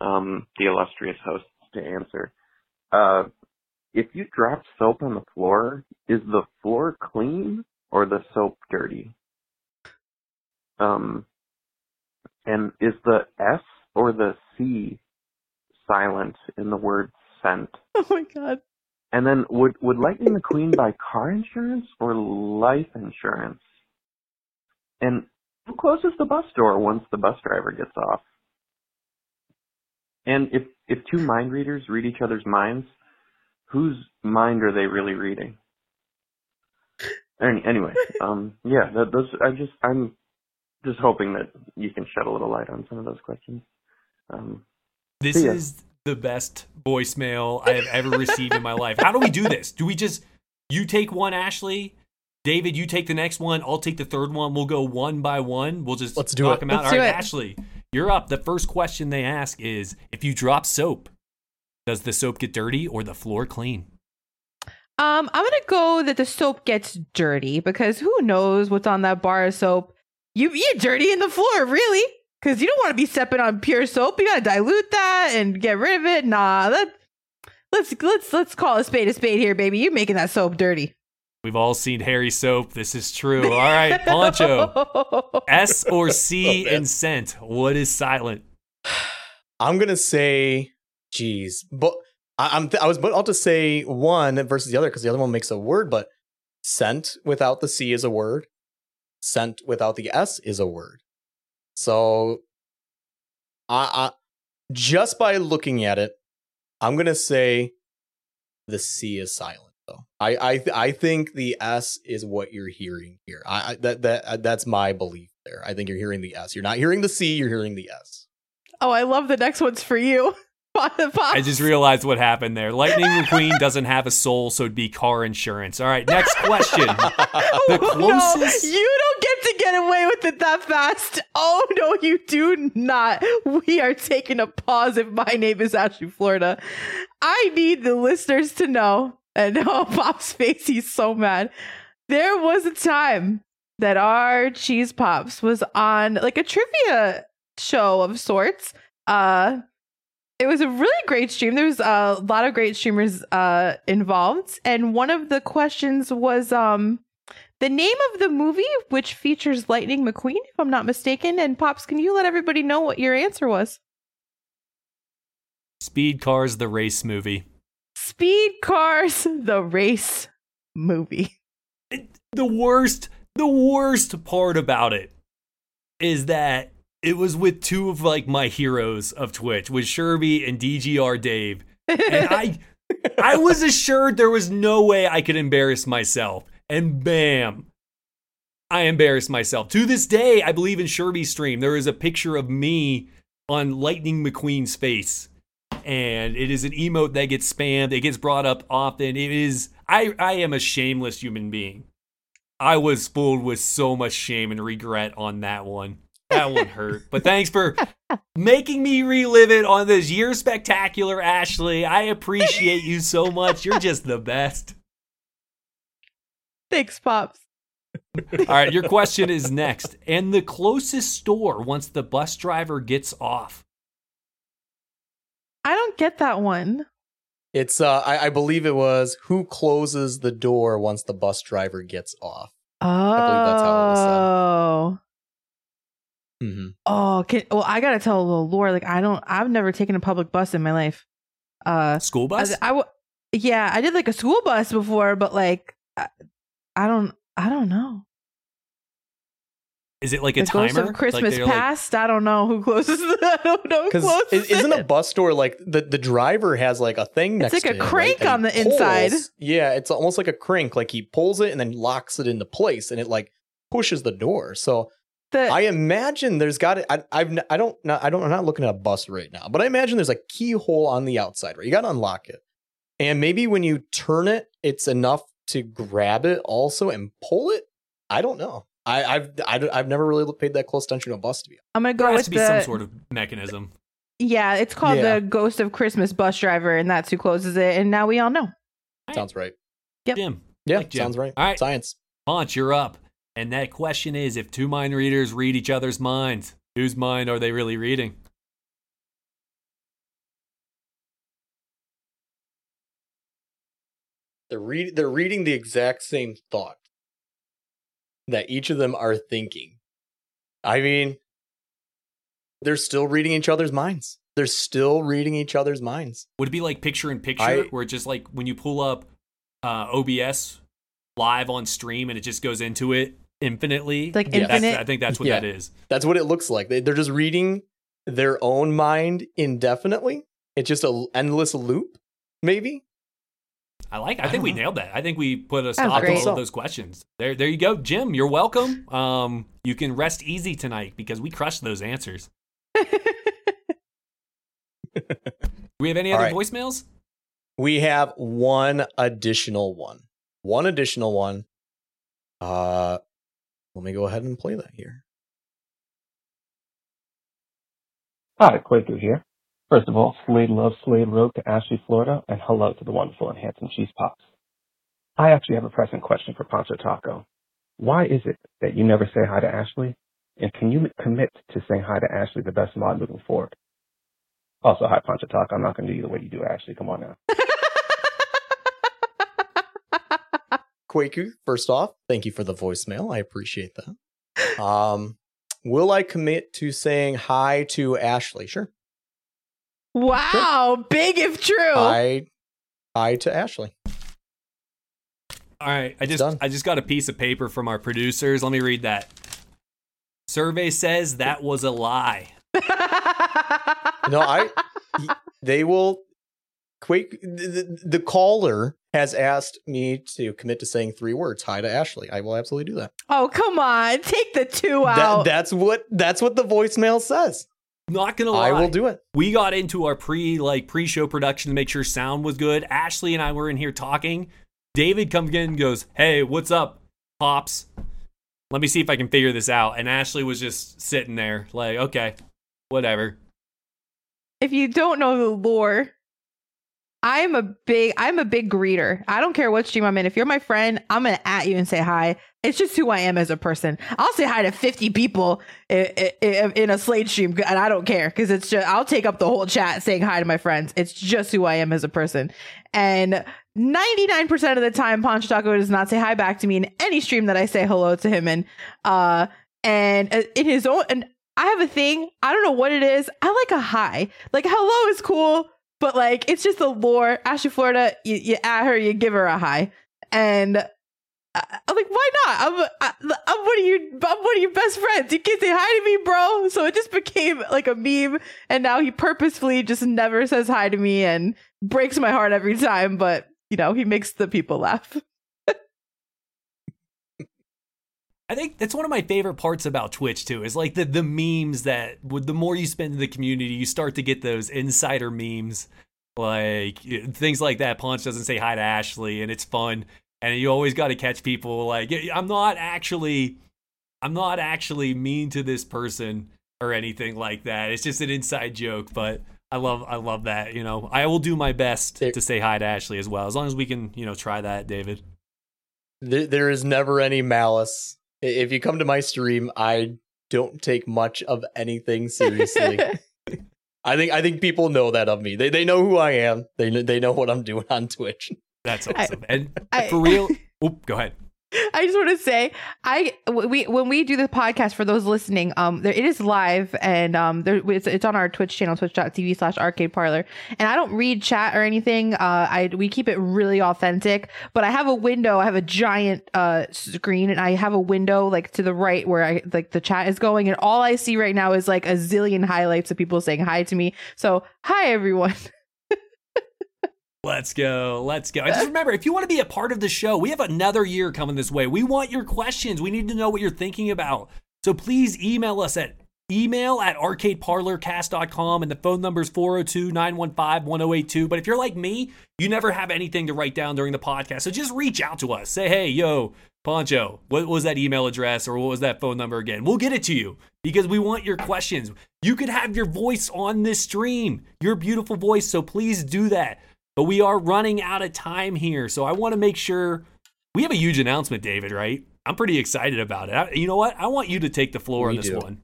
um, the illustrious hosts to answer. Uh, if you drop soap on the floor, is the floor clean or the soap dirty? Um, and is the S or the C silent in the word scent? (laughs) Oh my god. And then would would Lightning McQueen buy car insurance or life insurance? And who closes the bus door once the bus driver gets off? And if if two mind readers read each other's minds, whose mind are they really reading? Any, anyway, (laughs) um, yeah, those I just I'm just hoping that you can shed a little light on some of those questions. Um, this yeah. is the best voicemail I have ever received in my life. How do we do this? Do we just you take one, Ashlee? David, you take the next one. I'll take the third one. We'll go one by one. We'll just let's do talk it. them out. Let's All right, it. Ashlee, you're up. The first question they ask is: If you drop soap, does the soap get dirty or the floor clean? Um, I'm gonna go that the soap gets dirty because who knows what's on that bar of soap. You you dirty in the floor, really? Because you don't want to be stepping on pure soap. You gotta dilute that and get rid of it. Nah, that let's let's let's call a spade a spade here, baby. You're making that soap dirty. We've all seen Harry Soap. This is true. (laughs) All right, Poncho. (laughs) S or C (laughs) Oh, man. in scent. What is silent? (sighs) I'm gonna say, geez, but I, I'm th- I was about to say one versus the other because the other one makes a word, but scent without the C is a word. Scent without the S is a word. So, I, I just by looking at it, I'm gonna say the C is silent. Though I I th- I think the S is what you're hearing here. I, I that that uh, that's my belief there. I think you're hearing the S. You're not hearing the C. You're hearing the S. oh, I love the next one's for you. (laughs) I just realized what happened there. Lightning McQueen doesn't have a soul, so it'd be car insurance. All right, next question. (laughs) (laughs) Oh, the No, closest- you don't get to get away with it that fast. Oh no, you do not. We are taking a pause if my name is Ashlee Florida. I need the listeners to know, and (laughs) oh Pop's face, he's so mad. There was a time that our cheese pops was on like a trivia show of sorts. Uh it was a really great stream. There was a lot of great streamers uh involved, and one of the questions was um the name of the movie which features Lightning McQueen, if I'm not mistaken. And Pops, can you let everybody know what your answer was? Speed Cars, the race movie. Speed Cars, the race movie. The worst, the worst part about it is that it was with two of like my heroes of Twitch, with Sherby and DGR Dave. And (laughs) I I was assured there was no way I could embarrass myself. And bam. I embarrassed myself. To this day, I believe in Sherby's stream, there is a picture of me on Lightning McQueen's face. And it is an emote that gets spammed. It gets brought up often. It is I I am a shameless human being. I was fooled with so much shame and regret on that one. That one hurt. But thanks for (laughs) making me relive it on this year spectacular, Ashlee. I appreciate you so much. You're just the best. Thanks, Pops. (laughs) All right, your question is next. And the closest store once the bus driver gets off. I don't get that one. It's uh I, I believe it was who closes the door once the bus driver gets off. Oh. believe that's how it was Oh. Mm-hmm. Oh, can, well, I gotta tell a little lore. Like, I don't, I've never taken a public bus in my life. Uh, School bus? I, I w- yeah, I did like a school bus before, but like, I, I don't, I don't know. is it like a the ghost timer? of Christmas like they're like- past. I don't know who closes. (laughs) The, I don't know who Because closes. isn't a bus door like the, the driver has like a thing It's next like to a him, right? crank And on he the inside. Yeah, it's almost like a crank. Like he pulls it and then locks it into place, and it like pushes the door. So The, I imagine there's got it. I, I've n- I don't not, I don't I'm not looking at a bus right now, but I imagine there's a keyhole on the outside. Right, you got to unlock it, and maybe when you turn it, it's enough to grab it also and pull it. I don't know. I, I've I, don't- I've never really paid that close attention to a bus to be. I'm gonna There go has with to be the. some sort of mechanism. yeah, it's called Yeah. the Ghost of Christmas bus driver, and that's who closes it. And now we all know. Right. Sounds right. Yep. Jim, Yeah, Like Jim. sounds right. All right. Science. Ponch, you're up. And that question is if two mind readers read each other's minds, whose mind are they really reading? They're read they're reading the exact same thought that each of them are thinking. I mean, they're still reading each other's minds. They're still reading each other's minds. Would it be like picture in picture, I- where it's just like when you pull up uh, OBS live on stream and it just goes into it infinitely? Like Yeah. That's- infinite. I think that's what Yeah. that is. That's what it looks like. They, they're just reading their own mind indefinitely. It's just an endless loop, maybe. I like. I, I think we know. nailed that. I think we put a stop to all of those questions. There, there you go, Jim. You're welcome. Um, you can rest easy tonight because we crushed those answers. Do (laughs) we have any All other right. voicemails? We have one additional one. One additional one. Uh let me go ahead and play that here. Hi, Quaker here. First of all, Slade loves Slade Road to Ashlee, Florida, and hello to the wonderful and handsome Cheese Pops. I actually have a pressing question for Poncho Taco. Why is it that you never say hi to Ashlee? And can you commit to saying hi to Ashlee, the best mod moving forward? Also, hi, Poncho Taco. I'm not going to do you the way you do Ashlee. Come on now. (laughs) Quaku, first off, thank you for the voicemail. I appreciate that. Um, will I commit to saying hi to Ashlee? Sure. Wow, big if true. Hi, hi to Ashlee. All right, I just. I just got a piece of paper from our producers. Let me read that. Survey says that was a lie. No, I. They will. Quake. The, the, the caller has asked me to commit to saying three words. Hi to Ashlee. I will absolutely do that. oh, come on. Take the two That- out. that's what that's what the voicemail says. Not gonna lie, I will do it. we got into our pre like pre-show production to make sure sound was good. Ashlee and I were in here talking. David comes in and goes, "Hey, what's up, pops? Let me see if I can figure this out." And Ashlee was just sitting there, like, "Okay, whatever." if you don't know the lore, I'm a big I'm a big greeter. I don't care what stream I'm in. If you're my friend, I'm gonna at you and say hi. It's just who I am as a person. I'll say hi to 50 people i- i- i- in a Slade stream, and I don't care because it's just I'll take up the whole chat saying hi to my friends. It's just who I am as a person. And 99% of the time, Poncho Taco does not say hi back to me in any stream that I say hello to him in. Uh, and uh, in his own, and I have a thing. I don't know what it is. I like a hi. Like hello is cool, but like it's just the lore. Ashlee Florida, you, you at her, you give her a high, and I, I'm like, why not? I'm I, I'm one of your I'm one of your best friends. You can't say hi to me, bro. So it just became like a meme, and now he purposefully just never says hi to me and breaks my heart every time. But you know, he makes the people laugh. I think that's one of my favorite parts about Twitch too. Is like the the memes that would the more you spend in the community, you start to get those insider memes, like things like that. Ponch doesn't say hi to Ashlee, and it's fun. And you always got to catch people like I'm not actually, I'm not actually mean to this person or anything like that. It's just an inside joke, but. I love I love that. You know, I will do my best There- to say hi to Ashlee as well, as long as we can, you know, try that, David. There, there is never any malice. I- If you come to my stream, I don't take much of anything seriously. (laughs) I think I think people know that of me. They they know who I am. They they know what I'm doing on Twitch. That's awesome. and I- for real, (laughs) oop, go ahead. (laughs) I just want to say, I we when we do the podcast for those listening, um, there, it is live and um, there it's, it's on our Twitch channel, twitch.tv slash arcade parlor. And I don't read chat or anything. Uh, I we keep it really authentic. But I have a window. I have a giant uh screen, and I have a window like to the right where I like the chat is going, and all I see right now is like a zillion highlights of people saying hi to me. So hi everyone. (laughs) Let's go. Let's go. And just remember, if you want to be a part of the show, we have another year coming this way. We want your questions. We need to know what you're thinking about. So please email us at email at arcadeparlorcast.com and the phone number is 402-915-1082. But if you're like me, you never have anything to write down during the podcast. So just reach out to us. Say, hey, yo, Poncho, what was that email address or what was that phone number again? We'll get it to you because we want your questions. You could have your voice on this stream, your beautiful voice. So please do that. But we are running out of time here. So I want to make sure we have a huge announcement, David, right? I'm pretty excited about it. I, you know what? I want you to take the floor on this do. one.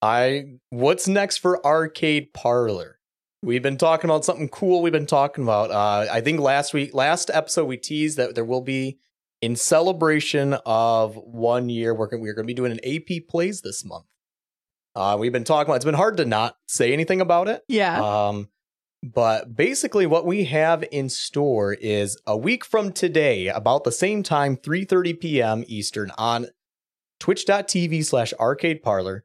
I what's next for Arcade Parlor? We've been talking about something cool. We've been talking about. Uh, I think last week, last episode, we teased that there will be in celebration of one year. We're gonna- we're going to be doing an AP plays this month. Uh, we've been talking about. It's been hard to not say anything about it. Yeah. Um, but basically, what we have in store is a week from today, about the same time, 3:30 p.m. Eastern, on Twitch.tv slash Arcade Parlor.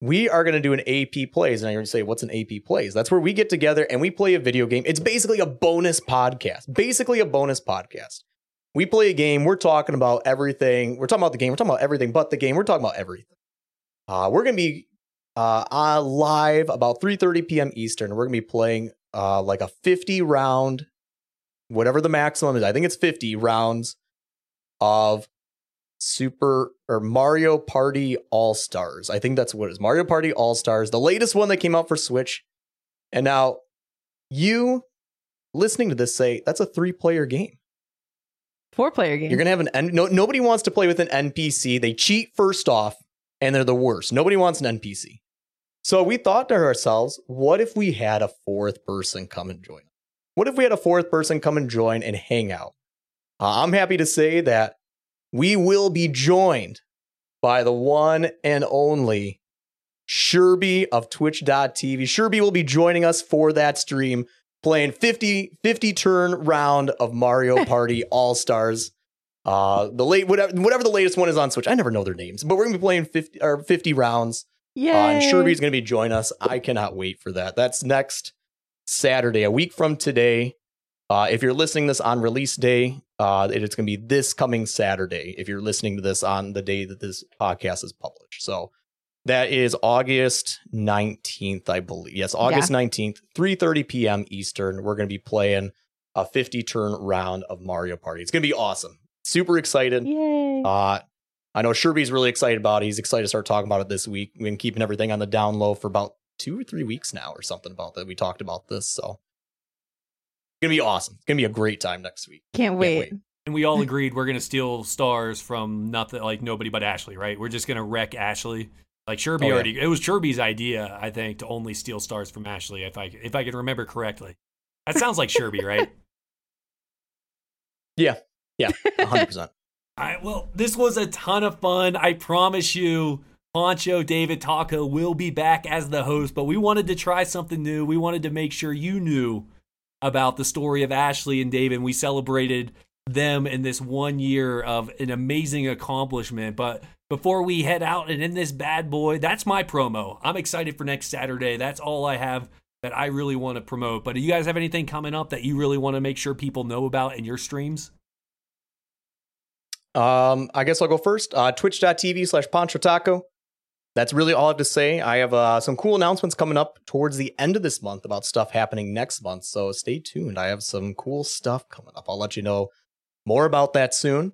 We are going to do an AP plays, and you're going to say, "What's an AP plays?" That's where we get together and we play a video game. It's basically a bonus podcast. Basically, a bonus podcast. We play a game. We're talking about everything. We're talking about the game. We're talking about everything but the game. We're talking about everything. Uh, we're going to be uh, uh, live about 3:30 p.m. Eastern. We're gonna be playing uh, like a 50 round, whatever the maximum is. I think it's 50 rounds of Super or Mario Party All Stars. I think that's what it is. Mario Party All Stars, the latest one that came out for Switch. And now you listening to this say that's a three player game. Four player game. You're gonna have an N- no. Nobody wants to play with an NPC. They cheat first off, and they're the worst. Nobody wants an NPC. So we thought to ourselves, what if we had a fourth person come and join? What if we had a fourth person come and join and hang out? Uh, I'm happy to say that we will be joined by the one and only Sherby of Twitch.tv. Sherby will be joining us for that stream, playing 50, 50 turn round of Mario (laughs) Party All Stars. Uh, the late whatever whatever the latest one is on Switch. I never know their names, but we're gonna be playing 50 or 50 rounds. Yay. Uh, and Sherby's gonna be joining us. I cannot wait for that. That's next Saturday, a week from today. Uh, if you're listening this on release day, uh, it is going to be this coming Saturday. If you're listening to this on the day that this podcast is published, so that is August 19th, I believe. Yes, August 19th, 3:30 p.m. Eastern. We're going to be playing a 50 turn round of Mario Party. It's going to be awesome. Super excited. Yay. Uh, I know Sherby's really excited about it. He's excited to start talking about it this week. We've been keeping everything on the down low for about two or three weeks now, or something about that. We talked about this, so it's gonna be awesome. It's gonna be a great time next week. Can't wait. wait. And we all mm. agreed we're gonna steal stars from nothing like nobody but Ashlee, right? We're just gonna wreck Ashlee. Like Sherby Oh, yeah. already it was Sherby's idea, I think, to only steal stars from Ashlee, if I if I can remember correctly. That sounds like Sherby, right? (laughs) Yeah. Yeah, 100. percent All right, well, this was a ton of fun. I promise you, Poncho David Taco will be back as the host, but we wanted to try something new. We wanted to make sure you knew about the story of Ashlee and David. We celebrated them in this one year of an amazing accomplishment. But before we head out and in this bad boy, that's my promo. I'm excited for next Saturday. That's all I have that I really want to promote. But do you guys have anything coming up that you really want to make sure people know about in your streams? Um, I guess I'll go first. Uh, Twitch.tv slash Poncho Taco. That's really all I have to say. I have uh, some cool announcements coming up towards the end of this month about stuff happening next month. So stay tuned. I have some cool stuff coming up. I'll let you know more about that soon.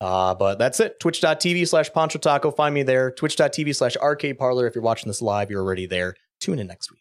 Uh, but that's it. Twitch.tv slash Poncho Taco. Find me there. Twitch.tv slash Arcade Parlor. If you're watching this live, you're already there. Tune in next week.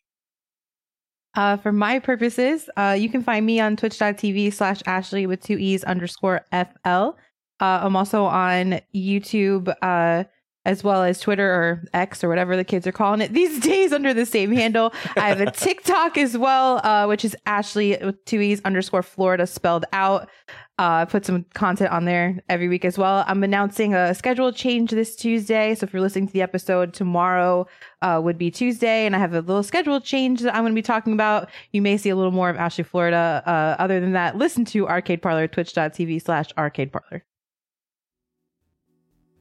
Uh, for my purposes, uh, you can find me on twitch.tv slash Ashlee with two E's underscore FL. Uh, I'm also on YouTube uh, as well as Twitter or X or whatever the kids are calling it these (laughs) days under the same handle. I have a (laughs) TikTok as well, uh, which is Ashlee with two E's underscore Florida spelled out. Uh, put some content on there every week as well. I'm announcing a schedule change this Tuesday. So if you're listening to the episode tomorrow, uh, would be Tuesday, and I have a little schedule change that I'm going to be talking about. You may see a little more of Ashlee Florida. Uh, other than that, listen to Arcade Parlor, twitch.tv slash arcade parlor.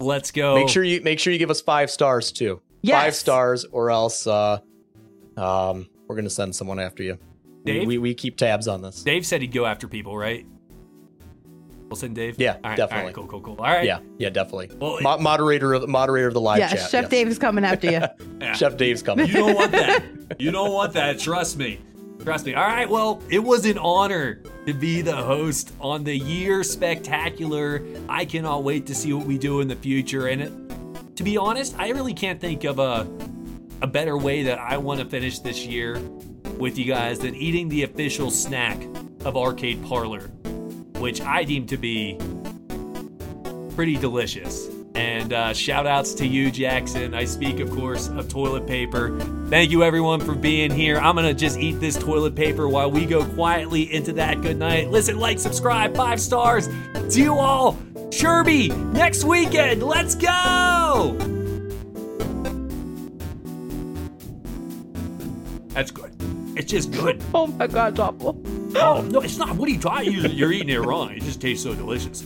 Let's go. Make sure you make sure you give us five stars too. Yes. Five stars, or else uh, um, we're gonna send someone after you. We, Dave? we we keep tabs on this. Dave said he'd go after people, right? We'll send Dave. Yeah, All right, definitely. All right, cool, cool, cool. All right. Yeah, yeah, definitely. Well, Mo- moderator of moderator of the live yeah, chat. Chef yes. Dave is coming after you. (laughs) yeah. Chef Dave's coming. You don't want that. (laughs) You don't want that. Trust me. Trust me. All right. Well, it was an honor to be the host on the year spectacular. I cannot wait to see what we do in the future. And to be honest, I really can't think of a a better way that I want to finish this year with you guys than eating the official snack of Arcade Parlor, which I deem to be pretty delicious. And uh, shout outs to you, Jackson. I speak, of course, of toilet paper. Thank you, everyone, for being here. I'm going to just eat this toilet paper while we go quietly into that good night. Listen, like, subscribe, five stars. To you all, Sherby, next weekend. Let's go! That's good. It's just good. oh my God, it's awful. Oh, no, it's not. What are you talking? You're eating it wrong. It just tastes so delicious.